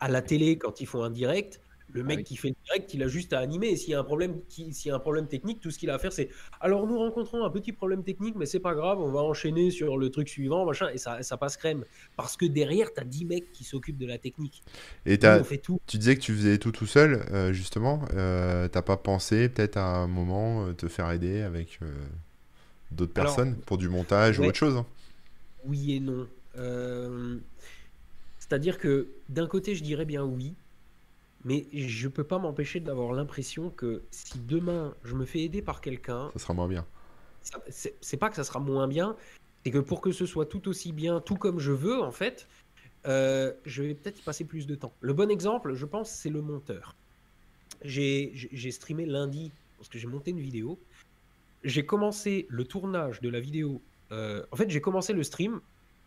À la télé, quand ils font un direct, le mec oui. qui fait le direct, il a juste à animer. S'il y a un problème, qui- s'il y a un problème technique, tout ce qu'il a à faire, c'est alors nous rencontrons un petit problème technique, mais c'est pas grave, on va enchaîner sur le truc suivant, machin, et ça, ça passe crème. Parce que derrière, tu as 10 mecs qui s'occupent de la technique. Et Nous, on fait tout. tu disais que tu faisais tout tout seul, euh, justement. Euh, T'as pas pensé peut-être à un moment euh, te faire aider avec euh, d'autres Alors, personnes pour du montage ou autre chose hein? Oui et non. C'est-à-dire que d'un côté, je dirais bien oui, mais je peux pas m'empêcher d'avoir l'impression que si demain je me fais aider par quelqu'un, Ça sera moins bien. c'est pas que ça sera moins bien, c'est que pour que ce soit tout aussi bien, tout comme je veux, en fait, euh, je vais peut-être y passer plus de temps. Le bon exemple, je pense, c'est le monteur. J'ai streamé lundi parce que j'ai monté une vidéo. J'ai commencé le tournage de la vidéo. euh, en fait, j'ai commencé le stream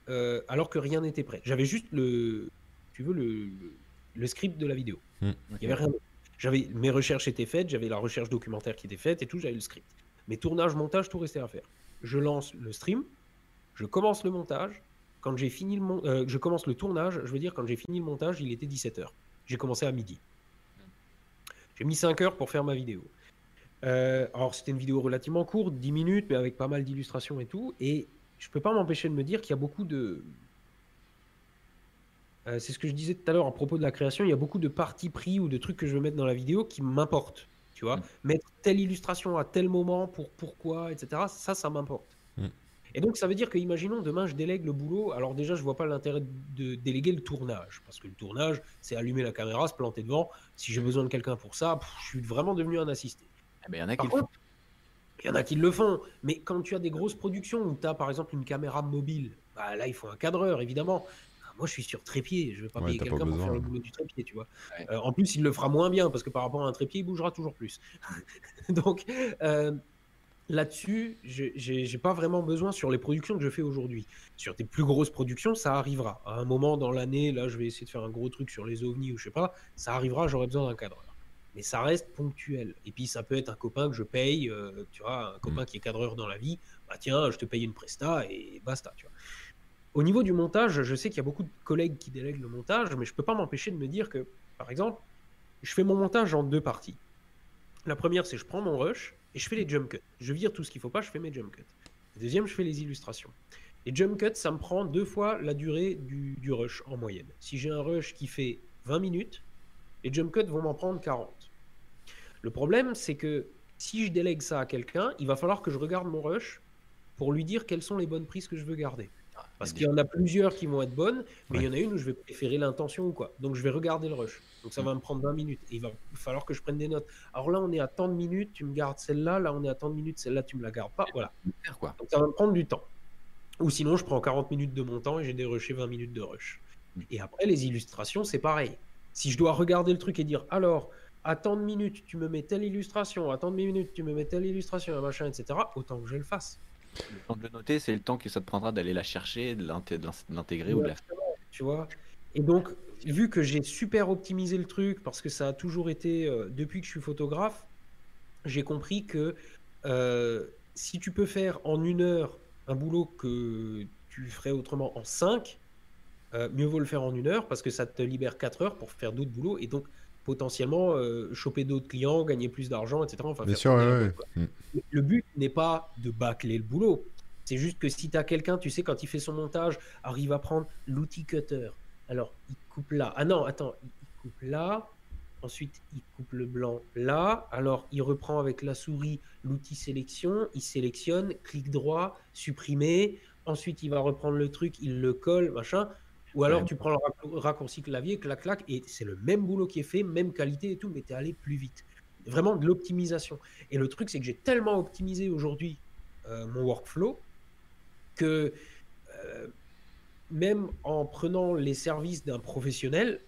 euh, alors que rien n'était prêt. J'avais juste le, tu veux, le, le- le script de la vidéo. Hmm. Il y avait rien. J'avais mes recherches étaient faites, j'avais la recherche documentaire qui était faite et tout, j'avais le script. Mais tournage, montage, tout restait à faire. Je lance le stream, je commence le montage. Quand j'ai fini le mon- euh, je commence le tournage, je veux dire quand j'ai fini le montage, il était 17h. J'ai commencé à midi. J'ai mis 5 heures pour faire ma vidéo. Euh, alors c'était une vidéo relativement courte, 10 minutes, mais avec pas mal d'illustrations et tout. Et je peux pas m'empêcher de me dire qu'il y a beaucoup de... Euh, c'est ce que je disais tout à l'heure à propos de la création, il y a beaucoup de parties pris ou de trucs que je veux mettre dans la vidéo qui m'importent. Tu vois, Mm. mettre telle illustration à tel moment, pour pourquoi, etc. Ça, ça m'importe. Mm. Et donc, ça veut dire que, imaginons, demain, je délègue le boulot. Alors, déjà, je vois pas l'intérêt de déléguer le tournage. Parce que le tournage, c'est allumer la caméra, se planter devant. Si j'ai besoin de quelqu'un pour ça, pff, je suis vraiment devenu un assisté. eh ben, il y en a qui le font. il y en a qui le font. Mais quand tu as des grosses productions où tu as, par exemple, une caméra mobile, bah, là, il faut un cadreur, évidemment. Moi, je suis sur trépied. Je vais pas Ouais, payer quelqu'un pour faire le boulot du trépied, tu vois. Ouais. Euh, en plus, il le fera moins bien parce que par rapport à un trépied, il bougera toujours plus. Donc, euh, là-dessus, j'ai- pas vraiment besoin sur les productions que je fais aujourd'hui. Sur des plus grosses productions, ça arrivera. À un moment dans l'année, là, je vais essayer de faire un gros truc sur les ovnis ou je sais pas, ça arrivera, j'aurai besoin d'un cadreur. Mais ça reste ponctuel. Et puis ça peut être un copain que je paye, euh, tu vois, un copain qui est cadreur dans la vie, bah tiens, je te paye une presta et basta, tu vois. Au niveau du montage, je sais qu'il y a beaucoup de collègues qui délèguent le montage, mais je peux pas m'empêcher de me dire que, par exemple, je fais mon montage en deux parties. La première, c'est je prends mon rush et je fais les jump cuts. Je vire tout ce qu'il faut pas, je fais mes jump cuts. La deuxième, je fais les illustrations. Les jump cuts, ça me prend deux fois la durée du, du rush en moyenne. Si j'ai un rush qui fait 20 minutes, les jump cuts vont m'en prendre 40. Le problème, c'est que si je délègue ça à quelqu'un, il va falloir que je regarde mon rush pour lui dire quelles sont les bonnes prises que je veux garder. Parce qu'il y en a plusieurs qui vont être bonnes, mais il y en a une où je vais préférer l'intention ou quoi. Donc je vais regarder le rush. Donc ça va me prendre 20 minutes. Et il va falloir que je prenne des notes. Alors là, on est à tant de minutes, tu me gardes celle-là. Là, on est à tant de minutes, celle-là, tu me la gardes pas. Voilà. Quoi. Donc ça va me prendre du temps. Ou sinon, je prends 40 minutes de mon temps et j'ai dérushé 20 minutes de rush. Et après, les illustrations, c'est pareil. Si je dois regarder le truc et dire, alors, à tant de minutes, tu me mets telle illustration, à tant de minutes, tu me mets telle illustration, machin, etc., autant que je le fasse. Le temps de le noter, c'est le temps que ça te prendra d'aller la chercher, de l'inté- de l'intégrer ou de la Tu vois. Et donc, vu que j'ai super optimisé le truc, parce que ça a toujours été, euh, depuis que je suis photographe, j'ai compris que euh, si tu peux faire en une heure un boulot que tu ferais autrement en cinq, euh, mieux vaut le faire en une heure parce que ça te libère quatre heures pour faire d'autres boulots. Et donc potentiellement euh, choper d'autres clients, gagner plus d'argent, etc. Enfin, Bien sûr, ouais. Mm. Le but n'est pas de bâcler le boulot. C'est juste que si tu as quelqu'un, tu sais, quand il fait son montage, il va prendre l'outil cutter. Alors, il coupe là. Ah non, attends, il il coupe là. Ensuite, il coupe le blanc là. Alors, il reprend avec la souris l'outil sélection. Il sélectionne, clic droit, supprimer. Ensuite, il va reprendre le truc, il le colle, machin. Ou alors, Ouais. tu prends le racco- raccourci clavier, clac, clac, et c'est le même boulot qui est fait, même qualité et tout, mais tu es allé plus vite. Vraiment de l'optimisation. Et le truc, c'est que j'ai tellement optimisé aujourd'hui euh, mon workflow que euh, même en prenant les services d'un professionnel,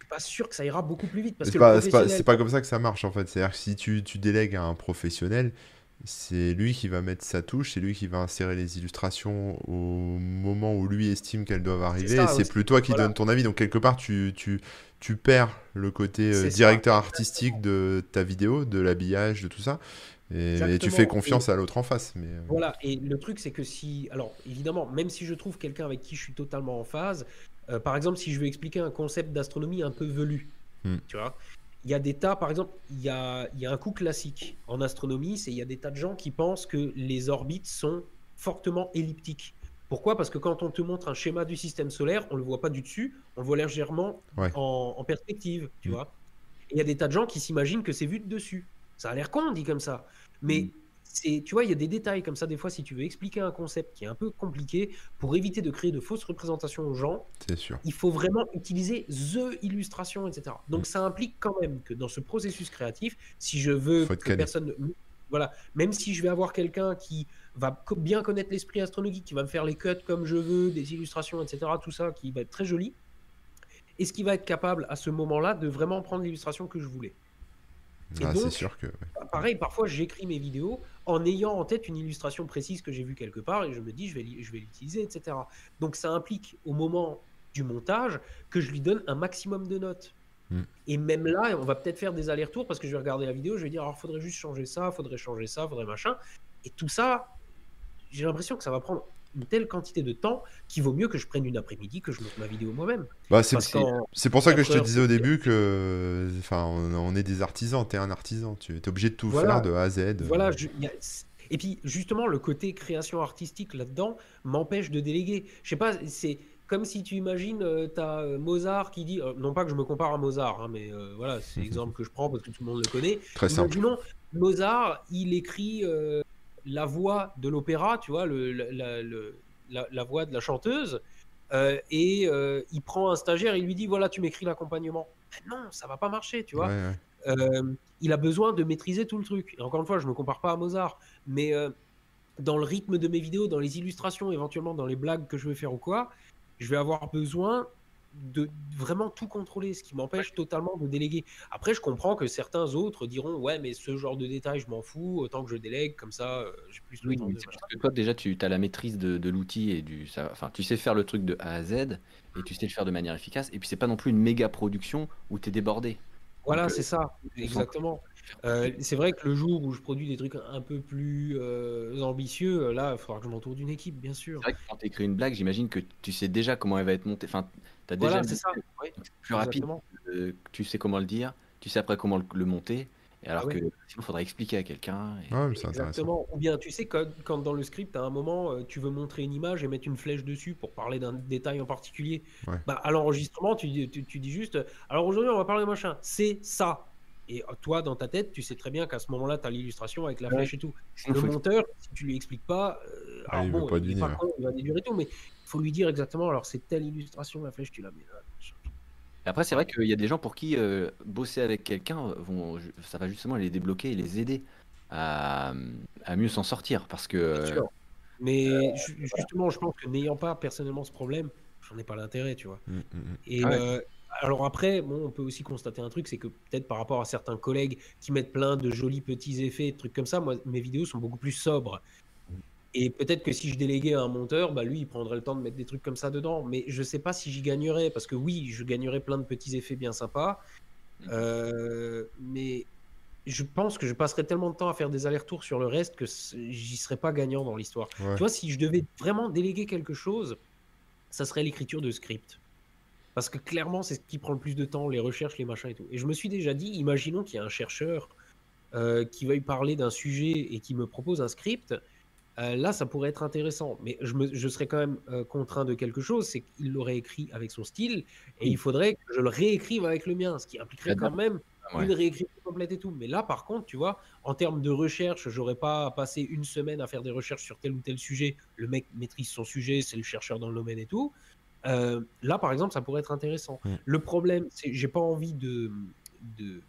je suis pas sûr que ça ira beaucoup plus vite. Parce C'est que pas, le c'est pas, professionnel- c'est pas comme ça que ça marche en fait. C'est-à-dire que si tu, tu délègues à un professionnel, c'est lui qui va mettre sa touche, c'est lui qui va insérer les illustrations au moment où lui estime qu'elles doivent arriver. C'est aussi. plus toi qui Voilà. donne ton avis. Donc quelque part, tu, tu, tu perds le côté euh, C'est ça. directeur artistique de ta vidéo, de l'habillage, de tout ça. Et, et tu fais confiance à l'autre en face. Mais euh, Voilà, et le truc, c'est que si. Alors, évidemment, même si je trouve quelqu'un avec qui je suis totalement en phase, euh, par exemple, si je veux expliquer un concept d'astronomie un peu velu, Hmm. tu vois, il y a des tas, par exemple, il y a, il y a un coup classique en astronomie, c'est il y a des tas de gens qui pensent que les orbites sont fortement elliptiques. Pourquoi? Parce que quand on te montre un schéma du système solaire, on le voit pas du dessus, on le voit légèrement Ouais. en, en perspective, tu Hmm. vois? Il y a des tas de gens qui s'imaginent que c'est vu de dessus. Ça a l'air con, dit comme ça. Mais Mm. C'est, tu vois, il y a des détails comme ça, des fois, si tu veux expliquer un concept qui est un peu compliqué, pour éviter de créer de fausses représentations aux gens, sûr. il faut vraiment utiliser the illustration, etc. Donc Mm. ça implique quand même que dans ce processus créatif, si je veux Faut que personne... Voilà, même si je vais avoir quelqu'un qui va bien connaître l'esprit astronomique, qui va me faire les cuts comme je veux, des illustrations, etc., tout ça, qui va être très joli, est-ce qu'il va être capable à ce moment-là de vraiment prendre l'illustration que je voulais? Ah, c'est sûr que. ouais. Pareil, parfois j'écris mes vidéos en ayant en tête une illustration précise que j'ai vue quelque part et je me dis je vais, l'y- je vais l'utiliser, etc. Donc ça implique au moment du montage que je lui donne un maximum de notes. Mm. Et même là, on va peut-être faire des allers-retours parce que je vais regarder la vidéo, je vais dire alors faudrait juste changer ça, faudrait changer ça, faudrait machin. Et tout ça, j'ai l'impression que ça va prendre une telle quantité de temps qu'il vaut mieux que je prenne une après-midi que je monte ma vidéo moi-même. Bah, c'est pour ça que je te disais au début que. Enfin, on, on est des artisans, t'es un artisan. Tu es obligé de tout Voilà. faire de A à Z. Voilà, je- y a- et puis justement, le côté création artistique là-dedans m'empêche de déléguer. Je sais pas, c'est comme si tu imagines, tu as Mozart qui dit, euh, non pas que je me compare à Mozart, hein, mais euh, voilà, c'est l'exemple que je prends parce que tout le monde le connaît. Très simple. Imaginons, Mozart, il écrit euh, la voix de l'opéra, tu vois, le, la, la- le- la- la voix de la chanteuse, euh, et euh, il prend un stagiaire et il lui dit, voilà, tu m'écris l'accompagnement. Ben non, ça va pas marcher, tu vois. Ouais, ouais. Euh, il a besoin de maîtriser tout le truc. Et encore une fois, je ne me compare pas à Mozart, mais dans le rythme de mes vidéos, dans les illustrations, éventuellement dans les blagues que je vais faire ou quoi, je vais avoir besoin de vraiment tout contrôler, ce qui m'empêche totalement de déléguer. Après, je comprends que certains autres diront ouais, mais ce genre de détails, je m'en fous, autant que je délègue, comme ça, euh, j'ai plus le Oui, temps de- que toi, déjà, tu as la maîtrise de, de l'outil et du. ça- Enfin, tu sais faire le truc de A à Z et tu sais le faire de manière efficace. Et puis, c'est pas non plus une méga production où tu es débordé. Voilà, euh, c'est ça, exactement. Euh, c'est vrai que le jour où je produis des trucs un peu plus euh, ambitieux, là, il faudra que je m'entoure d'une équipe, bien sûr. C'est vrai que quand tu écris une blague, j'imagine que tu sais déjà comment elle va être montée. Enfin, tu as déjà Voilà, c'est ça. c'est plus rapide. euh, tu sais comment le dire, tu sais après comment le, le monter. Et alors Ah ouais. que sinon, il faudra expliquer à quelqu'un. et- Ouais. Exactement. Ou bien, tu sais, quand, quand dans le script, à un moment, euh, tu veux montrer une image et mettre une flèche dessus pour parler d'un détail en particulier. Ouais. Bah, à l'enregistrement, tu, dis- tu, tu dis juste Alors aujourd'hui, on va parler de machin. C'est ça. Et euh, toi, dans ta tête, tu sais très bien qu'à ce moment-là, tu as l'illustration avec la Ouais. flèche et tout. Le faut monteur, si tu lui expliques pas, euh, Ah, alors il veut bon, pas il pas ouais. con, il va déduire et tout, mais il faut lui dire exactement alors c'est telle illustration, la flèche, tu la mets là. Après, c'est vrai qu'il y a des gens pour qui euh, bosser avec quelqu'un, euh, vont, ça va justement les débloquer et les aider à, à mieux s'en sortir. Parce que. Euh, sûr. Mais ju- justement, je pense que n'ayant pas personnellement ce problème, j'en ai pas l'intérêt, tu vois. Mm, mm, mm. Et Ah ouais. Alors après, bon, on peut aussi constater un truc, c'est que peut-être par rapport à certains collègues qui mettent plein de jolis petits effets, de trucs comme ça, moi, mes vidéos sont beaucoup plus sobres. Et peut-être que si je déléguais à un monteur, bah lui, il prendrait le temps de mettre des trucs comme ça dedans. Mais je sais pas si j'y gagnerais, parce que oui, je gagnerais plein de petits effets bien sympas. Euh, mais je pense que je passerais tellement de temps à faire des allers-retours sur le reste que j'y serais pas gagnant dans l'histoire. Ouais. Tu vois, si je devais vraiment déléguer quelque chose, ça serait l'écriture de script. Parce que clairement, c'est ce qui prend le plus de temps, les recherches, les machins et tout. Et je me suis déjà dit, imaginons qu'il y a un chercheur euh, qui veuille parler d'un sujet et qui me propose un script. euh, là, ça pourrait être intéressant. Mais je, me- je serais quand même euh, contraint de quelque chose, c'est qu'il l'aurait écrit avec son style, et Oui. il faudrait que je le réécrive avec le mien, ce qui impliquerait quand même ouais. une réécriture complète et tout. Mais là, par contre, tu vois, en termes de recherche, j'aurais pas passé une semaine à faire des recherches sur tel ou tel sujet. Le mec maîtrise son sujet, c'est le chercheur dans le domaine et tout. Euh, là, par exemple, ça pourrait être intéressant. Le problème, c'est j'ai pas envie de, de,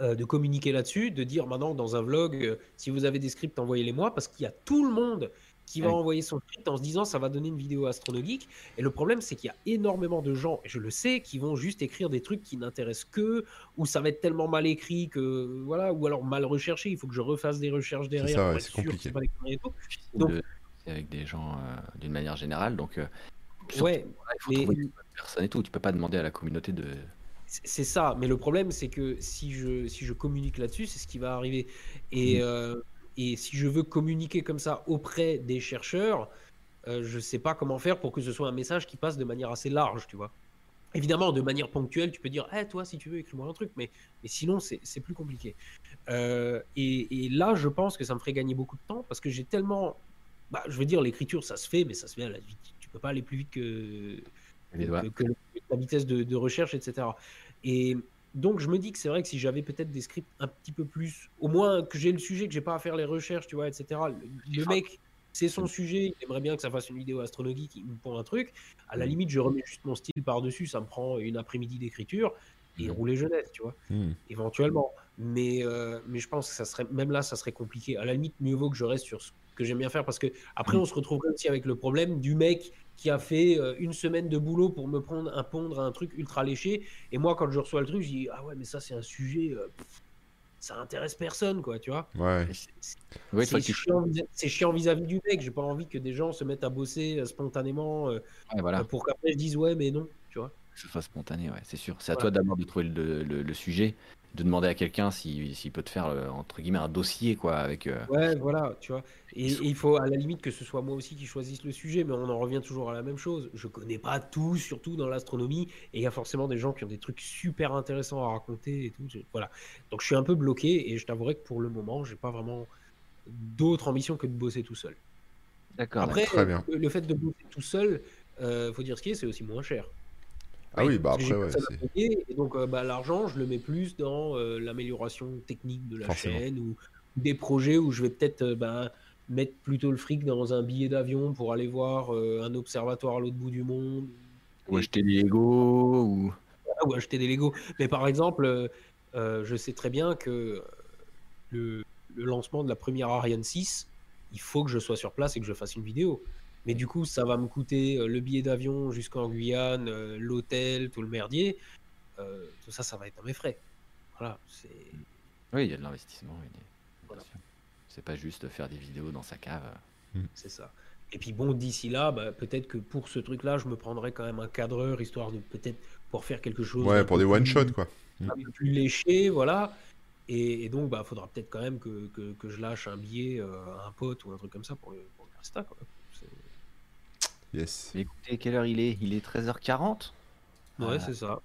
euh, de communiquer là-dessus, de dire maintenant dans un vlog, euh, si vous avez des scripts, envoyez-les moi, parce qu'il y a tout le monde qui va Oui. envoyer son script en se disant ça va donner une vidéo astronomique. Et le problème, c'est qu'il y a énormément de gens, et je le sais, qui vont juste écrire des trucs qui n'intéressent que, ou ça va être tellement mal écrit que, voilà, ou alors mal recherché, il faut que je refasse des recherches derrière. ouais, c'est sûr que compliqué. c'est pas difficile Donc- avec des gens euh, d'une manière générale. Donc, euh, surtout, Ouais, il faut mais- personnes et tout. Tu peux pas demander à la communauté de. C'est ça, mais le problème c'est que si je, si je communique là-dessus, c'est ce qui va arriver. Et, euh, et si je veux communiquer comme ça auprès des chercheurs, euh, je sais pas comment faire pour que ce soit un message qui passe de manière assez large, tu vois. Évidemment, de manière ponctuelle, tu peux dire, Eh, toi, si tu veux, écris-moi un truc, mais, mais sinon, c'est c'est plus compliqué. Euh, et, et là, je pense que ça me ferait gagner beaucoup de temps parce que j'ai tellement. Bah, je veux dire, l'écriture, ça se fait, mais ça se fait à la pas aller plus vite que, la vitesse de, de recherche, etc. Et donc, je me dis que c'est vrai que si j'avais peut-être des scripts un petit peu plus, au moins que j'ai le sujet, que j'ai pas à faire les recherches, tu vois, etc. Le, le mec, c'est son sujet, il aimerait bien que ça fasse une vidéo astronomique, il me pond un truc. À la Mm. limite, je remets juste mon style par-dessus, ça me prend une après-midi d'écriture et Mm. rouler jeunesse, tu vois, Mm. éventuellement. Mais, euh, mais je pense que ça serait, même là, ça serait compliqué. À la limite, mieux vaut que je reste sur ce que j'aime bien faire parce que après, Mm. on se retrouverait aussi avec le problème du mec qui a fait euh, une semaine de boulot pour me prendre un pondre un truc ultra léché. Et moi, quand je reçois le truc, je dis Ah ouais, mais ça, c'est un sujet, euh, pff, ça intéresse personne, quoi, tu vois. Ouais. C'est- Ouais, tu- chiant, chiant vis-à-vis du mec. J'ai pas envie que des gens se mettent à bosser euh, spontanément euh, ouais, voilà. pour qu'après je dise Ouais, mais non, tu vois. que ce soit spontané, ouais, c'est sûr. C'est à toi d'abord de trouver le, le- le sujet, de demander à quelqu'un s'il s'il peut te faire, euh, entre guillemets, un dossier, quoi, avec... euh, Ouais, voilà, tu vois. Et, et il faut à la limite que ce soit moi aussi qui choisisse le sujet, mais on en revient toujours à la même chose. Je connais pas tout, surtout dans l'astronomie, et il y a forcément des gens qui ont des trucs super intéressants à raconter et tout. Je- Voilà. Donc je suis un peu bloqué, et je t'avouerai que pour le moment, j'ai pas vraiment d'autre ambition que de bosser tout seul. D'accord. Après, Très bien. le, le fait de bosser tout seul, euh, faut dire ce qui est, c'est aussi moins cher. Ah oui, bah après, ouais. et donc euh, bah, l'argent, je le mets plus dans euh, l'amélioration technique de la Forcément. chaîne ou des projets où je vais peut-être euh, bah, mettre plutôt le fric dans un billet d'avion pour aller voir un observatoire à l'autre bout du monde Ou acheter des Lego, ou... ou acheter des Lego. Mais par exemple, euh, je sais très bien que le, le lancement de la première Ariane 6, il faut que je sois sur place et que je fasse une vidéo. Mais du coup, ça va me coûter euh, le billet d'avion jusqu'en Guyane, euh, l'hôtel, tout le merdier. Euh, tout ça, ça va être dans mes frais. Voilà. Oui, il y a de l'investissement. Voilà. C'est pas juste faire des vidéos dans sa cave. C'est ça. Et puis bon, d'ici là, bah, peut-être que pour ce truc-là, je me prendrais quand même un cadreur, histoire de peut-être pour faire quelque chose. Ouais, pour des one plus- shot quoi. Un peu plus léché, voilà. Et, et donc, bah, faudra peut-être quand même que, que, que je lâche un billet euh, à un pote ou un truc comme ça pour le, pour le Insta, quoi. Yes. Mais écoutez, quelle heure il est? Il est 13h40 Ouais, c'est ça.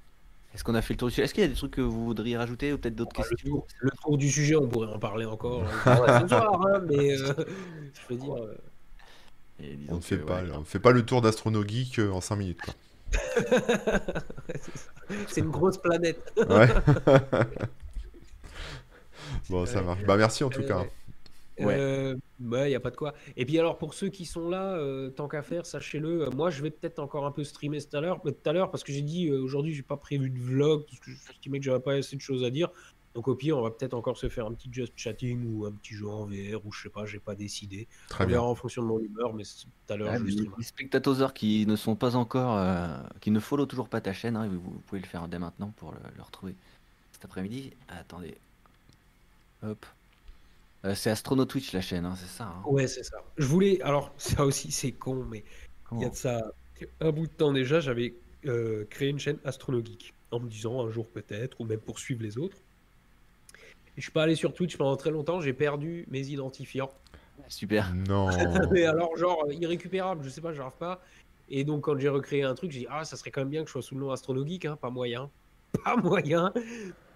Est-ce qu'on a fait le tour du sujet? Est-ce qu'il y a des trucs que vous voudriez rajouter ou peut-être d'autres Bah, le, questions? tour, le tour du sujet, on pourrait en parler encore euh, ce soir, hein, mais euh, je veux dire. euh, Et On ne fait pas, ouais, on ne fait pas le tour d'Astrono Geek en 5 minutes quoi. c'est une grosse planète. Ouais. bon, ça marche. Bah merci en tout cas. Ouais. Euh, ouais, y a pas de quoi. Et puis alors pour ceux qui sont là, euh, tant qu'à faire, sachez-le. euh, moi, je vais peut-être encore un peu streamer tout à l'heure, tout à l'heure parce que j'ai dit euh, aujourd'hui, j'ai pas prévu de vlog parce que j'estimais que j'avais pas assez de choses à dire. Donc au pire, on va peut-être encore se faire un petit just chatting ou un petit jeu en VR ou je sais pas, j'ai pas décidé. Très on bien. verra en fonction de mon humeur, mais tout à l'heure je streamerai. les spectateurs qui ne sont pas encore, euh, qui ne follow toujours pas ta chaîne, hein, vous, vous pouvez le faire dès maintenant pour le, le retrouver cet après-midi. Attendez. Hop. Euh, c'est Astrono Twitch la chaîne, hein, c'est ça. hein Ouais, c'est ça. Je voulais. Alors ça aussi, c'est con, mais il y a de ça un bout de temps déjà, j'avais euh, créé une chaîne Astronogeek en me disant un jour peut-être, ou même poursuivre les autres. Et je suis pas allé sur Twitch pendant très longtemps, j'ai perdu mes identifiants. Super. Non. Mais alors, genre, irrécupérable, je sais pas, j'arrive pas. Et donc, quand j'ai recréé un truc, j'ai dit, ah, ça serait quand même bien que je sois sous le nom Astronogeek, hein, pas moyen. Pas moyen.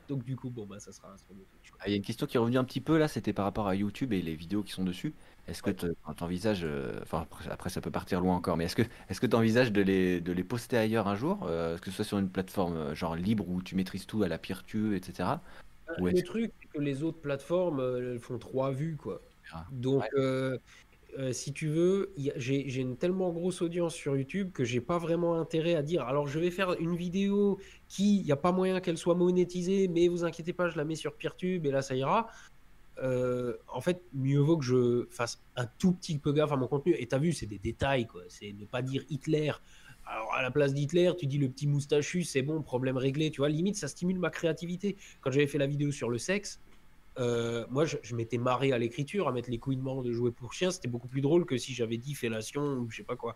Donc, du coup, bon, bah, ça sera quoi. Ah, Il y a une question qui est revenue un petit peu là, c'était par rapport à YouTube et les vidéos qui sont dessus. Est-ce que tu envisages, enfin après, après, ça peut partir loin encore, mais est-ce que est-ce que tu envisages de les, de les poster ailleurs un jour, euh, que ce soit sur une plateforme euh, genre libre où tu maîtrises tout à la Peertube, etc. Ou Le truc, c'est que les autres plateformes, euh, elles font trois vues, quoi. Ah, Donc, ouais. euh, euh, si tu veux, j'ai une tellement grosse audience sur YouTube que j'ai pas vraiment intérêt à dire. Alors, je vais faire une vidéo qui, il n'y a pas moyen qu'elle soit monétisée, mais vous inquiétez pas, je la mets sur PeerTube et là, ça ira. Euh, en fait, mieux vaut que je fasse un tout petit peu gaffe à mon contenu. Et t'as vu, c'est des détails, quoi. C'est ne pas dire Hitler. Alors, à la place d'Hitler, tu dis le petit moustachu, c'est bon, problème réglé. Tu vois, limite, ça stimule ma créativité. Quand j'avais fait la vidéo sur le sexe, euh, moi, je, je m'étais marré à l'écriture, à mettre les couinements de jouer pour chien. C'était beaucoup plus drôle que si j'avais dit fellation ou je sais pas quoi.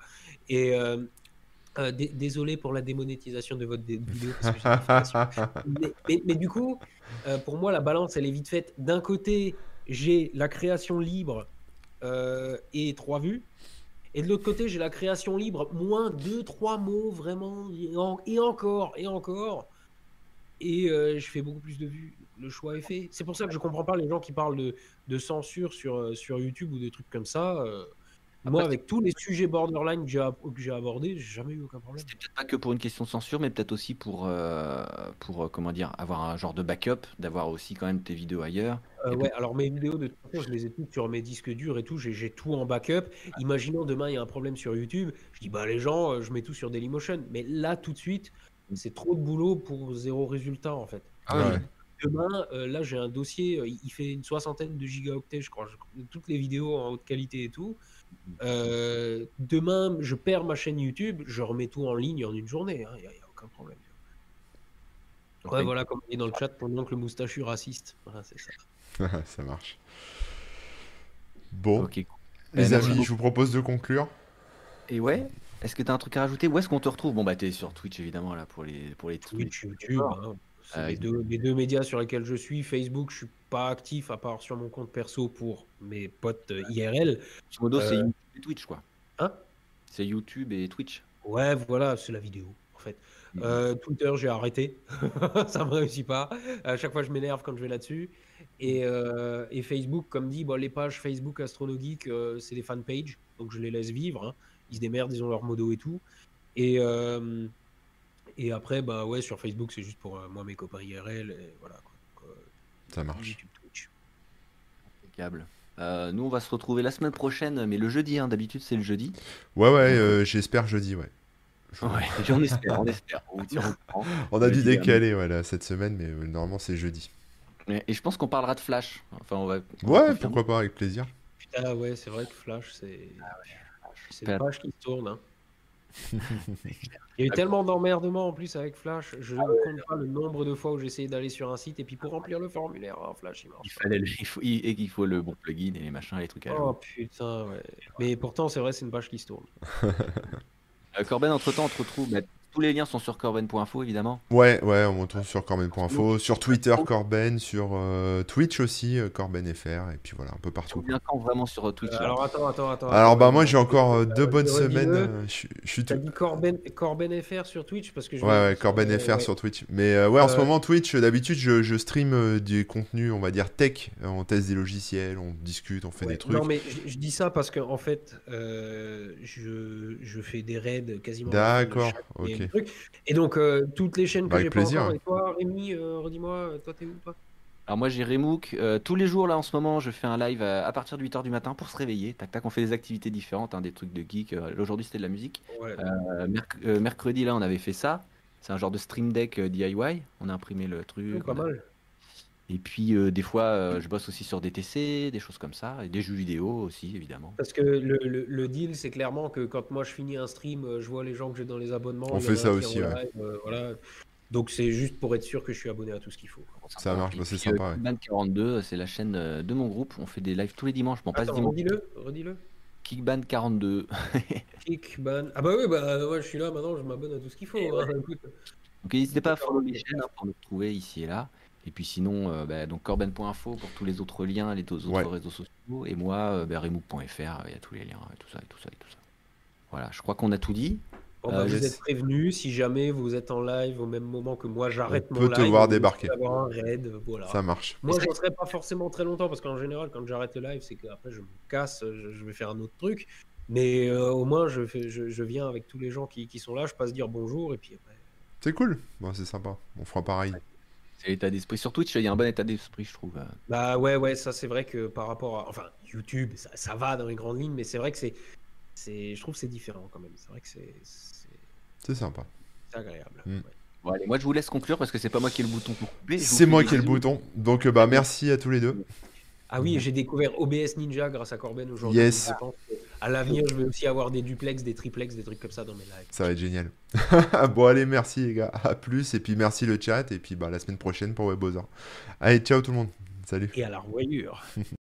Et euh, euh, dé- désolé pour la démonétisation de votre dé- vidéo. parce que mais, mais- mais du coup, pour moi, la balance, elle est vite faite. D'un côté, j'ai la création libre et trois vues. Et de l'autre côté, j'ai la création libre, moins deux, trois mots, vraiment, et, en- et encore, et encore. Et je fais beaucoup plus de vues. Le choix est fait. C'est pour ça que je comprends pas les gens qui parlent de, de censure sur, euh, sur YouTube ou des trucs comme ça. euh. moi, avec tous les sujets borderline que j'ai abordés, j'ai jamais eu aucun problème. C'était peut-être pas que pour une question de censure, mais peut-être aussi pour, euh, pour comment dire, avoir un genre de backup, d'avoir aussi quand même tes vidéos ailleurs. Euh, ouais, alors mes vidéos, de toute façon, je les ai toutes sur mes disques durs et tout, j'ai tout en backup. Imaginons demain, il y a un problème sur YouTube, je dis, bah les gens, je mets tout sur Dailymotion. Mais là, tout de suite, c'est trop de boulot pour zéro résultat, en fait. Ah Ouais. Demain, euh, là, j'ai un dossier, euh, il il fait une soixantaine de gigaoctets, je crois, je- toutes les vidéos en haute qualité et tout. Euh, demain, je perds ma chaîne YouTube, je remets tout en ligne en une journée, il n'y a, y a aucun problème. Ouais, voilà, comme on dit dans le chat, pendant que le moustachu raciste. Voilà, c'est ça. ça marche. Bon, les merci amis, je vous propose de conclure. Et ouais, est-ce que tu as un truc à rajouter? Où est-ce qu'on te retrouve? Bon, bah, t'es sur Twitch évidemment là pour les, pour les Twitch, Twitch. YouTube, hein. Euh, les, deux, les deux médias sur lesquels je suis. Facebook, je suis pas actif à part sur mon compte perso pour mes potes euh, IRL. Modo, c'est Euh, YouTube et Twitch quoi. Hein? C'est YouTube et Twitch. Ouais, voilà, c'est la vidéo en fait. Euh, Twitter, j'ai arrêté. ça me réussit pas. À chaque fois, je m'énerve quand je vais là-dessus. Et, euh, et Facebook, comme dit, bon, les pages Facebook Astronogeek, euh, c'est des fanpages, donc je les laisse vivre. hein. Ils se démerdent, ils ont leur modo et tout. Et, euh, et après, bah ouais, sur Facebook, c'est juste pour euh, moi, mes copains IRL. Et voilà. Quoi. Donc, euh, Ça marche. YouTube, Twitch. Impeccable. Euh, nous, on va se retrouver la semaine prochaine, mais le jeudi, hein, d'habitude, c'est le jeudi. Ouais, ouais, euh, j'espère jeudi, ouais. Je- Ouais, on espère, on espère. On vous tient au courant. On a dû décaler ouais, là, cette semaine, mais euh, normalement c'est jeudi. Et et je pense qu'on parlera de Flash. Enfin, on va. on Ouais, pourquoi pas, avec plaisir. Putain, ouais, c'est vrai que Flash, c'est. C'est une page qui se tourne. Hein. Il y a eu tellement d'emmerdements en plus avec Flash. Je ne compte pas le nombre de fois où j'ai essayé d'aller sur un site et puis pour remplir le formulaire, oh, Flash il marche. Il, fallait il, faut, et qu'il faut le bon plugin et les machins, les trucs à Oh putain, ouais. Mais pourtant, c'est vrai, c'est une page qui se tourne. Euh, Corben, entre temps, on te retrouve. Tous les liens sont sur corben.info évidemment. Ouais, ouais, on retrouve sur corben.info, sur Twitter Corben, sur euh, Twitch aussi euh, corbenfr et puis voilà, un peu partout. Bien quand vraiment sur Twitch. alors attends, attends, attends. Alors bah moi j'ai encore deux bonnes semaines. je, suis T'as dit Corben, corbenfr sur Twitch parce que je Ouais, ouais, corbenfr sur Twitch. Mais ouais, en ce moment Twitch, d'habitude je, je stream du contenu, on va dire tech, on teste des logiciels, on discute, on fait des trucs. Non mais je, dis ça parce que en fait, je, je fais des raids quasiment. D'accord, ok. Et donc, euh, toutes les chaînes que j'ai pas encore, et toi, Rémi, euh, redis-moi, euh, toi, t'es où, toi? Alors moi j'ai Remook, tous les jours là en ce moment je fais un live à, partir de 8h du matin pour se réveiller, tac tac on fait des activités différentes, hein, des trucs de geek, aujourd'hui c'était de la musique, mercredi là on avait fait ça, c'est un genre de stream deck DIY, on a imprimé le truc. Oh, pas mal. Et puis euh, des fois, euh, je bosse aussi sur des TC, des choses comme ça, et des jeux vidéo aussi, évidemment. Parce que le, le, deal, c'est clairement que quand moi je finis un stream, euh, je vois les gens que j'ai dans les abonnements. On fait ça aussi, ouais. voilà. Donc c'est juste pour être sûr que je suis abonné à tout ce qu'il faut. Ça marche, bah, c'est sympa. Kickban42, c'est la chaîne de mon groupe. On fait des lives tous les dimanches. Bon, Attends, redis-le, redis-le. Kickban42. Kickban. Ah bah oui, bah ouais, je suis là maintenant, je m'abonne à tout ce qu'il faut. Hein, Donc n'hésitez pas à follow les chaînes hein, pour nous trouver ici et là. Et puis sinon, euh, bah, donc corben.info pour tous les autres liens, les autres réseaux sociaux. Et moi, euh, bah, remook.fr, il y a tous les liens, et tout ça, et tout ça, et tout ça. Voilà, je crois qu'on a tout dit. Bon, bah, euh, vous êtes prévenus, si jamais vous êtes en live au même moment que moi, j'arrête mon live. peut te voir débarquer. Avoir un raid, voilà. Ça marche. Moi, je ne serai pas forcément très longtemps parce qu'en général, quand j'arrête le live, c'est qu'après, je me casse, je, vais faire un autre truc. Mais au moins, je, fais, je, viens avec tous les gens qui, qui, sont là, je passe dire bonjour et puis après. C'est cool, bon, c'est sympa. On fera pareil. C'est l'état d'esprit. Sur Twitch, il y a un bon état d'esprit, je trouve. Bah ouais, ouais, ça c'est vrai que par rapport à. Enfin, YouTube, ça, va dans les grandes lignes, mais c'est vrai que c'est. c'est je trouve que c'est différent quand même. C'est vrai que c'est. C'est sympa. C'est agréable. Mm. Bon, allez, moi je vous laisse conclure parce que c'est pas moi qui ai le bouton pour couper. C'est moi qui ai le bouton. Donc bah merci à tous les deux. Ah oui, j'ai découvert OBS Ninja grâce à Corben aujourd'hui. Yes. À l'avenir, je vais aussi avoir des duplex, des triplex, des trucs comme ça dans mes lives. Ça va être génial. bon, allez, merci les gars. À plus. Et puis merci le chat. Et puis bah, la semaine prochaine pour WebOzor. Allez, ciao tout le monde. Salut. Et à la revoyure.